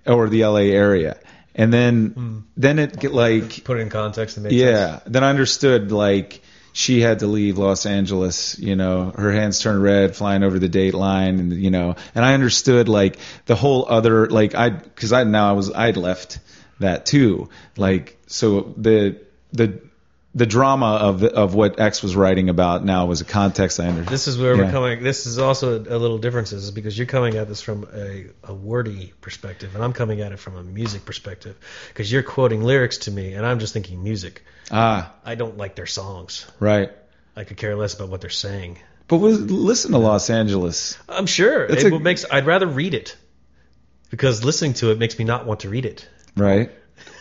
Speaker 1: or the LA area, and then hmm. then it get like
Speaker 2: put it in context and make sense.
Speaker 1: yeah, then I understood like she had to leave Los Angeles. You know, her hands turned red flying over the date line, and you know, and I understood like the whole other like I because I now I was I'd left that too. Like so the the the drama of of what X was writing about now was a context I understood.
Speaker 2: This is where
Speaker 1: Yeah.
Speaker 2: we're coming. This is also a little differences is because you're coming at this from a, a wordy perspective, and I'm coming at it from a music perspective. Because you're quoting lyrics to me, and I'm just thinking music.
Speaker 1: Ah,
Speaker 2: I don't like their songs.
Speaker 1: right.
Speaker 2: I could care less about what they're saying.
Speaker 1: But was, listen to Los Angeles.
Speaker 2: I'm sure
Speaker 1: It's
Speaker 2: it
Speaker 1: a-
Speaker 2: makes. I'd rather read it because listening to it makes me not want to read it.
Speaker 1: Right.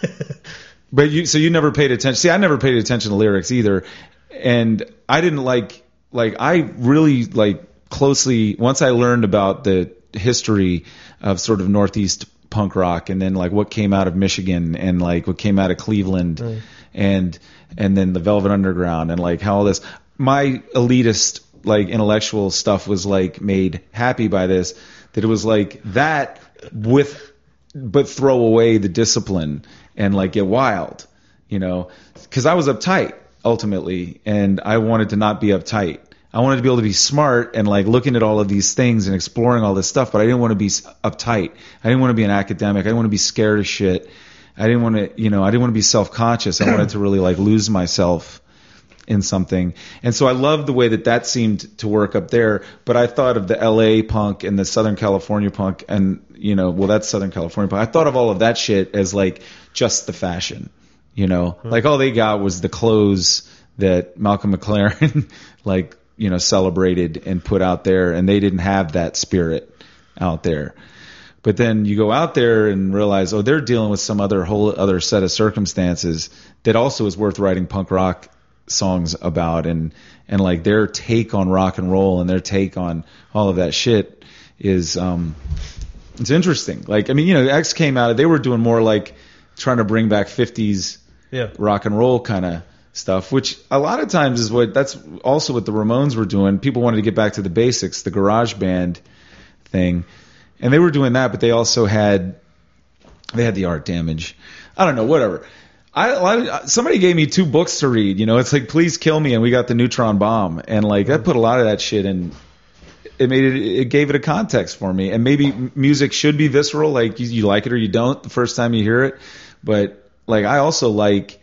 Speaker 1: [LAUGHS] But you, so you never paid attention. See, I never paid attention to lyrics either, and I didn't like, like, I really like closely. Once I learned about the history of sort of Northeast punk rock, and then like what came out of Michigan, and like what came out of Cleveland, and and then the Velvet Underground, and like how all this, my elitist like intellectual stuff was like made happy by this. That it was like that with but throw away the discipline and like get wild, you know, because I was uptight ultimately, and I wanted to not be uptight. I wanted to be able to be smart and like looking at all of these things and exploring all this stuff, but I didn't want to be uptight. I didn't want to be an academic. I didn't want to be scared of shit. I didn't want to, you know, I didn't want to be self-conscious. I wanted to really like lose myself in something. And so I loved the way that that seemed to work up there. But I thought of the LA punk and the Southern California punk and, you know, well, that's Southern California punk. I thought of all of that shit as like just the fashion, you know, hmm. like all they got was the clothes that Malcolm McLaren, [LAUGHS] like, you know, celebrated and put out there. And they didn't have that spirit out there. But then you go out there and realize, oh, they're dealing with some other whole other set of circumstances that also is worth writing punk rock songs about and and like their take on rock and roll and their take on all of that shit is um it's interesting. Like I mean, you know, X came out they were doing more like trying to bring back 50s
Speaker 2: Yeah.
Speaker 1: rock and roll kind of stuff, which a lot of times is what that's also what the Ramones were doing. People wanted to get back to the basics, the garage band thing. And they were doing that, but they also had they had the art damage. I don't know, whatever. I, of- somebody gave me two books to read. You know, it's like Please Kill Me and we got the neutron bomb, and like that put a lot of that shit in. It made it. It gave it a context for me, and maybe music should be visceral. Like you, you like it or you don't the first time you hear it, but like I also like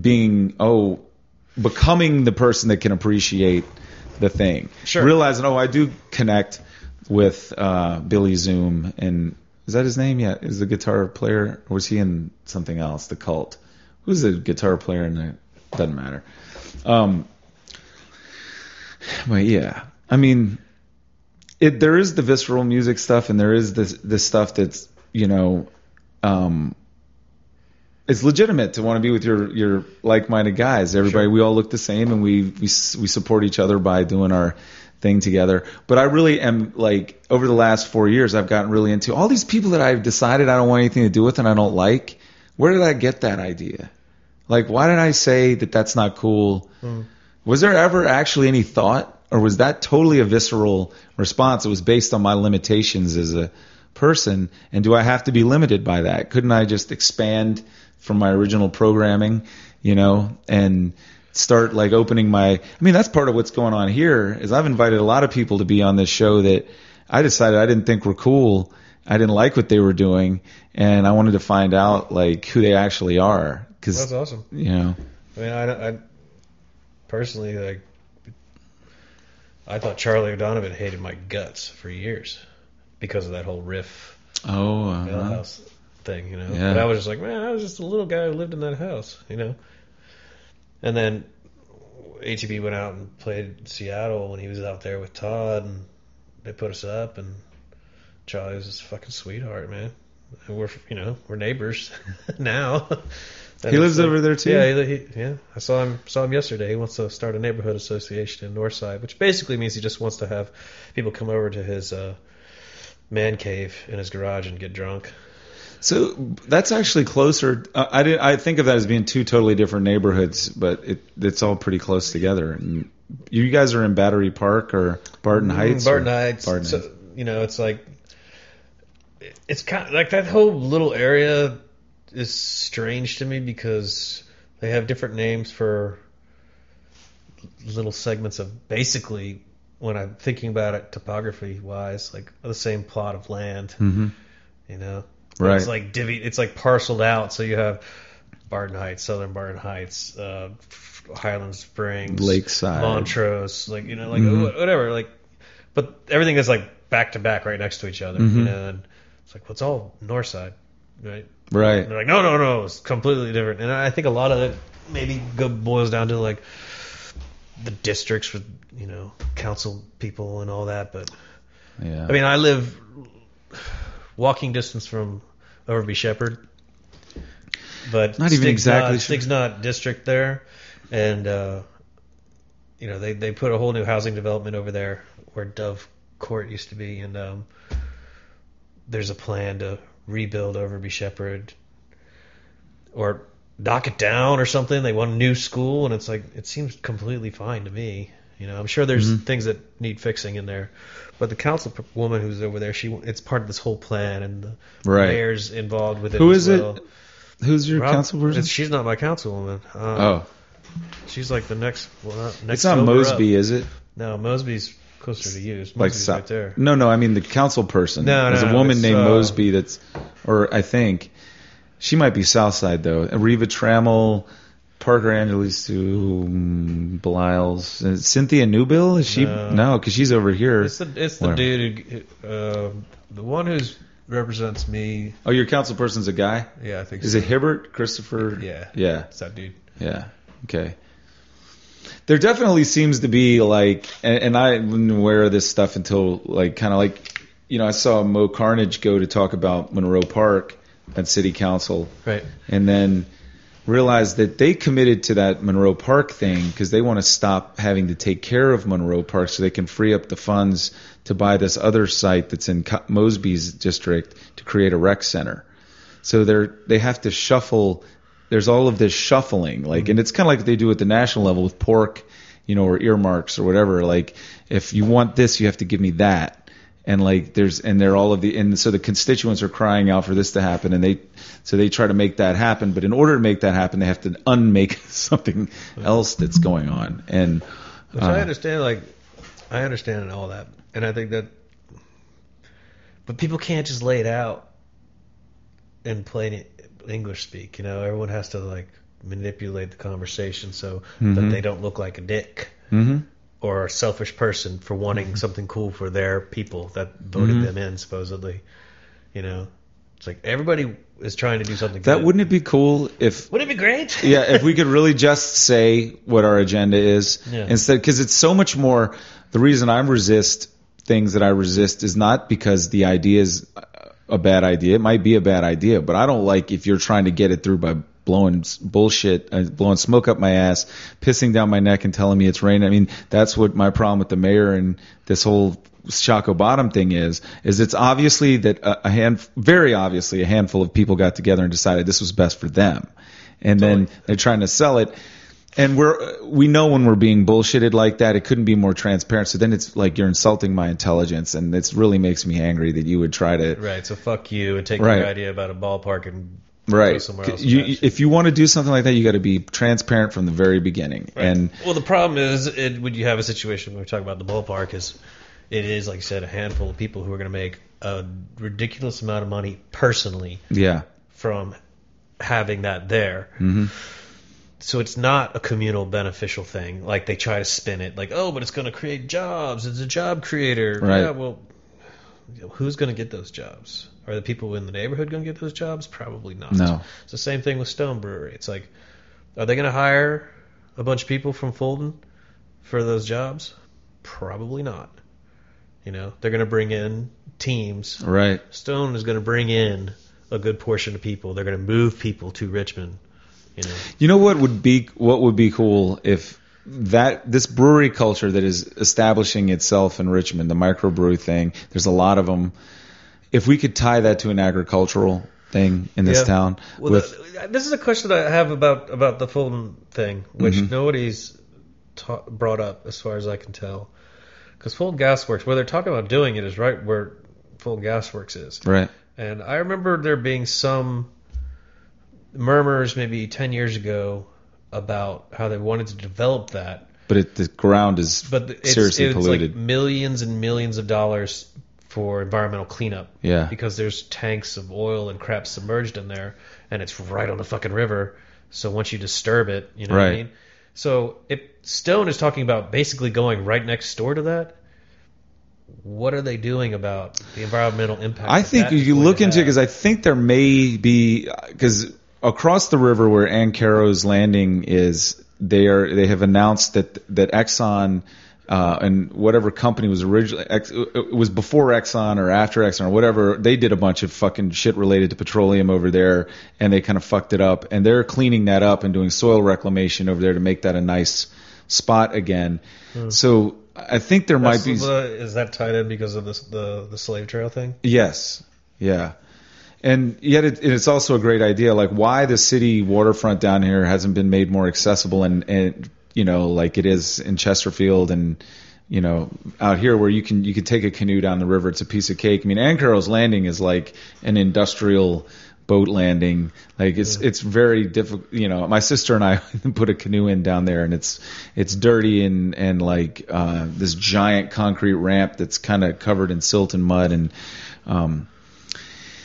Speaker 1: being oh becoming the person that can appreciate the thing.
Speaker 2: Sure.
Speaker 1: Realizing oh I do connect with uh, Billy Zoom and is that his name? Yeah, is the guitar player or was he in something else? The Cult. Who's the guitar player in there? Doesn't matter. Um, but yeah, I mean, it there is the visceral music stuff, and there is this this stuff that's you know, um, it's legitimate to want to be with your your like-minded guys. Everybody, we all look the same, and we we we support each other by doing our thing together. But I really am like over the last four years, I've gotten really into all these people that I've decided I don't want anything to do with and I don't like. Where did I get that idea? Like, why did I say that that's not cool? Hmm. Was there ever actually any thought, or was that totally a visceral response? It was based on my limitations as a person, and do I have to be limited by that? Couldn't I just expand from my original programming, you know, and start like opening my? I mean, that's part of what's going on here. Is I've invited a lot of people to be on this show that I decided I didn't think were cool. I didn't like what they were doing, and I wanted to find out like who they actually are. Because
Speaker 2: That's awesome.
Speaker 1: you know,
Speaker 2: I mean, I, I personally like. I thought Charlie O'Donovan hated my guts for years because of that whole riff
Speaker 1: oh, uh
Speaker 2: Millhouse thing, you know.
Speaker 1: Yeah.
Speaker 2: But I was just like, man, I was just a little guy who lived in that house, you know. And then ATP went out and played Seattle when he was out there with Todd, and they put us up, and Charlie was a fucking sweetheart, man. We're, you know, we're neighbors [LAUGHS] now. [LAUGHS]
Speaker 1: He lives over there, too?
Speaker 2: Yeah, he, he, yeah. I saw him saw him yesterday. He wants to start a neighborhood association in Northside, which basically means he just wants to have people come over to his uh, man cave in his garage and get drunk.
Speaker 1: So that's actually closer. Uh, I did. I think of that as being two totally different neighborhoods, but it it's all pretty close together. And you guys are in Battery Park or Barton Heights?
Speaker 2: Mm, Barton Heights.
Speaker 1: Barton
Speaker 2: so,
Speaker 1: Heights.
Speaker 2: you know, it's like it's kind of like that whole little area is strange to me because they have different names for little segments of basically when I'm thinking about it topography wise, like the same plot of land.
Speaker 1: Mhm.
Speaker 2: You know,
Speaker 1: Right.
Speaker 2: It's like divvy. It's like parceled out. So you have Barton Heights, Southern Barton Heights, uh, Highland Springs,
Speaker 1: Lakeside.
Speaker 2: Montrose, like you know, like
Speaker 1: Mhm.
Speaker 2: whatever, like. But everything is like back to back, right next to each other,
Speaker 1: Mhm.
Speaker 2: you know. And it's like, well, it's all north side, right?
Speaker 1: Right.
Speaker 2: And they're like, no, no, no, it's completely different. And I think a lot of it maybe boils down to like the districts with you know council people and all that. But
Speaker 1: Yeah.
Speaker 2: I mean, I live walking distance from Overby Sheppard, but
Speaker 1: Not even
Speaker 2: Stig's
Speaker 1: exactly
Speaker 2: not. Stig's not district there, and uh, you know they they put a whole new housing development over there where Dove Court used to be, and um, there's a plan to rebuild Overby Sheppard or knock it down or something. They want a new school, and it's like it seems completely fine to me. You know, I'm sure there's
Speaker 1: Mhm.
Speaker 2: things that need fixing in there, but the council woman who's over there, she it's part of this whole plan, and the
Speaker 1: Right.
Speaker 2: mayor's involved with it.
Speaker 1: Who
Speaker 2: as
Speaker 1: is it? Who's your
Speaker 2: Rob-
Speaker 1: council person?
Speaker 2: She's not my councilwoman. Um,
Speaker 1: oh,
Speaker 2: she's like the next. Well, not, next
Speaker 1: it's not Mosby,
Speaker 2: Up.
Speaker 1: is it?
Speaker 2: No, Mosby's closer to you. Mosby's
Speaker 1: Like so-
Speaker 2: right there.
Speaker 1: No, no. I mean the council person.
Speaker 2: No,
Speaker 1: There's
Speaker 2: no,
Speaker 1: a woman named
Speaker 2: uh,
Speaker 1: Mosby that's, or I think, she might be Southside though. Reva Trammell, Parker um, Belials, Uh, Cynthia Newbill. Is she?
Speaker 2: No.
Speaker 1: No, because she's over here.
Speaker 2: It's the it's the
Speaker 1: Whatever.
Speaker 2: dude who, uh, the one who's represents me.
Speaker 1: Oh, your council person's a guy.
Speaker 2: Yeah, I think
Speaker 1: Is
Speaker 2: so.
Speaker 1: it Hilbert? Christopher?
Speaker 2: Yeah.
Speaker 1: Yeah.
Speaker 2: It's that dude.
Speaker 1: Yeah. Okay. There definitely seems to be like, and, and I wasn't aware of this stuff until like kind of like, you know, I saw Mo Carnage go to talk about Monroe Park at City Council,
Speaker 2: Right.
Speaker 1: and then realized that they committed to that Monroe Park thing because they want to stop having to take care of Monroe Park so they can free up the funds to buy this other site that's in Mosby's district to create a rec center. So they're they have to shuffle. There's all of this shuffling, like, and it's kind of like what they do at the national level with pork, you know, or earmarks or whatever. Like, if you want this, you have to give me that. And like, there's and they're all of the and so the constituents are crying out for this to happen, and they so they try to make that happen. But in order to make that happen, they have to unmake [LAUGHS] something else that's going on. And
Speaker 2: Which
Speaker 1: uh,
Speaker 2: I understand. Like, I understand all that, and I think that, but people can't just lay it out in plain English speak. You know, everyone has to like manipulate the conversation so that
Speaker 1: Mhm.
Speaker 2: they don't look like a dick
Speaker 1: mhm.
Speaker 2: or a selfish person for wanting something cool for their people that voted
Speaker 1: Mhm.
Speaker 2: them in, supposedly. You know, it's like everybody is trying to do something.
Speaker 1: that
Speaker 2: good.
Speaker 1: wouldn't it be cool if
Speaker 2: Wouldn't it be great? [LAUGHS]
Speaker 1: yeah, if we could really just say what our agenda is
Speaker 2: Yeah.
Speaker 1: instead, because it's so much more. The reason I resist things that I resist is not because the idea is a bad idea. It might be a bad idea, but I don't like if you're trying to get it through by blowing bullshit, uh, blowing smoke up my ass, pissing down my neck, and telling me it's raining. I mean, that's what my problem with the mayor and this whole Shockoe Bottom thing is. Is it's obviously that a, a hand, very obviously, a handful of people got together and decided this was best for them, and then they're trying to sell it. And we're we know when we're being bullshitted like that, it couldn't be more transparent. So then it's like you're insulting my intelligence, and it really makes me angry that you would try to
Speaker 2: Right. So fuck you and take
Speaker 1: Right.
Speaker 2: your idea about a ballpark and go
Speaker 1: right.
Speaker 2: somewhere else.
Speaker 1: You, if you want to do something like that, you got to be transparent from the very beginning.
Speaker 2: Right.
Speaker 1: And
Speaker 2: well, the problem is, it, when you have a situation when we're talking about the ballpark, is it is like I said, a handful of people who are going to make a ridiculous amount of money personally
Speaker 1: yeah,
Speaker 2: from having that there.
Speaker 1: hmm
Speaker 2: So it's not a communal beneficial thing. Like they try to spin it, like oh, but it's going to create jobs. It's a job creator.
Speaker 1: Right.
Speaker 2: Yeah. Well, who's going to get those jobs? Are the people in the neighborhood going to get those jobs? Probably not.
Speaker 1: No.
Speaker 2: It's the same thing with Stone Brewery. It's like, are they going to hire a bunch of people from Fulton for those jobs? Probably not. You know, they're going to bring in teams.
Speaker 1: right.
Speaker 2: Stone is going to bring in a good portion of people. They're going to move people to Richmond. You know,
Speaker 1: You know what would be what would be cool if that this brewery culture that is establishing itself in Richmond, the microbrew thing. There's a lot of them. If we could tie that to an agricultural thing in this
Speaker 2: Yeah.
Speaker 1: town,
Speaker 2: Well,
Speaker 1: with
Speaker 2: the, this is a question I have about about the Fulton thing, which
Speaker 1: Mhm.
Speaker 2: nobody's ta- brought up as far as I can tell. Because Fulton Gas Works, where they're talking about doing it, is right where Fulton Gas Works is.
Speaker 1: right,
Speaker 2: And I remember there being some murmurs maybe 10 years ago about how they wanted to develop that.
Speaker 1: but it, the ground is
Speaker 2: But it's,
Speaker 1: seriously
Speaker 2: it's
Speaker 1: polluted.
Speaker 2: like millions and millions of dollars for environmental cleanup.
Speaker 1: yeah,
Speaker 2: because there's tanks of oil and crap submerged in there, and it's right on the fucking river. So once you disturb it, you know what I mean. So if Stone is talking about basically going right next door to that, what are they doing about the environmental impact?
Speaker 1: I think
Speaker 2: is
Speaker 1: you look into
Speaker 2: it,
Speaker 1: because I think there may be uh, because across the river where Ancarrow's landing is, they are they have announced that that Exxon. Uh, and whatever company was originally, Ex- it was before Exxon or after Exxon or whatever, they did a bunch of fucking shit related to petroleum over there, and they kind of fucked it up. And they're cleaning that up and doing soil reclamation over there to make that a nice spot again. So I think there might
Speaker 2: Hmm.
Speaker 1: Be.
Speaker 2: the- is that tied in because of this, the the slave trail thing?
Speaker 1: Yes. Yeah. And yet it, it's also a great idea. Like why the city waterfront down here hasn't been made more accessible and, and you know, like it is in Chesterfield and, you know, out here where you can, you can take a canoe down the river. It's a piece of cake. I mean, Ancarrow's landing is like an industrial boat landing. Like it's, it's very difficult. You know, my sister and I [LAUGHS] put a canoe in down there and it's, it's dirty and, and like, uh, this giant concrete ramp that's kind of covered in silt and mud and, um,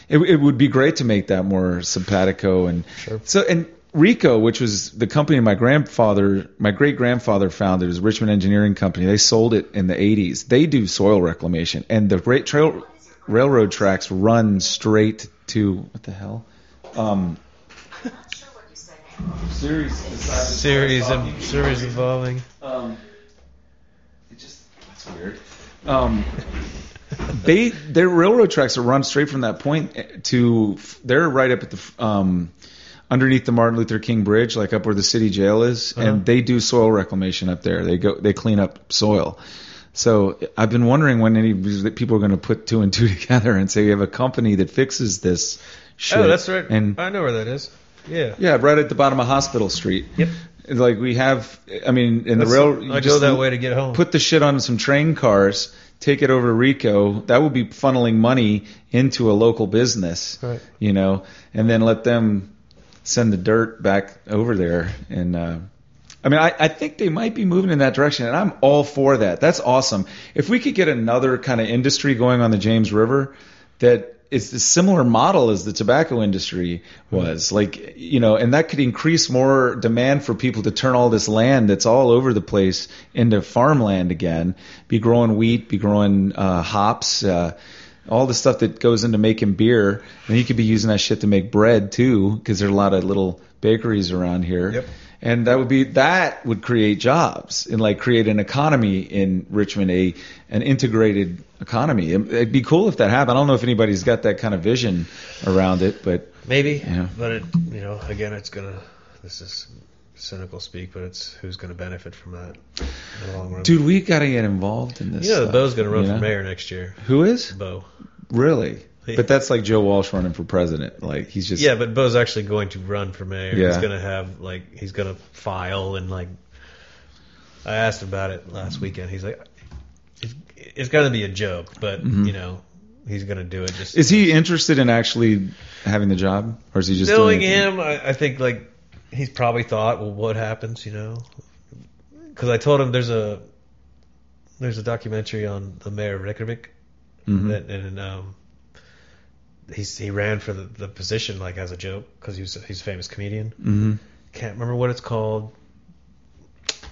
Speaker 1: it, it would be great to make that more simpatico and so and Rico, which was the company my grandfather, my great grandfather founded, it was a Richmond Engineering Company. They sold it in the 80s. They do soil reclamation, and the great trail railroad tracks run straight to what the hell? Um, series
Speaker 2: Series and series involving.
Speaker 1: um, it just that's weird. Um, they their railroad tracks are run straight from that point to they're right up at the um, underneath the Martin Luther King Bridge, like up where the city jail is,
Speaker 2: Uh-huh.
Speaker 1: and they do soil reclamation up there. They go they clean up soil. So I've been wondering when any people are going to put two and two [LAUGHS] together and say we have a company that fixes this shit.
Speaker 2: Oh, that's right.
Speaker 1: And
Speaker 2: I know where that is. Yeah.
Speaker 1: yeah, right at the bottom of Hospital Street.
Speaker 2: Yep.
Speaker 1: Like we have, I mean, in
Speaker 2: That's-
Speaker 1: the rail, you
Speaker 2: I go that way to get home.
Speaker 1: Put the shit on some train cars, take it over to Rico. That would be funneling money into a local business,
Speaker 2: Right.
Speaker 1: you know, and then let them send the dirt back over there. And uh, I mean, I, I think they might be moving in that direction, and I'm all for that. That's awesome. If we could get another kind of industry going on the James River that is a similar model as the tobacco industry was, like you know, and that could increase more demand for people to turn all this land that's all over the place into farmland again. Be growing wheat, be growing uh, hops. Uh, all the stuff that goes into making beer, and you could be using that shit to make bread too, because there are a lot of little bakeries around here.
Speaker 2: Yep.
Speaker 1: And that would be that would create jobs and like create an economy in Richmond, a an integrated economy. It- It'd be cool if that happened. I don't know if anybody's got that kind of vision around it, but
Speaker 2: Maybe,
Speaker 1: Yeah.
Speaker 2: but it, you know, again, it's gonna. This is cynical speak, but it's who's gonna benefit from that in the long run.
Speaker 1: dude, we got to get involved in this.
Speaker 2: you know,
Speaker 1: stuff,
Speaker 2: Bo's gonna run
Speaker 1: you
Speaker 2: for mayor next year.
Speaker 1: Who is
Speaker 2: Bo.
Speaker 1: really? But that's like Joe Walsh running for president. Like he's just
Speaker 2: Yeah, but Bo's actually going to run for mayor.
Speaker 1: Yeah.
Speaker 2: He's gonna have like he's gonna file and like. I asked about it last weekend. He's like, it's, it's gonna be a joke, but you know, he's gonna do it. Just
Speaker 1: Mm-hmm. Is he interested in actually having the job, or is he just
Speaker 2: knowing
Speaker 1: doing
Speaker 2: him, I, I think like he's probably thought, well, what happens, you know? Because I told him there's a there's a documentary on the mayor of Reykjavik,
Speaker 1: Mhm.
Speaker 2: that, and um, he's he ran for the, the position like as a joke because he was he's a famous comedian.
Speaker 1: Mhm.
Speaker 2: Can't remember what it's called,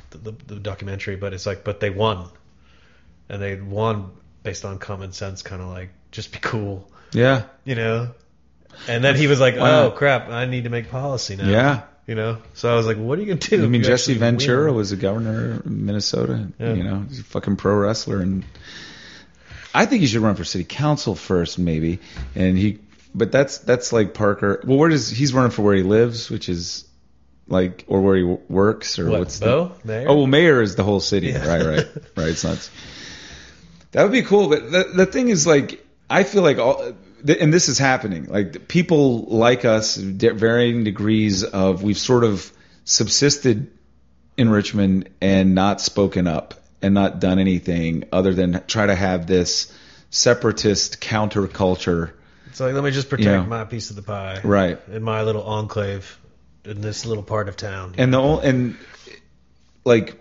Speaker 2: the, the, the documentary, but it's like, but they won, and they won based on common sense, kind of like just be cool
Speaker 1: Yeah,
Speaker 2: you know. And then he was like,
Speaker 1: Why
Speaker 2: "Oh crap, I need to make policy now."
Speaker 1: yeah.
Speaker 2: you know. So I was like, "What are you gonna do?"
Speaker 1: I mean, Jesse Ventura
Speaker 2: win?
Speaker 1: was a governor in Minnesota.
Speaker 2: Yeah.
Speaker 1: You know, he's a fucking pro wrestler, and I think he should run for city council first, maybe. And he, but that's that's like Parker. Well, where does he's running for where he lives, which is like, or where he w- works, or
Speaker 2: What,
Speaker 1: what's
Speaker 2: Bo?
Speaker 1: the?
Speaker 2: Mayor?
Speaker 1: Oh, well, mayor is the whole city.
Speaker 2: Yeah.
Speaker 1: Right, right, [LAUGHS] right. It's not. That would be cool, but the, the thing is, like, I feel like all, and this is happening. Like, people like us, varying degrees of, we've sort of subsisted in Richmond and not spoken up and not done anything other than try to have this separatist counterculture.
Speaker 2: It's like let me just protect
Speaker 1: Yeah.
Speaker 2: my piece of the pie,
Speaker 1: Right.
Speaker 2: In my little enclave, in this little part of town.
Speaker 1: And the ol- and like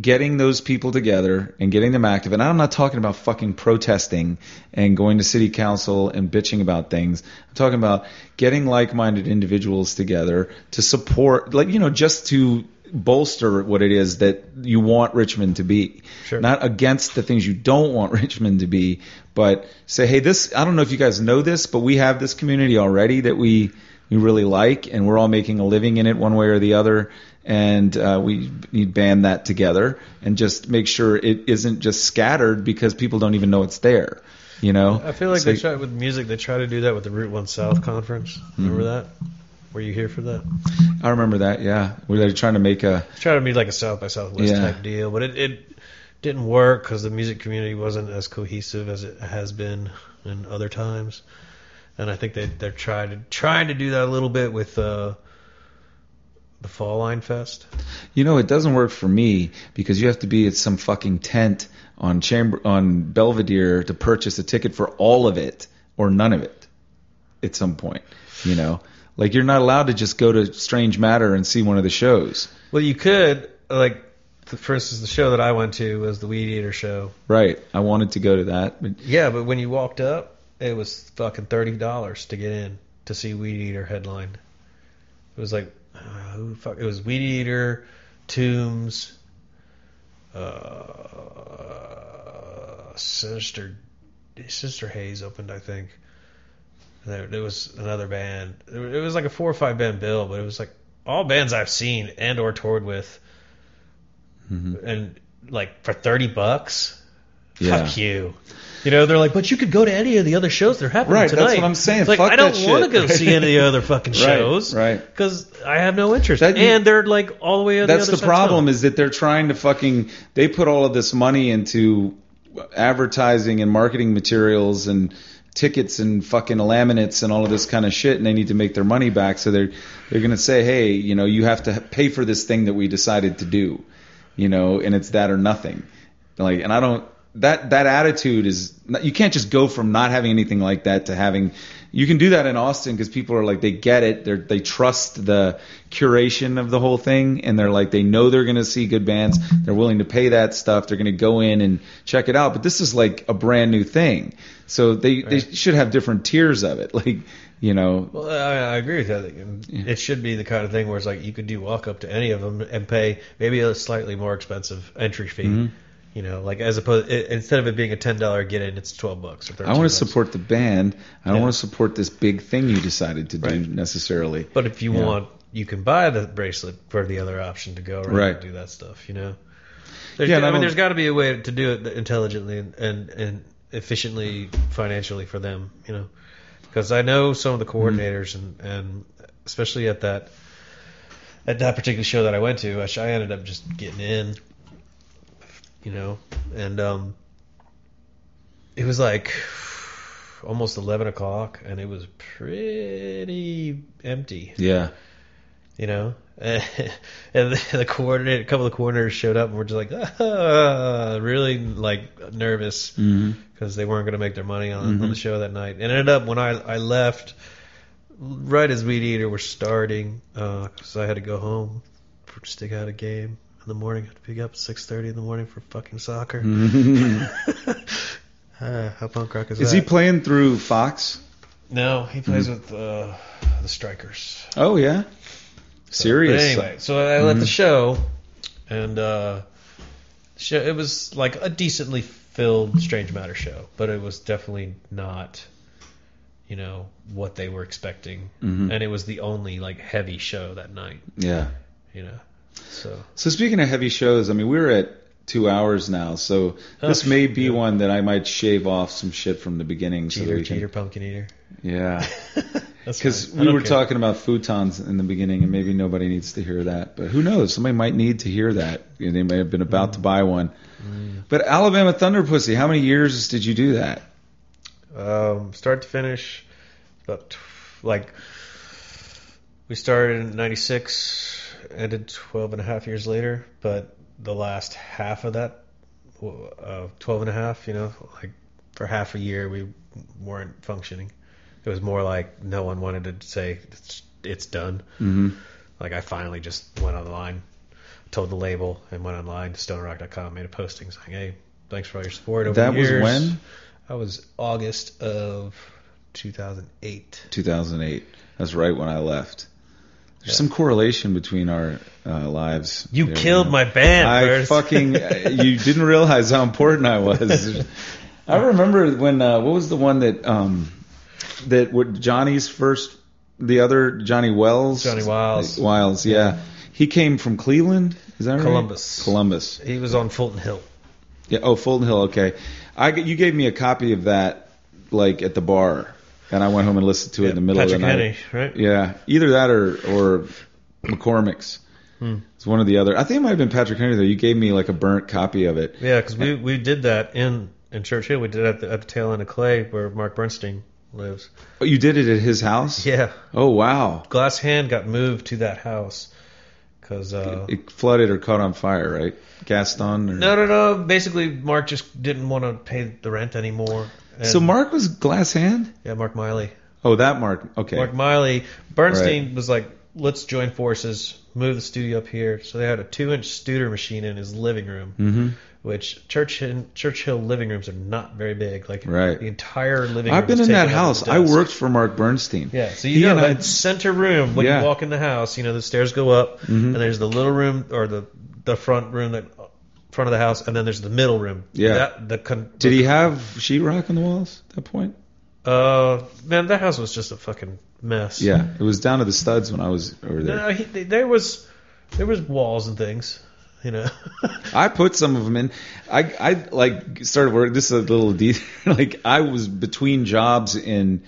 Speaker 1: getting those people together and getting them active. And I'm not talking about fucking protesting and going to city council and bitching about things. I'm talking about getting like-minded individuals together to support, like, you know, just to bolster what it is that you want Richmond to be.
Speaker 2: Sure.
Speaker 1: Not against the things you don't want [LAUGHS] Richmond to be, but say, hey, this, I don't know if you guys know this, but we have this community already that we, we really like and we're all making a living in it one way or the other and uh, we need band that together and just make sure it isn't just scattered because people don't even know it's there. You know,
Speaker 2: I feel like
Speaker 1: So-
Speaker 2: they try with music. They try to do that with the Route One South conference. Remember that? Were you here for that?
Speaker 1: I remember that. Yeah, we they're trying to make a
Speaker 2: Try to be like a South by Southwest
Speaker 1: Yeah.
Speaker 2: type deal, but it, it didn't work because the music community wasn't as cohesive as it has been in other times. And I think they they're trying to trying to do that a little bit with uh, the Fall Line Fest.
Speaker 1: You know, it doesn't work for me because you have to be at some fucking tent on Chamber on Belvedere to purchase a ticket for all of it or none of it at some point. You know, like you're not allowed to just go to Strange Matter and see one of the shows.
Speaker 2: Well, you could like, the, for instance, the show that I went to was the Weedeater show.
Speaker 1: Right. I wanted to go to that, but
Speaker 2: Yeah, but when you walked up, it was fucking thirty dollars to get in to see Weedeater headline. It was like, uh, who fuck? It was Weedeater, Tombs, uh, Sinister, Sister Hayes opened, I think. And there, there was another band. It was- like a four or five band bill, but it was like all bands I've seen and or toured with, mm-hmm. and like for thirty bucks.
Speaker 1: Yeah.
Speaker 2: Fuck you. You know, they're like, but you could go to any of the other shows that are happening
Speaker 1: Right,
Speaker 2: tonight.
Speaker 1: that's what I'm saying.
Speaker 2: It's like,
Speaker 1: Fuck
Speaker 2: I don't want to go see any of the other [LAUGHS] fucking shows.
Speaker 1: right.
Speaker 2: Because I have no interest.
Speaker 1: That
Speaker 2: and they're like all the way on
Speaker 1: That's
Speaker 2: the
Speaker 1: the problem is that they're trying to fucking they put all of this money into advertising and marketing materials and tickets and fucking laminates and all of this kind of shit and they need to make their money back so they're they're going to say hey you know you have to pay for this thing that we decided to do you know and it's that or nothing. Like and I don't that that attitude is you can't just go from not having anything like that to having you can do that in Austin because people are like they get it. They they trust the curation of the whole thing and they're like they know they're going to see good bands. They're willing to pay that stuff. They're going to go in and check it out. But this is like a brand new thing. So they they should have different tiers of it. [LAUGHS] Like you know.
Speaker 2: Well, I, I agree with that. It should be the kind of thing where it's like you could do walk up to any of them and pay maybe a slightly more expensive entry fee.
Speaker 1: Mm-hmm.
Speaker 2: You know, like as opposed i instead of it being a ten dollar get in, it's twelve bucks or thirteen.
Speaker 1: I want to support the band I don't
Speaker 2: Yeah.
Speaker 1: want to support this big thing you decided to do
Speaker 2: Right.
Speaker 1: necessarily
Speaker 2: But if you
Speaker 1: Yeah.
Speaker 2: want, you can buy the bracelet for the other option to go around
Speaker 1: Right.
Speaker 2: and do that stuff. You know, there's,
Speaker 1: Yeah, I
Speaker 2: I mean, there's got to be a way to do it intelligently and and, and efficiently financially for them. You know, because I know some of the mm-hmm. coordinators and and especially at that at that particular show that I went to, I ended up just getting in. You know, and um, it was like almost eleven o'clock, and it was pretty empty.
Speaker 1: Yeah.
Speaker 2: You know. [LAUGHS] and the, the coordinator, a couple of the coordinators showed up and were just like, ah, really like nervous because they weren't going to make their money on, on the show that night. And it ended up when I I left, right as Weedeater were starting, because I had to go home stick out a game the morning. I had to pick up six thirty in the morning for fucking soccer. Ah, [LAUGHS] how punk rock is,
Speaker 1: Is
Speaker 2: that?
Speaker 1: he playing through Fox?
Speaker 2: no, he plays with uh, the Strikers.
Speaker 1: Oh yeah,
Speaker 2: So-
Speaker 1: serious.
Speaker 2: Anyway, so I left the show, and uh, show, it was like a decently filled Strange Matter show, but it was definitely not, you know, what they were expecting,
Speaker 1: Mhm.
Speaker 2: and it was the only like heavy show that night,
Speaker 1: Yeah.
Speaker 2: you know. So
Speaker 1: So speaking of heavy shows, I mean we're at two hours now, so this
Speaker 2: Oh,
Speaker 1: may be
Speaker 2: yeah.
Speaker 1: one that I might shave off some shit from the beginning. so that
Speaker 2: cheater,
Speaker 1: we can,
Speaker 2: cheater, pumpkin eater.
Speaker 1: Yeah, [LAUGHS] because we were
Speaker 2: care.
Speaker 1: talking about futons in the beginning, and maybe nobody needs to hear that, but who knows? Somebody might need to hear that. You know, they may have been about
Speaker 2: Mm.
Speaker 1: to buy one. But Alabama Thunderpussy, how many years did you do that?
Speaker 2: um, start to finish, about like we started in '96, ended 12 and a half years later, but the last half of that, uh, 12 and a half, you know, like for half a year we weren't functioning. It was more like no one wanted to say it's, it's done.
Speaker 1: Mm-hmm.
Speaker 2: Like I finally just went online. told the label and went online, to stonerrock.com, made a posting saying, "Hey, thanks for all your support over
Speaker 1: That
Speaker 2: the
Speaker 1: was when?
Speaker 2: That was August of 2008.
Speaker 1: 2008. That's right when I left. There's
Speaker 2: Yeah.
Speaker 1: some correlation between our uh, lives.
Speaker 2: You
Speaker 1: there,
Speaker 2: killed my band.
Speaker 1: I
Speaker 2: Bert.
Speaker 1: fucking. you didn't realize how important I was. I remember when. Uh, what was the one that um, that what Johnny's first, the other Johnny Wells,
Speaker 2: Johnny Wiles.
Speaker 1: Wiles, yeah. He came from Cleveland. Is that right?
Speaker 2: Columbus.
Speaker 1: Columbus.
Speaker 2: He was on Fulton Hill.
Speaker 1: Yeah. Oh, Fulton Hill. Okay. I you gave me a copy of that like at the bar, and I went home and listened to it in the middle
Speaker 2: Patrick
Speaker 1: of the night.
Speaker 2: Henry, right?
Speaker 1: Yeah, either that or or McCormick's.
Speaker 2: Hmm.
Speaker 1: It's one or the other. I think it might have been Patrick Henry though. You gave me like a burnt copy of it.
Speaker 2: Yeah, because we we did that in in Church Hill. We did it at the, at the tail end of Clay, where Mark Bernstein lives.
Speaker 1: Oh, you did it at his house.
Speaker 2: Yeah,
Speaker 1: Oh wow.
Speaker 2: Glass Hand got moved to that house because uh,
Speaker 1: It flooded or caught on fire, right? Gaston. Or...
Speaker 2: no, no, no. Basically, Mark just didn't want to pay the rent anymore. And,
Speaker 1: So Mark was glass hand.
Speaker 2: yeah, Mark Miley.
Speaker 1: Oh, that Mark. Okay.
Speaker 2: Mark Miley. Bernstein was like, let's join forces, move the studio up here. So they had a two-inch Studer machine in his living room.
Speaker 1: hmm
Speaker 2: Which Church Hill, Churchill living rooms are not very big. Like
Speaker 1: Right.
Speaker 2: the entire living room.
Speaker 1: I've been
Speaker 2: is
Speaker 1: in that
Speaker 2: taken up
Speaker 1: house.
Speaker 2: with a
Speaker 1: I
Speaker 2: desk.
Speaker 1: worked for Mark Bernstein.
Speaker 2: Yeah, so
Speaker 1: He
Speaker 2: you know
Speaker 1: and I-
Speaker 2: that center room when
Speaker 1: Yeah.
Speaker 2: you walk in the house, you know the stairs go up,
Speaker 1: Mhm.
Speaker 2: and there's the little room or the the front room that front of the house, and then there's the middle room.
Speaker 1: Yeah.
Speaker 2: That, the con-
Speaker 1: Did he have sheetrock on the walls at that point?
Speaker 2: Uh, man, that house was just a fucking mess.
Speaker 1: Yeah, it was down to the studs when I was over there.
Speaker 2: No, he, there was there was walls and things, you know. [LAUGHS]
Speaker 1: I put some of them in. I I like started work. This is a little detail. [LAUGHS] like I was between jobs in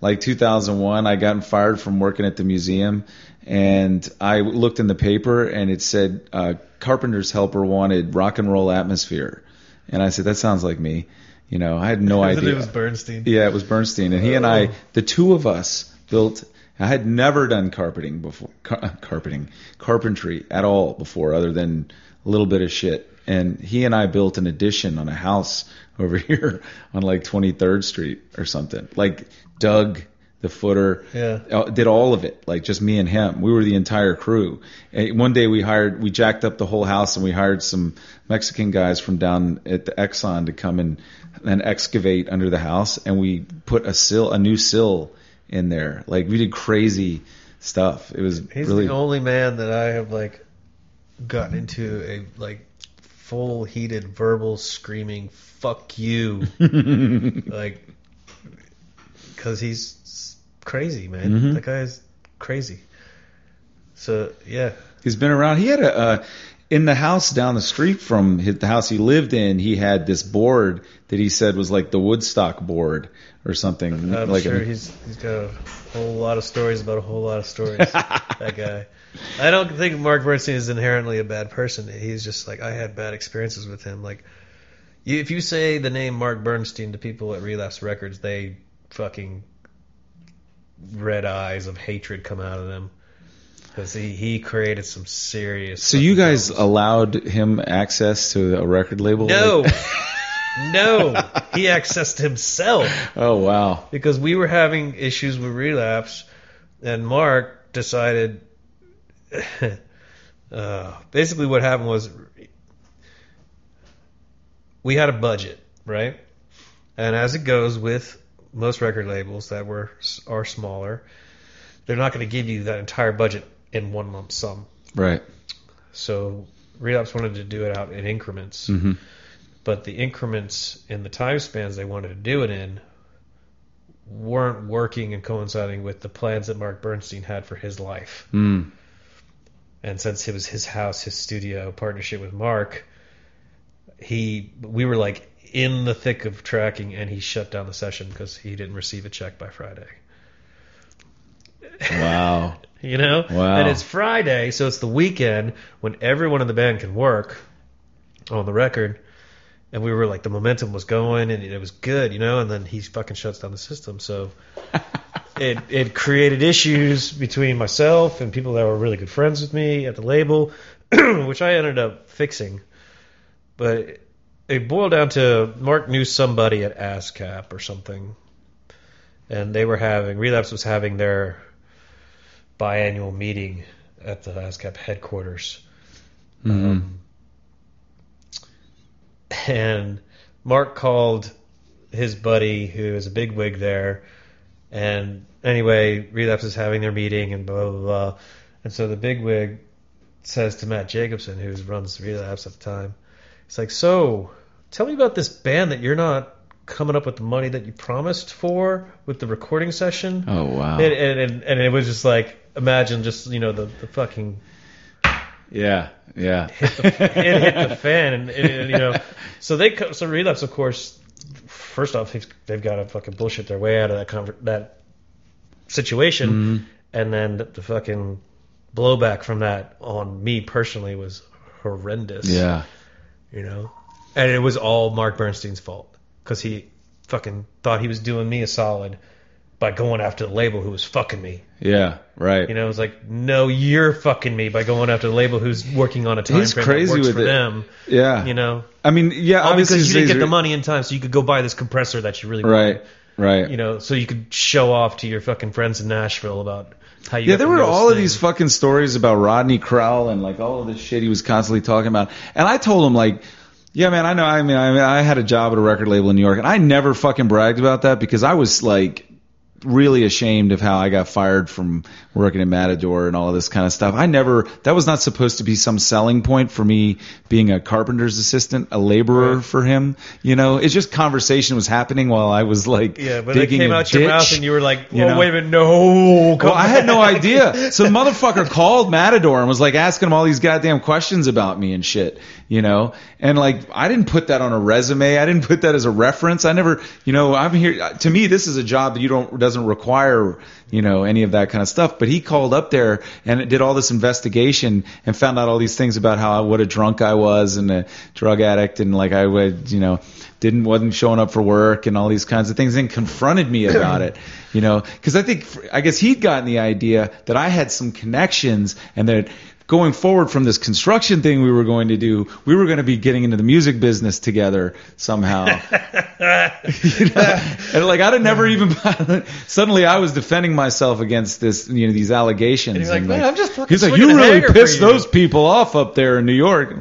Speaker 1: like 2001. I got fired from working at the museum, and I looked in the paper and it said uh, carpenter's helper wanted rock and roll atmosphere, and I said that sounds like me. You know, I had no idea.
Speaker 2: name was Bernstein.
Speaker 1: Yeah, it was Bernstein, and he and I, oh. the two of us, built. I had never done carpeting before, car- carpeting, carpentry at all before, other than a little bit of shit. And he and I built an addition on a house [LAUGHS] over here on like 23rd Street or something. Like dug the footer,
Speaker 2: Yeah.
Speaker 1: uh, did all of it, like just me and him. We were the entire crew. And one day we hired, we jacked up the whole house and we hired some Mexican guys from down at the Exxon to come and, and excavate under the house. And we put a sill, a new sill in there. Like we did crazy stuff. It was
Speaker 2: He's
Speaker 1: really,
Speaker 2: the only man that I have like gotten into a like full heated verbal screaming "fuck you" [LAUGHS] like because he's crazy, man.
Speaker 1: Mhm.
Speaker 2: That guy's crazy. So yeah,
Speaker 1: He's been around. He had a uh, in the house down the street from his, the house he lived in. He had this board that he said was like the Woodstock board or something.
Speaker 2: I'm
Speaker 1: like
Speaker 2: sure
Speaker 1: a,
Speaker 2: he's he's got a whole lot of stories about a whole lot of stories. that guy. I don't think Mark Bernstein is inherently a bad person. He's just like I had bad experiences with him. Like, if you say the name Mark Bernstein to people at Relapse Records, they fucking red eyes of hatred come out of them because he he created some serious.
Speaker 1: so you guys
Speaker 2: problems.
Speaker 1: allowed him access to a record label?
Speaker 2: no,
Speaker 1: Like- [LAUGHS]
Speaker 2: no, [LAUGHS] he accessed himself.
Speaker 1: oh wow.
Speaker 2: because we were having issues with relapse, and Mark decided. [LAUGHS] uh, basically, what happened was we had a budget, right? And as it goes with most record labels that were are smaller, they're not going to give you that entire budget in one lump sum.
Speaker 1: Right.
Speaker 2: So relapse wanted to do it out in increments
Speaker 1: hmm
Speaker 2: but the increments in the time spans they wanted to do it in weren't working and coinciding with the plans that Mark Bernstein had for his life.
Speaker 1: Mm.
Speaker 2: And since it was his house, his studio partnership with Mark, he we were like in the thick of tracking and he shut down the session because he didn't receive a check by Friday.
Speaker 1: Wow. [LAUGHS]
Speaker 2: You know?
Speaker 1: Wow.
Speaker 2: And it's Friday, so it's the weekend when everyone in the band can work on the record. And we were like, the momentum was going and it was good, you know? And then he fucking shuts down the system. So [LAUGHS] it, it created issues between myself and people that were really good friends with me at the label, [CLEARS THROAT] which I ended up fixing. But it boiled down to Mark knew somebody at ASCAP or something. And they were having, Relapse was having their biannual meeting at the ASCAP headquarters. Um, and Mark called his buddy, who is a big wig there, and anyway, Relapse is having their meeting and blah blah blah. And so the big wig says to Matt Jacobson, who runs Relapse at the time, he's like, "So, tell me about this band that you're not coming up with the money that you promised for with the recording session."
Speaker 1: Oh wow.
Speaker 2: And, and, and, and it was just like, imagine just you know the, the fucking
Speaker 1: yeah, yeah.
Speaker 2: it hit the fan, and, and, and, you know, so they so relapse, of course. First off, they've, they've got to fucking bullshit their way out of that conver- that situation,
Speaker 1: Mm-hmm.
Speaker 2: and then the, the fucking blowback from that on me personally was horrendous.
Speaker 1: Yeah.
Speaker 2: You know, and it was all Mark Bernstein's fault because he fucking thought he was doing me a solid by going after the label who was fucking me.
Speaker 1: Yeah. Right.
Speaker 2: You know, it was like, no, you're fucking me by going after the label who's working on a time
Speaker 1: He's
Speaker 2: frame
Speaker 1: crazy
Speaker 2: that works
Speaker 1: with
Speaker 2: for
Speaker 1: it.
Speaker 2: them.
Speaker 1: yeah.
Speaker 2: You know,
Speaker 1: I mean, yeah.
Speaker 2: all
Speaker 1: obviously
Speaker 2: because you didn't get the money in time, so you could go buy this compressor that you really
Speaker 1: Right.
Speaker 2: wanted.
Speaker 1: Right.
Speaker 2: You know, so you could show off to your fucking friends in Nashville about how you.
Speaker 1: Yeah, there were all of these fucking stories about Rodney Crowell and like all of this shit he was constantly talking about. And I told him like, yeah, man, I know. I mean, I, mean, I had a job at a record label in New York, and I never fucking bragged about that because I was like really ashamed of how I got fired from working at Matador and all of this kind of stuff. I never. That was not supposed to be some selling point for me being a carpenter's assistant, a laborer
Speaker 2: Right.
Speaker 1: for him. You know, it's just conversation was happening while I was like
Speaker 2: Yeah, but it
Speaker 1: digging
Speaker 2: came
Speaker 1: a
Speaker 2: out your
Speaker 1: ditch.
Speaker 2: mouth and you were like,
Speaker 1: you
Speaker 2: "Oh,
Speaker 1: know?
Speaker 2: wait a minute, no."
Speaker 1: Well, I had no idea. [LAUGHS] So the motherfucker called Matador and was like asking him all these goddamn questions about me and shit, you know? And like, I didn't put that on a resume. I didn't put that as a reference. I never, you know, I'm here, to me, this is a job that you don't, doesn't require, you know, any of that kind of stuff. But he called up there and did all this investigation and found out all these things about how, what a drunk I was and a drug addict and like I would, you know, didn't, wasn't showing up for work and all these kinds of things and confronted me about it, you know, cause I think, I guess he'd gotten the idea that I had some connections and that going forward from this construction thing we were going to do, we were going to be getting into the music business together somehow. [LAUGHS] You know? And like I'd have never even suddenly I was defending myself against this, you know, these allegations.
Speaker 2: And you're like,
Speaker 1: and,
Speaker 2: "Man, I'm just fucking
Speaker 1: He's like, you really pissed
Speaker 2: you."
Speaker 1: those people off up there in New York.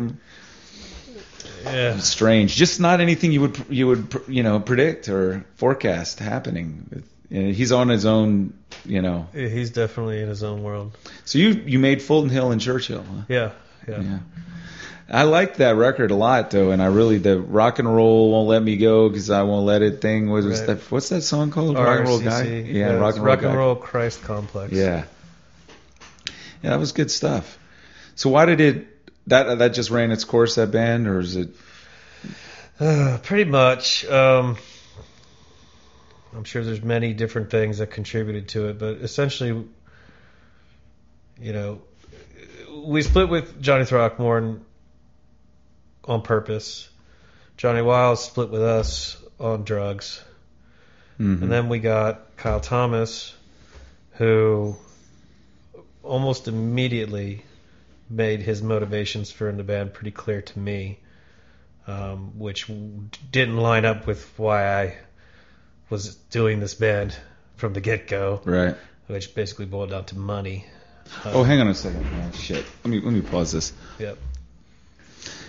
Speaker 2: Yeah.
Speaker 1: Strange, just not anything you would you would you know predict or forecast happening. He's on his own, you know.
Speaker 2: Yeah, He's definitely in his own world.
Speaker 1: So you you made Fulton Hill and Churchill. Huh?
Speaker 2: Yeah, yeah.
Speaker 1: Yeah. I liked that record a lot though, and I really the rock and roll won't let me go because I won't let it thing. What was
Speaker 2: Right.
Speaker 1: that? What's that song called? Rock and roll guy.
Speaker 2: RCC.
Speaker 1: Yeah, rock and roll.
Speaker 2: rock and roll Christ complex.
Speaker 1: Yeah. Yeah, that was good stuff. So why did it that that just ran its course that band or is it?
Speaker 2: Uh, [SIGHS] pretty much. Um, I'm sure there's many different things that contributed to it, but essentially, you know, we split with Johnny Throckmorton on purpose. Johnny Wiles split with us on drugs.
Speaker 1: Mhm.
Speaker 2: And then we got Kyle Thomas, who almost immediately made his motivations for in the band pretty clear to me, um, which didn't line up with why I was doing this band from the get go,
Speaker 1: right.
Speaker 2: which basically boiled down to money.
Speaker 1: Oh, hang on a second. Oh, shit. Let me let me pause this.
Speaker 2: Yep.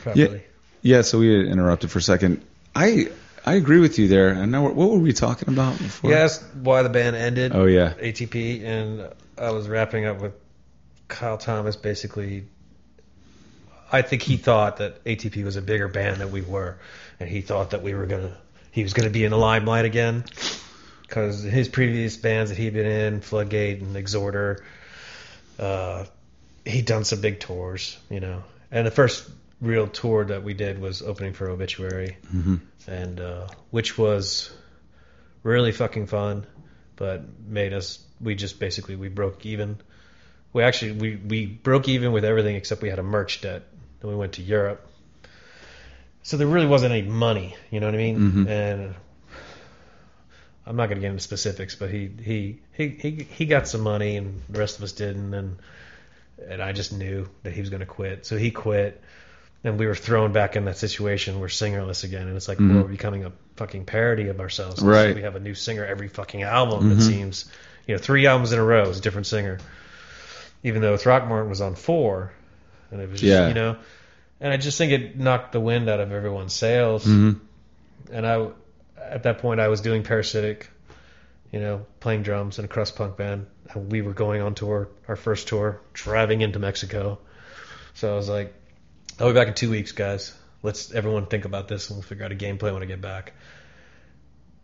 Speaker 2: Properly.
Speaker 1: Yeah, so we interrupted for a second. I I agree with you there. And now what were we talking about before?
Speaker 2: Asked why the band ended.
Speaker 1: Oh yeah.
Speaker 2: ATP, and I was wrapping up with Kyle Thomas. Basically, I think he thought that ATP was a bigger band than we were, and he thought that we were gonna, he was gonna be in the limelight again, because his previous bands that he'd been in, Floodgate and Exhorder, uh, he'd done some big tours, you know, and the first real tour that we did was opening for Obituary,
Speaker 1: Mhm.
Speaker 2: and uh, which was really fucking fun, but made us we just basically we broke even. We actually we we broke even with everything except we had a merch debt. Then we went to Europe, so there really wasn't any money. You know what I mean?
Speaker 1: Mhm.
Speaker 2: And I'm not going to get into specifics, but he he he he he got some money, and the rest of us didn't, and and I just knew that he was going to quit, so he quit. And we were thrown back in that situation. We're singerless again, and it's like
Speaker 1: Mhm.
Speaker 2: we're becoming a fucking parody of ourselves.
Speaker 1: Right.
Speaker 2: We have a new singer every fucking album. It
Speaker 1: Mhm.
Speaker 2: seems, you know, three albums in a row is a different singer. Even though Throckmorton was on four, and it was just,
Speaker 1: Yeah.
Speaker 2: you know, and I just think it knocked the wind out of everyone's sails.
Speaker 1: hmm
Speaker 2: And I, at that point, I was doing Parasitic, you know, playing drums in a crust punk band. And we were going on tour, our first tour, driving into Mexico. So I was like, I'll be back in two weeks, guys. Let's everyone think about this and we'll figure out a game plan when I get back.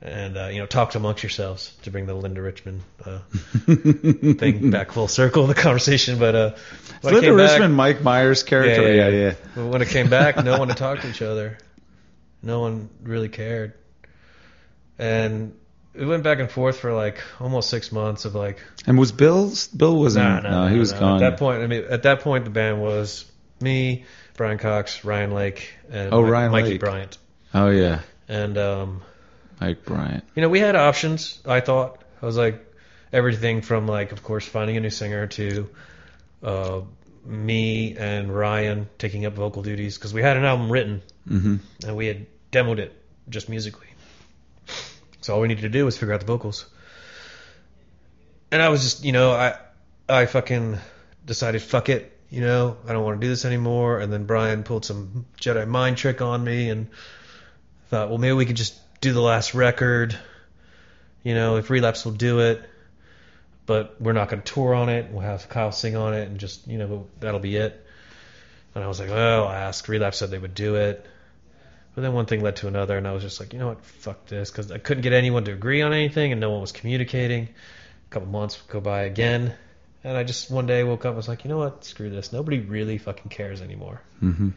Speaker 2: And, uh, you know, talk amongst yourselves to bring the Linda Richman uh, [LAUGHS] thing back full circle, the conversation. But uh,
Speaker 1: Linda
Speaker 2: back-
Speaker 1: Richman, Mike Myers character.
Speaker 2: yeah,
Speaker 1: Yeah,
Speaker 2: yeah,
Speaker 1: yeah.
Speaker 2: When it came back, no one had [LAUGHS] talked to each other. No one really cared. And it went back and forth for like almost six months of like,
Speaker 1: And was Bill? Bill wasn't.
Speaker 2: nah, nah,
Speaker 1: he
Speaker 2: nah,
Speaker 1: was gone.
Speaker 2: At that point, I mean, at that point, the band was me, Brian Cox, Ryan Lake, and
Speaker 1: Oh, Ryan
Speaker 2: Mikey
Speaker 1: Lake.
Speaker 2: Bryant.
Speaker 1: oh yeah,
Speaker 2: And um,
Speaker 1: Mike Bryant.
Speaker 2: you know, we had options. I thought I was like everything from like, of course, finding a new singer to uh, me and Ryan taking up vocal duties because we had an album written
Speaker 1: hmm
Speaker 2: and we had demoed it just musically. So all we needed to do was figure out the vocals. And I was just, you know, I I fucking decided fuck it, you know, I don't want to do this anymore. And then Brian pulled some Jedi mind trick on me and thought, well, maybe we could just do the last record. You know, if Relapse will do it, but we're not going to tour on it. We'll have Kyle sing on it, and just you know that'll be it. And I was like, oh, I asked. Relapse said they would do it. But then one thing led to another, and I was just like, you know what, fuck this, because I couldn't get anyone to agree on anything, and no one was communicating. A couple months would go by again, and I just one day woke up, and was like, you know what, screw this. Nobody really fucking cares anymore.
Speaker 1: hmm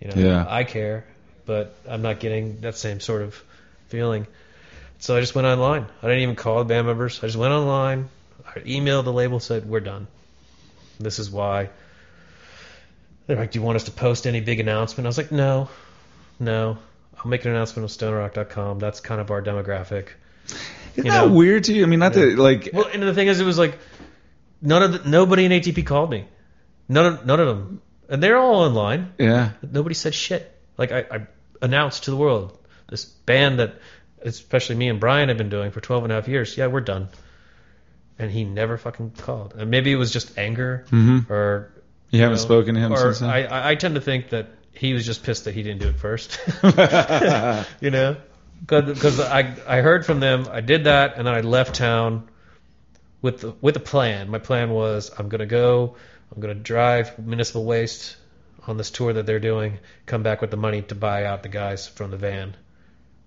Speaker 2: You know,
Speaker 1: Yeah.
Speaker 2: I care, but I'm not getting that same sort of feeling. So I just went online. I didn't even call the band members. I just went online. I emailed the label, said we're done. This is why. They're like, "Do you want us to post any big announcement?" I was like, "No, no. I'll make an announcement on stonerrock.com. That's kind of our demographic."
Speaker 1: Isn't
Speaker 2: You
Speaker 1: that
Speaker 2: know?
Speaker 1: weird to you? I mean, not
Speaker 2: Yeah.
Speaker 1: that like.
Speaker 2: Well, and the thing is, it was like none of the, nobody in ATP called me. None of none of them, and they're all online.
Speaker 1: yeah.
Speaker 2: Nobody said shit. Like I, I announced to the world this band that, especially me and Brian have been doing for 12 and a half years. Yeah, we're done. And he never fucking called. And maybe it was just anger
Speaker 1: hmm
Speaker 2: or
Speaker 1: You haven't
Speaker 2: know,
Speaker 1: spoken to him
Speaker 2: or
Speaker 1: since then.
Speaker 2: I, I I tend to think that he was just pissed that he didn't do it first. [LAUGHS] [LAUGHS] you know, because I I heard from them. I did that, and then I left town with the, with a plan. My plan was I'm gonna go. I'm gonna drive municipal waste on this tour that they're doing. Come back with the money to buy out the guys from the van.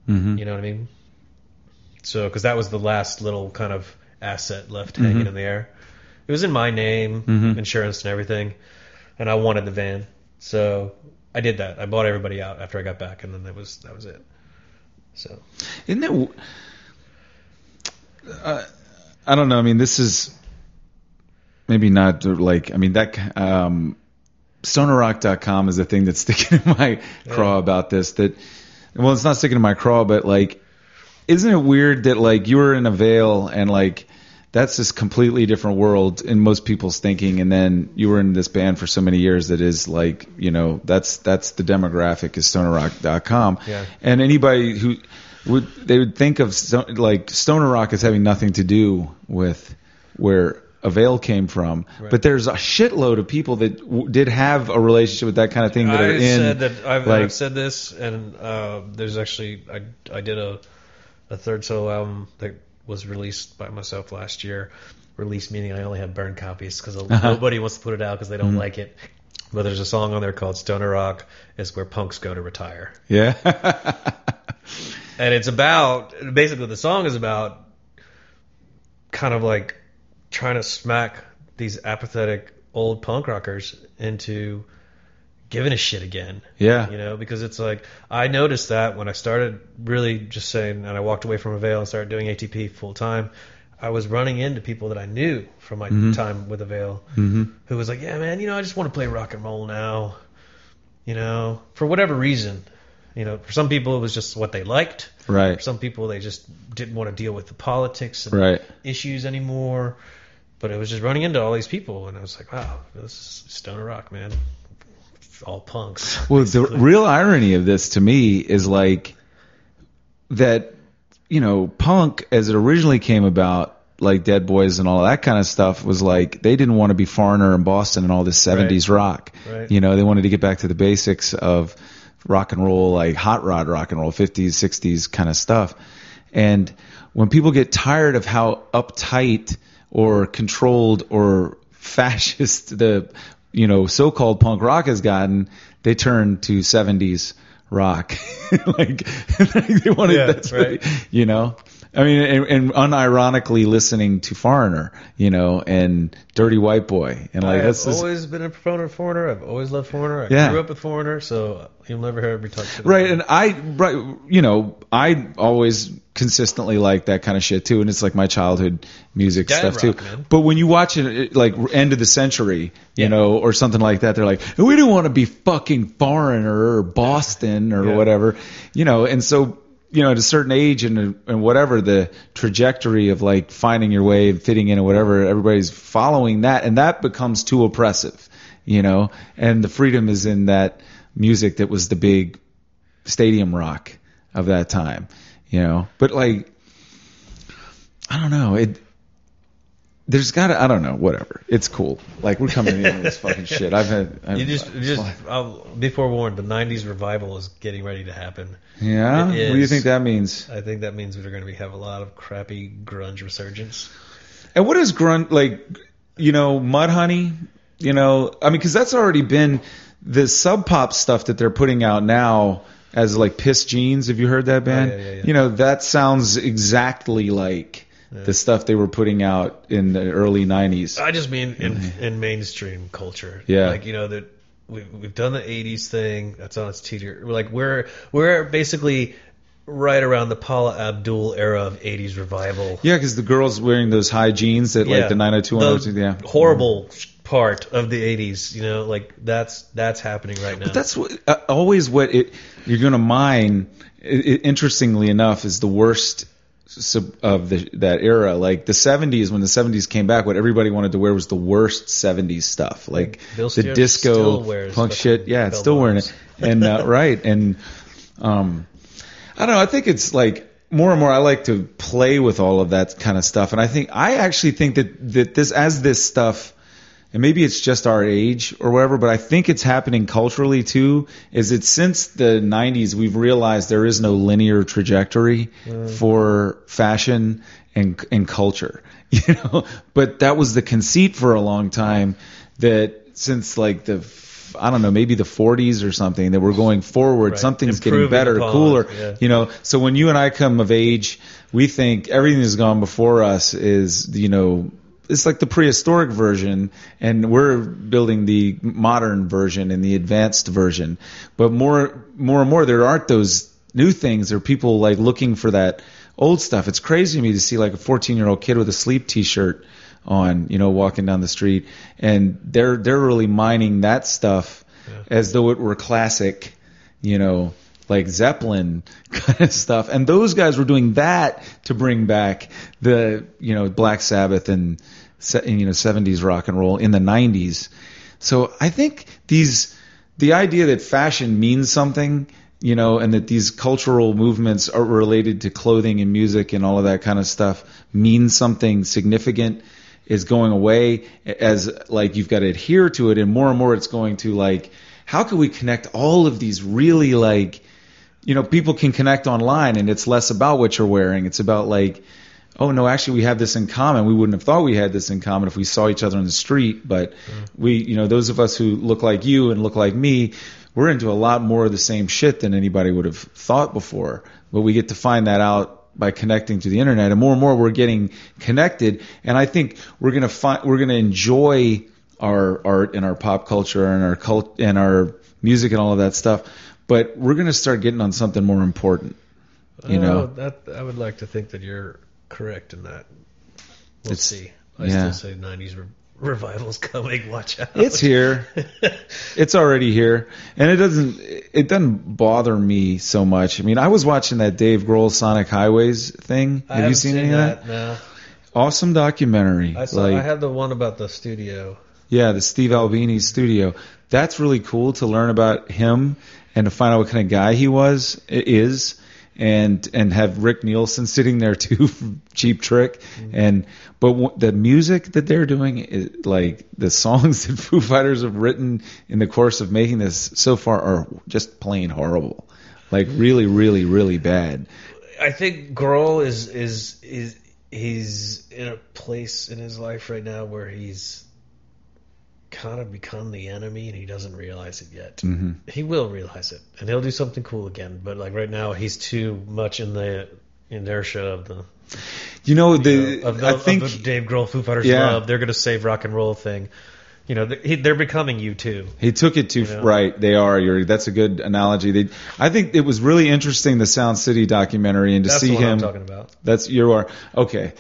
Speaker 1: Hmm
Speaker 2: You know what I mean? So, because that was the last little kind of asset left hanging
Speaker 1: Mhm.
Speaker 2: in the air. It was in my name,
Speaker 1: Mhm.
Speaker 2: insurance and everything, and I wanted the van. So I did that. I bought everybody out after I got back, and then that was that was it. So
Speaker 1: Isn't w- Uh, I don't know. I mean, this is maybe not like. I mean, that um, is the thing that's [LAUGHS] sticking in my craw about this. That well, it's not sticking in my craw, but like, isn't it weird that like you were in Avail and like that's this completely different world in most people's thinking, and then you were in this band for so many years that is like you know that's that's the demographic is StonerRock.com,
Speaker 2: Yeah.
Speaker 1: and anybody who would they would think of like Stoner Rock as having nothing to do with where Avail came from,
Speaker 2: Right.
Speaker 1: but there's a shitload of people that w- did have a relationship with that kind of thing that
Speaker 2: I
Speaker 1: are in.
Speaker 2: said that I've,
Speaker 1: like-
Speaker 2: I've said this, and uh, there's actually I I did a a third solo album that was released by myself last year. Released meaning I only have burned copies because [LAUGHS]
Speaker 1: Uh-huh.
Speaker 2: nobody wants to put it out because they don't
Speaker 1: Mhm.
Speaker 2: like it. But there's a song on there called Stoner Rock is where punks go to retire.
Speaker 1: yeah, [LAUGHS]
Speaker 2: and it's about basically the song is about kind of like trying to smack these apathetic old punk rockers into giving a shit again.
Speaker 1: Yeah,
Speaker 2: you know because it's like i noticed that when i started really just saying and i walked away from avail and started doing atp full time i was running into people that i knew from my
Speaker 1: Mhm.
Speaker 2: time with avail
Speaker 1: hmm
Speaker 2: who was like yeah man you know i just want to play rock and roll now. You know for whatever reason. You know for some people it was just what they liked. For
Speaker 1: right,
Speaker 2: some people, they just didn't want to deal with the politics and
Speaker 1: right.
Speaker 2: issues anymore. But it was just running into all these people, and I was like, wow, this is stoner rock, man. All punks. [LAUGHS]
Speaker 1: Well, the real irony of this to me is like that, you know, punk as it originally came about like Dead Boys and all that kind of stuff was like they didn't want to be foreigner in Boston and all this 70s rock.
Speaker 2: Right.
Speaker 1: You know, they wanted to get back to the basics of rock and roll, like hot rod rock and roll, 50s, 60s kind of stuff. And when people get tired of how uptight or controlled or fascist the you know so-called punk rock has gotten, they turn to 70s rock. [LAUGHS] like [LAUGHS] they wanted
Speaker 2: Yeah,
Speaker 1: that's
Speaker 2: right.
Speaker 1: you know. I mean, and, and unironically listening to Foreigner, you know, and Dirty White Boy, and like
Speaker 2: I've
Speaker 1: just,
Speaker 2: always been a proponent of Foreigner. I've always loved Foreigner. I
Speaker 1: Yeah.
Speaker 2: grew up with Foreigner, so you'll never hear me talk shit.
Speaker 1: Right, and I, right, you know, I always consistently like that kind of shit too, and it's like my childhood music
Speaker 2: Dad
Speaker 1: stuff too.
Speaker 2: man.
Speaker 1: But when you watch it, it, like end of the century, you
Speaker 2: Yeah.
Speaker 1: know, or something like that, they're like, we didn't want to be fucking foreigner or Boston or
Speaker 2: Yeah.
Speaker 1: whatever, you know, and so. You know, at a certain age and and whatever the trajectory of like finding your way and fitting in and whatever, everybody's following that, and that becomes too oppressive. You know, and the freedom is in that music that was the big stadium rock of that time, you know. But like, I don't know. It there's got to I don't know. Whatever. It's cool. Like we're coming in on this [LAUGHS] fucking shit. I've had. I've,
Speaker 2: You just, you just I'll be forewarned. The '90s revival is getting ready to happen.
Speaker 1: yeah. What do you think that means?
Speaker 2: I think that means we're going to have a lot of crappy grunge resurgence.
Speaker 1: And what is grunge like? You know, Mudhoney. You know, I mean, because that's already been the sub pop stuff that they're putting out now as like Pissed Jeans. Have you heard that band?
Speaker 2: Oh, yeah, yeah, yeah.
Speaker 1: You know, that sounds exactly like the stuff they were putting out in the early '90s.
Speaker 2: I just mean in, in mainstream culture.
Speaker 1: Yeah.
Speaker 2: Like, you know, that we've, we've done the 80s thing. That's on its teeter. Like, we're, we're basically right around the Paula Abdul era of 80s revival.
Speaker 1: Yeah, because the girls wearing those high jeans that like the 902
Speaker 2: The
Speaker 1: 102, yeah.
Speaker 2: horrible part of the 80s, you know, like that's that's happening right now.
Speaker 1: But that's what, uh, always what it you're going to mine. It, it, interestingly enough, is the worst of the, that era. Like the 70s, when the 70s came back, what everybody wanted to wear was the worst 70s stuff, like
Speaker 2: Bill
Speaker 1: the disco punk shit. Yeah, it's still wearing it, [LAUGHS] and uh, right, and um, I don't know. I think it's like more and more. I like to play with all of that kind of stuff, and I think I actually think that that this as this stuff and maybe it's just our age or whatever, but I think it's happening culturally too. Is it since the 90s we've realized there is no linear trajectory mm. for fashion and and culture, [LAUGHS] you know. But that was the conceit for a long time that since like the I don't know, maybe the 40s or something, that we're going forward.
Speaker 2: Right.
Speaker 1: Something's getting better,
Speaker 2: upon,
Speaker 1: cooler.
Speaker 2: yeah.
Speaker 1: You know, so when you and I come of age, we think everything that's gone before us is, you know, it's like the prehistoric version, and we're building the modern version and the advanced version. But more, more and more, there aren't those new things. There are people like looking for that old stuff. It's crazy to me to see like a 14 year old kid with a sleep T-shirt on, you know, walking down the street, and they're they're really mining that stuff as though it were classic, you know, like Zeppelin [LAUGHS] kind of stuff. And those guys were doing that to bring back the, you know, Black Sabbath and, you know, 70s rock and roll in the 90s. So I think these, the idea that fashion means something, you know, and that these cultural movements are related to clothing and music and all of that kind of stuff means something significant is going away as like you've got to adhere to it and more and more it's going to like how can we connect all of these really like you know people can connect online and it's less about what you're wearing. It's about like oh no actually we have this in common. We wouldn't have thought we had this in common if we saw each other on the street. But mm-hmm. we you know those of us who look like you and look like me we're into a lot more of the same shit than anybody would have thought before. But we get to find that out by connecting to the internet and more and more we're getting connected. And i think we're going to find we're going to enjoy our art and our pop culture and our cult and our music and all of that stuff but we're going to start getting on something more important you know
Speaker 2: Oh, that I would like to think that you're correct in that. We'll
Speaker 1: It's-
Speaker 2: see. I
Speaker 1: yeah.
Speaker 2: still say '90s re- revival's [LAUGHS] coming. Watch out.
Speaker 1: it's here [LAUGHS] it's already here and it doesn't it doesn't bother me so much i mean i was watching that dave grohl sonic highways thing
Speaker 2: I
Speaker 1: have you
Speaker 2: haven't
Speaker 1: seen any of that
Speaker 2: No,
Speaker 1: awesome documentary
Speaker 2: I saw.
Speaker 1: like
Speaker 2: I had the one about the studio.
Speaker 1: Yeah, the Steve Albini studio. That's really cool to learn about him and to find out what kind of guy he was is, and and have Rick Nielsen [LAUGHS] sitting there too, [LAUGHS] Cheap Trick,
Speaker 2: Mm-hmm.
Speaker 1: and but w- the music that they're doing, is, like the songs [LAUGHS] that Foo Fighters have written in the course of making this so far are just plain horrible, like really, really, really bad.
Speaker 2: I think Grohl is is is he's in a place in his life right now where he's kind of become the enemy and he doesn't realize it yet.
Speaker 1: hmm
Speaker 2: He will realize it and he'll do something cool again. But like right now, he's too much in the inertia of the,
Speaker 1: You know
Speaker 2: you
Speaker 1: the
Speaker 2: know, of
Speaker 1: I
Speaker 2: of
Speaker 1: think
Speaker 2: the Dave Grohl Foo Fighters
Speaker 1: Yeah.
Speaker 2: love. They're going to save rock and roll thing. You know, they, they're becoming U2.
Speaker 1: He took it too
Speaker 2: You know?
Speaker 1: right. They are. You're, that's a good analogy. They, I think it was really interesting the Sound City documentary and to
Speaker 2: That's
Speaker 1: see him.
Speaker 2: I'm talking about.
Speaker 1: That's you are okay.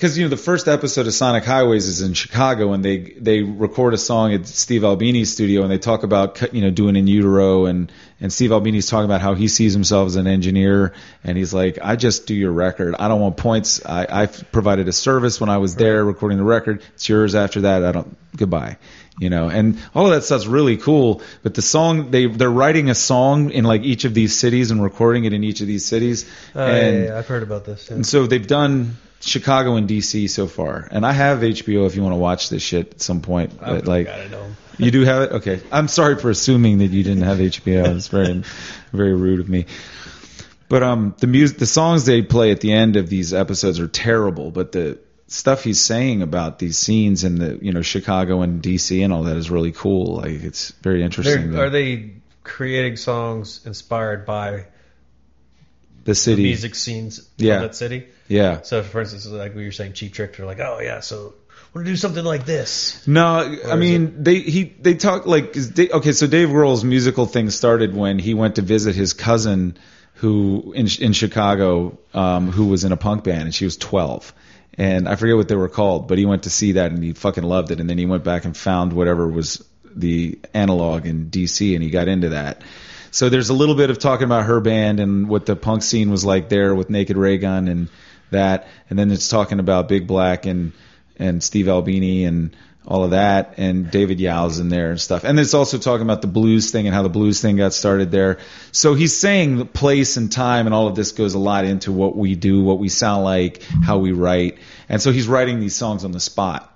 Speaker 1: Because you know the first episode of Sonic Highways is in Chicago, and they they record a song at Steve Albini's studio, and they talk about you know doing in utero, and and Steve Albini's talking about how he sees himself as an engineer, and he's like, I just do your record. I don't want points. I I provided a service when I was there recording the record. It's yours after that. I don't goodbye. You know, and all of that stuff's really cool. But the song they they're writing a song in like each of these cities and recording it in each of these cities.
Speaker 2: Uh,
Speaker 1: and
Speaker 2: yeah, yeah, I've heard about this. yeah.
Speaker 1: and so they've done Chicago and DC so far, and I have HBO if you want to watch this shit at some point.
Speaker 2: I've
Speaker 1: But like,
Speaker 2: got it home.
Speaker 1: you do have it. Okay, I'm sorry for assuming that you didn't have HBO. It's very, very rude of me. But um, the music, the songs they play at the end of these episodes are terrible. But the stuff he's saying about these scenes in the you know Chicago and DC and all that is really cool. Like it's very interesting.
Speaker 2: They're, are they creating songs inspired by
Speaker 1: the city?
Speaker 2: music scenes
Speaker 1: Yeah.
Speaker 2: of that city?
Speaker 1: Yeah.
Speaker 2: So, for instance, like we were saying, Cheap Trick, they're like, oh yeah, so we're gonna do something like this.
Speaker 1: No, I mean they he they talk like they, okay. So Dave Grohl's musical thing started when he went to visit his cousin who in in Chicago um, who was in a punk band and she was twelve. And I forget what they were called, but he went to see that and he fucking loved it. And then he went back and found whatever was the analog in DC and he got into that. So there's a little bit of talking about her band and what the punk scene was like there with Naked Raygun and that, and then it's talking about Big Black and and Steve Albini and all of that, and David Yow's in there and stuff. And it's also talking about the blues thing and how the blues thing got started there. So he's saying the place and time and all of this goes a lot into what we do, what we sound like, how we write. And so he's writing these songs on the spot.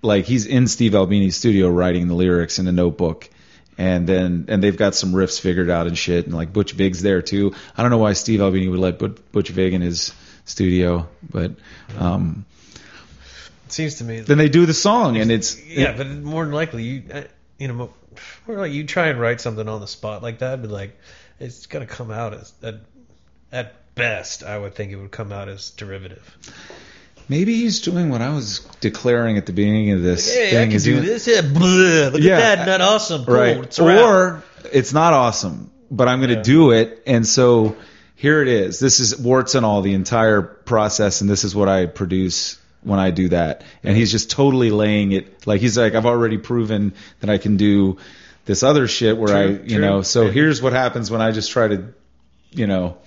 Speaker 1: Like he's in Steve Albini's studio writing the lyrics in a notebook. And then, and they've got some riffs figured out and shit. And like Butch Vig's there too. I don't know why Steve Albini would let Butch Butch Vig in his studio, but, um,
Speaker 2: It seems to me.
Speaker 1: then they do the song and it's
Speaker 2: yeah, but more than likely, you uh, you know, more like you try and write something on the spot like that, but like it's gonna come out as at, at best, I would think it would come out as derivative.
Speaker 1: maybe he's doing what I was declaring at the beginning of this
Speaker 2: Hey, I can
Speaker 1: is
Speaker 2: do this. Yeah, blah, look
Speaker 1: Yeah.
Speaker 2: at that, not awesome. Cool,
Speaker 1: right?
Speaker 2: It's.
Speaker 1: Or it's not awesome, but I'm going to
Speaker 2: Yeah.
Speaker 1: do it, and so here it is. This is warts and all the entire process, and this is what I produce when I do that. And he's just totally laying it like he's like, I've already proven that I can do this other shit where I, you
Speaker 2: true.
Speaker 1: know. So
Speaker 2: Yeah.
Speaker 1: here's what happens when I just try to, you know.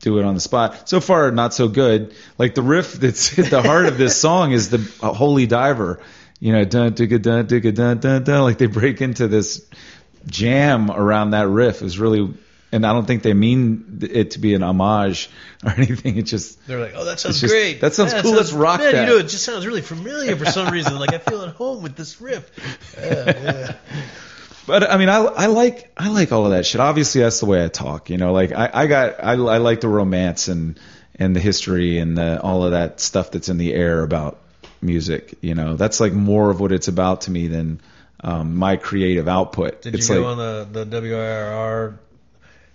Speaker 1: Do it on the spot. So far, not so good. Like the riff that's at the heart of this [LAUGHS] song is the uh, Holy Diver. You know, dun dun dun dun dun dun dun. Like they break into this jam around that riff. Is really, and I don't think they mean it to be an homage or [LAUGHS] anything. It just
Speaker 2: They're like, oh, that sounds
Speaker 1: just-
Speaker 2: great.
Speaker 1: that sounds
Speaker 2: Yeah,
Speaker 1: cool, let's rock
Speaker 2: man,
Speaker 1: that.
Speaker 2: You know, it just sounds really familiar for some reason. Like I feel at home with this riff. Yeah, [LAUGHS] yeah.
Speaker 1: But I mean, I, I like I like all of that shit. Obviously, that's the way I talk. You know, like I, I got I, I like the romance and and the history and the, all of that stuff that's in the air about music. You know, that's like more of what it's about to me than um, my creative output.
Speaker 2: Did
Speaker 1: it's
Speaker 2: you go
Speaker 1: like,
Speaker 2: on the the WRIR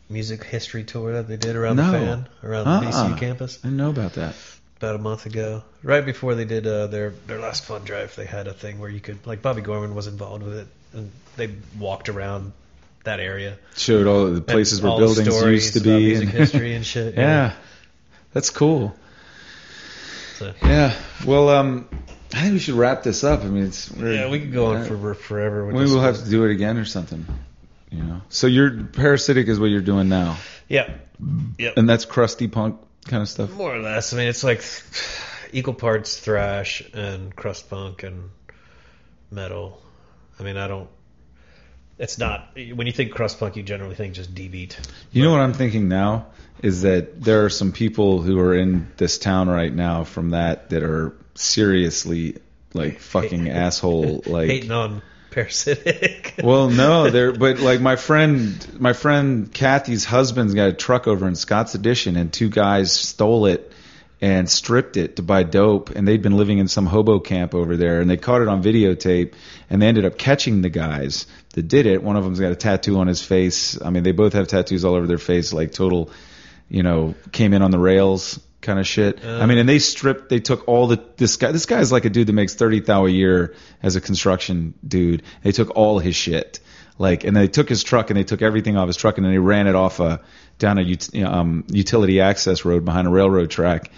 Speaker 2: music history tour that they did around
Speaker 1: No.
Speaker 2: the fan around
Speaker 1: Uh-uh.
Speaker 2: the VCU campus
Speaker 1: I didn't know about that.
Speaker 2: about a month ago, right before they did uh, their their last fun drive. They had a thing where you could like Bobby Gorman was involved with it, and they walked around that area.
Speaker 1: Showed all the places
Speaker 2: And
Speaker 1: where buildings used to be.
Speaker 2: music
Speaker 1: and- [LAUGHS]
Speaker 2: history and shit.
Speaker 1: yeah, that's cool.
Speaker 2: So-
Speaker 1: Yeah. Well, um, I think we should wrap this up. I mean, it's
Speaker 2: yeah, we could go on
Speaker 1: uh,
Speaker 2: for forever. This
Speaker 1: we'll have to do it again or something. You know. So you're parasitic is what you're doing now,
Speaker 2: Yeah, yeah,
Speaker 1: and that's crusty punk kind of stuff.
Speaker 2: more or less. I mean, it's like equal parts thrash and crust punk and metal. I mean, I don't. It's not when you think crust punk, you generally think just D beat.
Speaker 1: You know what I'm thinking now is that there are some people who are in this town right now from that that are seriously like fucking asshole [LAUGHS] like
Speaker 2: Hating on parasitic. [LAUGHS]
Speaker 1: well, no, there. But like my friend, my friend Kathy's husband's got a truck over in Scott's Addition, and two guys stole it and stripped it to buy dope, and they'd been living in some hobo camp over there, and they caught it on videotape, and they ended up catching the guys that did it. One of them's got a tattoo on his face. I mean, they both have tattoos all over their face, like total, you know, came in on the rails kind of shit. I mean, and they stripped, they took all the this guy. This guy's like a dude that makes thirty thou a year as a construction dude. They took all his shit, like, and they took his truck and they took everything off his truck and then they ran it off a down a ut- um, utility access road behind a railroad track.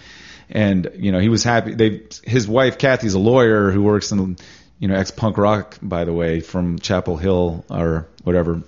Speaker 1: And you know, he was happy. They his wife Kathy's a lawyer who works in you know ex punk rock by the way from Chapel Hill or whatever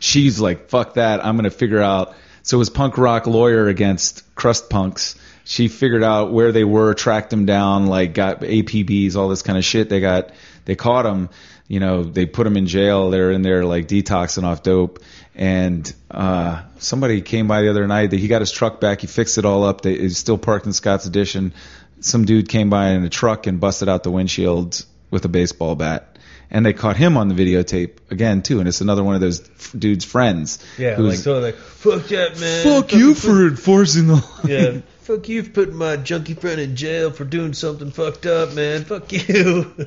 Speaker 1: she's like, fuck that. I'm going to figure out. So it was punk rock lawyer against crust punks. She figured out where they were, tracked them down, like got APBs, all this kind of shit. They got, they caught them, you know, they put them in jail. They're in there like detoxing off dope. And, uh, somebody came by the other night that he got his truck back. He fixed it all up. They, it's still parked in Scott's Addition. Some dude came by in a truck and busted out the windshield with a baseball bat. And they caught him on the videotape again too, and it's another one of those f- dude's friends.
Speaker 2: yeah,
Speaker 1: who's-
Speaker 2: like so like fuck that man.
Speaker 1: Fuck you for enforcing the law.
Speaker 2: yeah. [LAUGHS] Fuck you for putting my junkie friend in jail for doing something fucked up, man. Fuck you. [LAUGHS]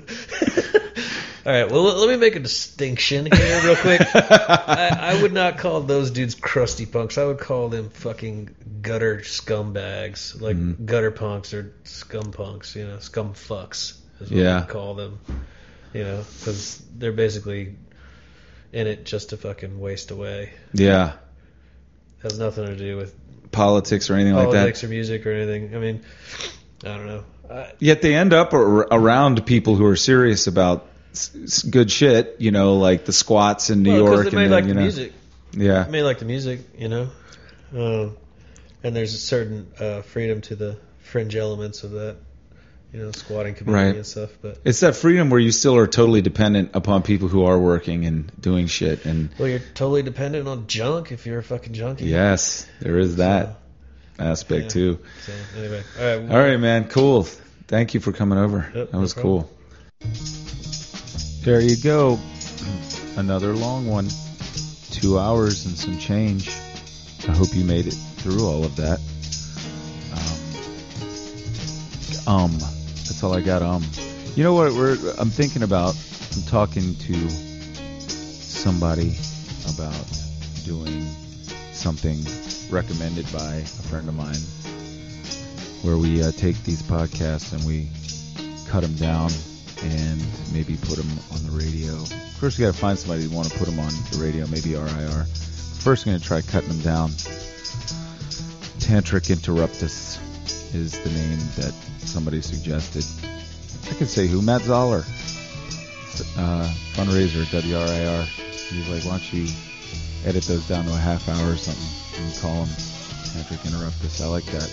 Speaker 2: All right, well, let me make a distinction here, real quick. [LAUGHS] I, I would not call those dudes crusty punks. I would call them fucking gutter scumbags, like
Speaker 1: Mm-hmm.
Speaker 2: gutter punks or scum punks, you know, scum fucks is what
Speaker 1: Yeah.
Speaker 2: Call them, you know, because they're basically in it just to fucking waste away.
Speaker 1: Yeah,
Speaker 2: Has nothing to do with
Speaker 1: politics or anything like that.
Speaker 2: politics or music or anything. I mean, I don't know. I,
Speaker 1: Yet they end up ar- around people who are serious about s- s- good shit. You know, like the squats in New
Speaker 2: well,
Speaker 1: York.
Speaker 2: they may
Speaker 1: and
Speaker 2: like
Speaker 1: the, you
Speaker 2: the
Speaker 1: know,
Speaker 2: music.
Speaker 1: Yeah,
Speaker 2: They may like the music, you know. Um, and there's a certain uh, freedom to the fringe elements of that, you know, squatting community
Speaker 1: Right.
Speaker 2: and stuff. But
Speaker 1: it's that freedom where you still are totally dependent upon people who are working and doing shit. And
Speaker 2: well, you're totally dependent on junk if you're a fucking junkie.
Speaker 1: yes, there is that aspect
Speaker 2: yeah.
Speaker 1: too.
Speaker 2: So anyway, all right.
Speaker 1: All right, man. Cool. Thank you for coming over.
Speaker 2: Yep,
Speaker 1: that was
Speaker 2: problem.
Speaker 1: cool. There you go. Another long one. Two hours and some change. I hope you made it through all of that. Um, um all I got. Um, you know what? We're I'm thinking about. I'm talking to somebody about doing something recommended by a friend of mine where we uh, take these podcasts and we cut them down and maybe put them on the radio. First, we got to find somebody who want to put them on the radio, maybe RIR. First, we're going to try cutting them down. Tantric Interruptus is the name that somebody suggested. I could say who? Matt Zoller, uh, fundraiser at WRIR. He's like, why don't you edit those down to a half hour or something and call them Tantric Interruptus. I like that.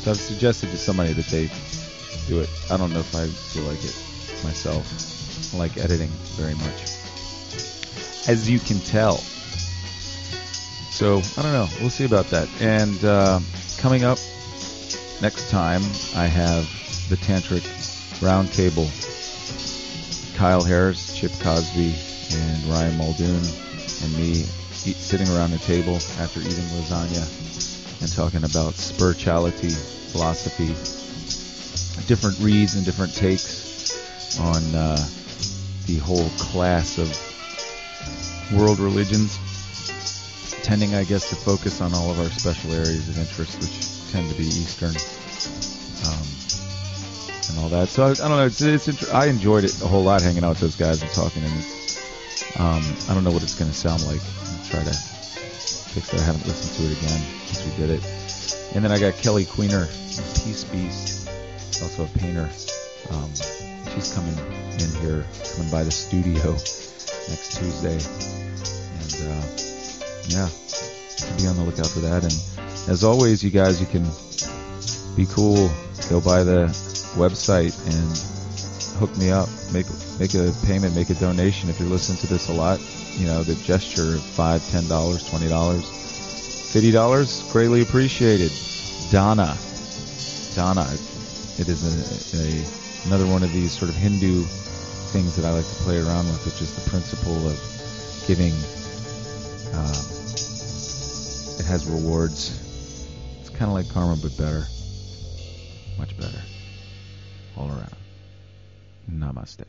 Speaker 1: So I've suggested to somebody that they do it. I don't know if I feel like it myself. I like editing very much. As you can tell. So, I don't know. We'll see about that. And uh, coming up next time, I have the Tantric Roundtable. Kyle Harris, Chip Cosby, and Ryan Muldoon, and me eat, sitting around the table after eating lasagna and talking about spirituality, philosophy, different reads and different takes on uh, the whole class of world religions, tending, I guess, to focus on all of our special areas of interest, which tend to be Eastern. Um, and all that. So I, I don't know. It's, it's inter- I enjoyed it a whole lot hanging out with those guys and talking. And um, I don't know what it's going to sound like. I'll try to fix it. I haven't listened to it again since we did it. And then I got Kelly Queener, Peace Beast, also a painter. Um, she's coming in here, coming by the studio next Tuesday. And uh, yeah, be on the lookout for that. And as always, you guys, you can be cool. Go by the website and hook me up. Make make a payment, make a donation if you're listening to this a lot. You know, the gesture of five, ten dollars, twenty dollars Fifty dollars, greatly appreciated. Dana, Dana, it is a, a another one of these sort of Hindu things that I like to play around with, which is the principle of giving. Um, it has rewards. Kind of like karma, but better, much better, all around. Namaste.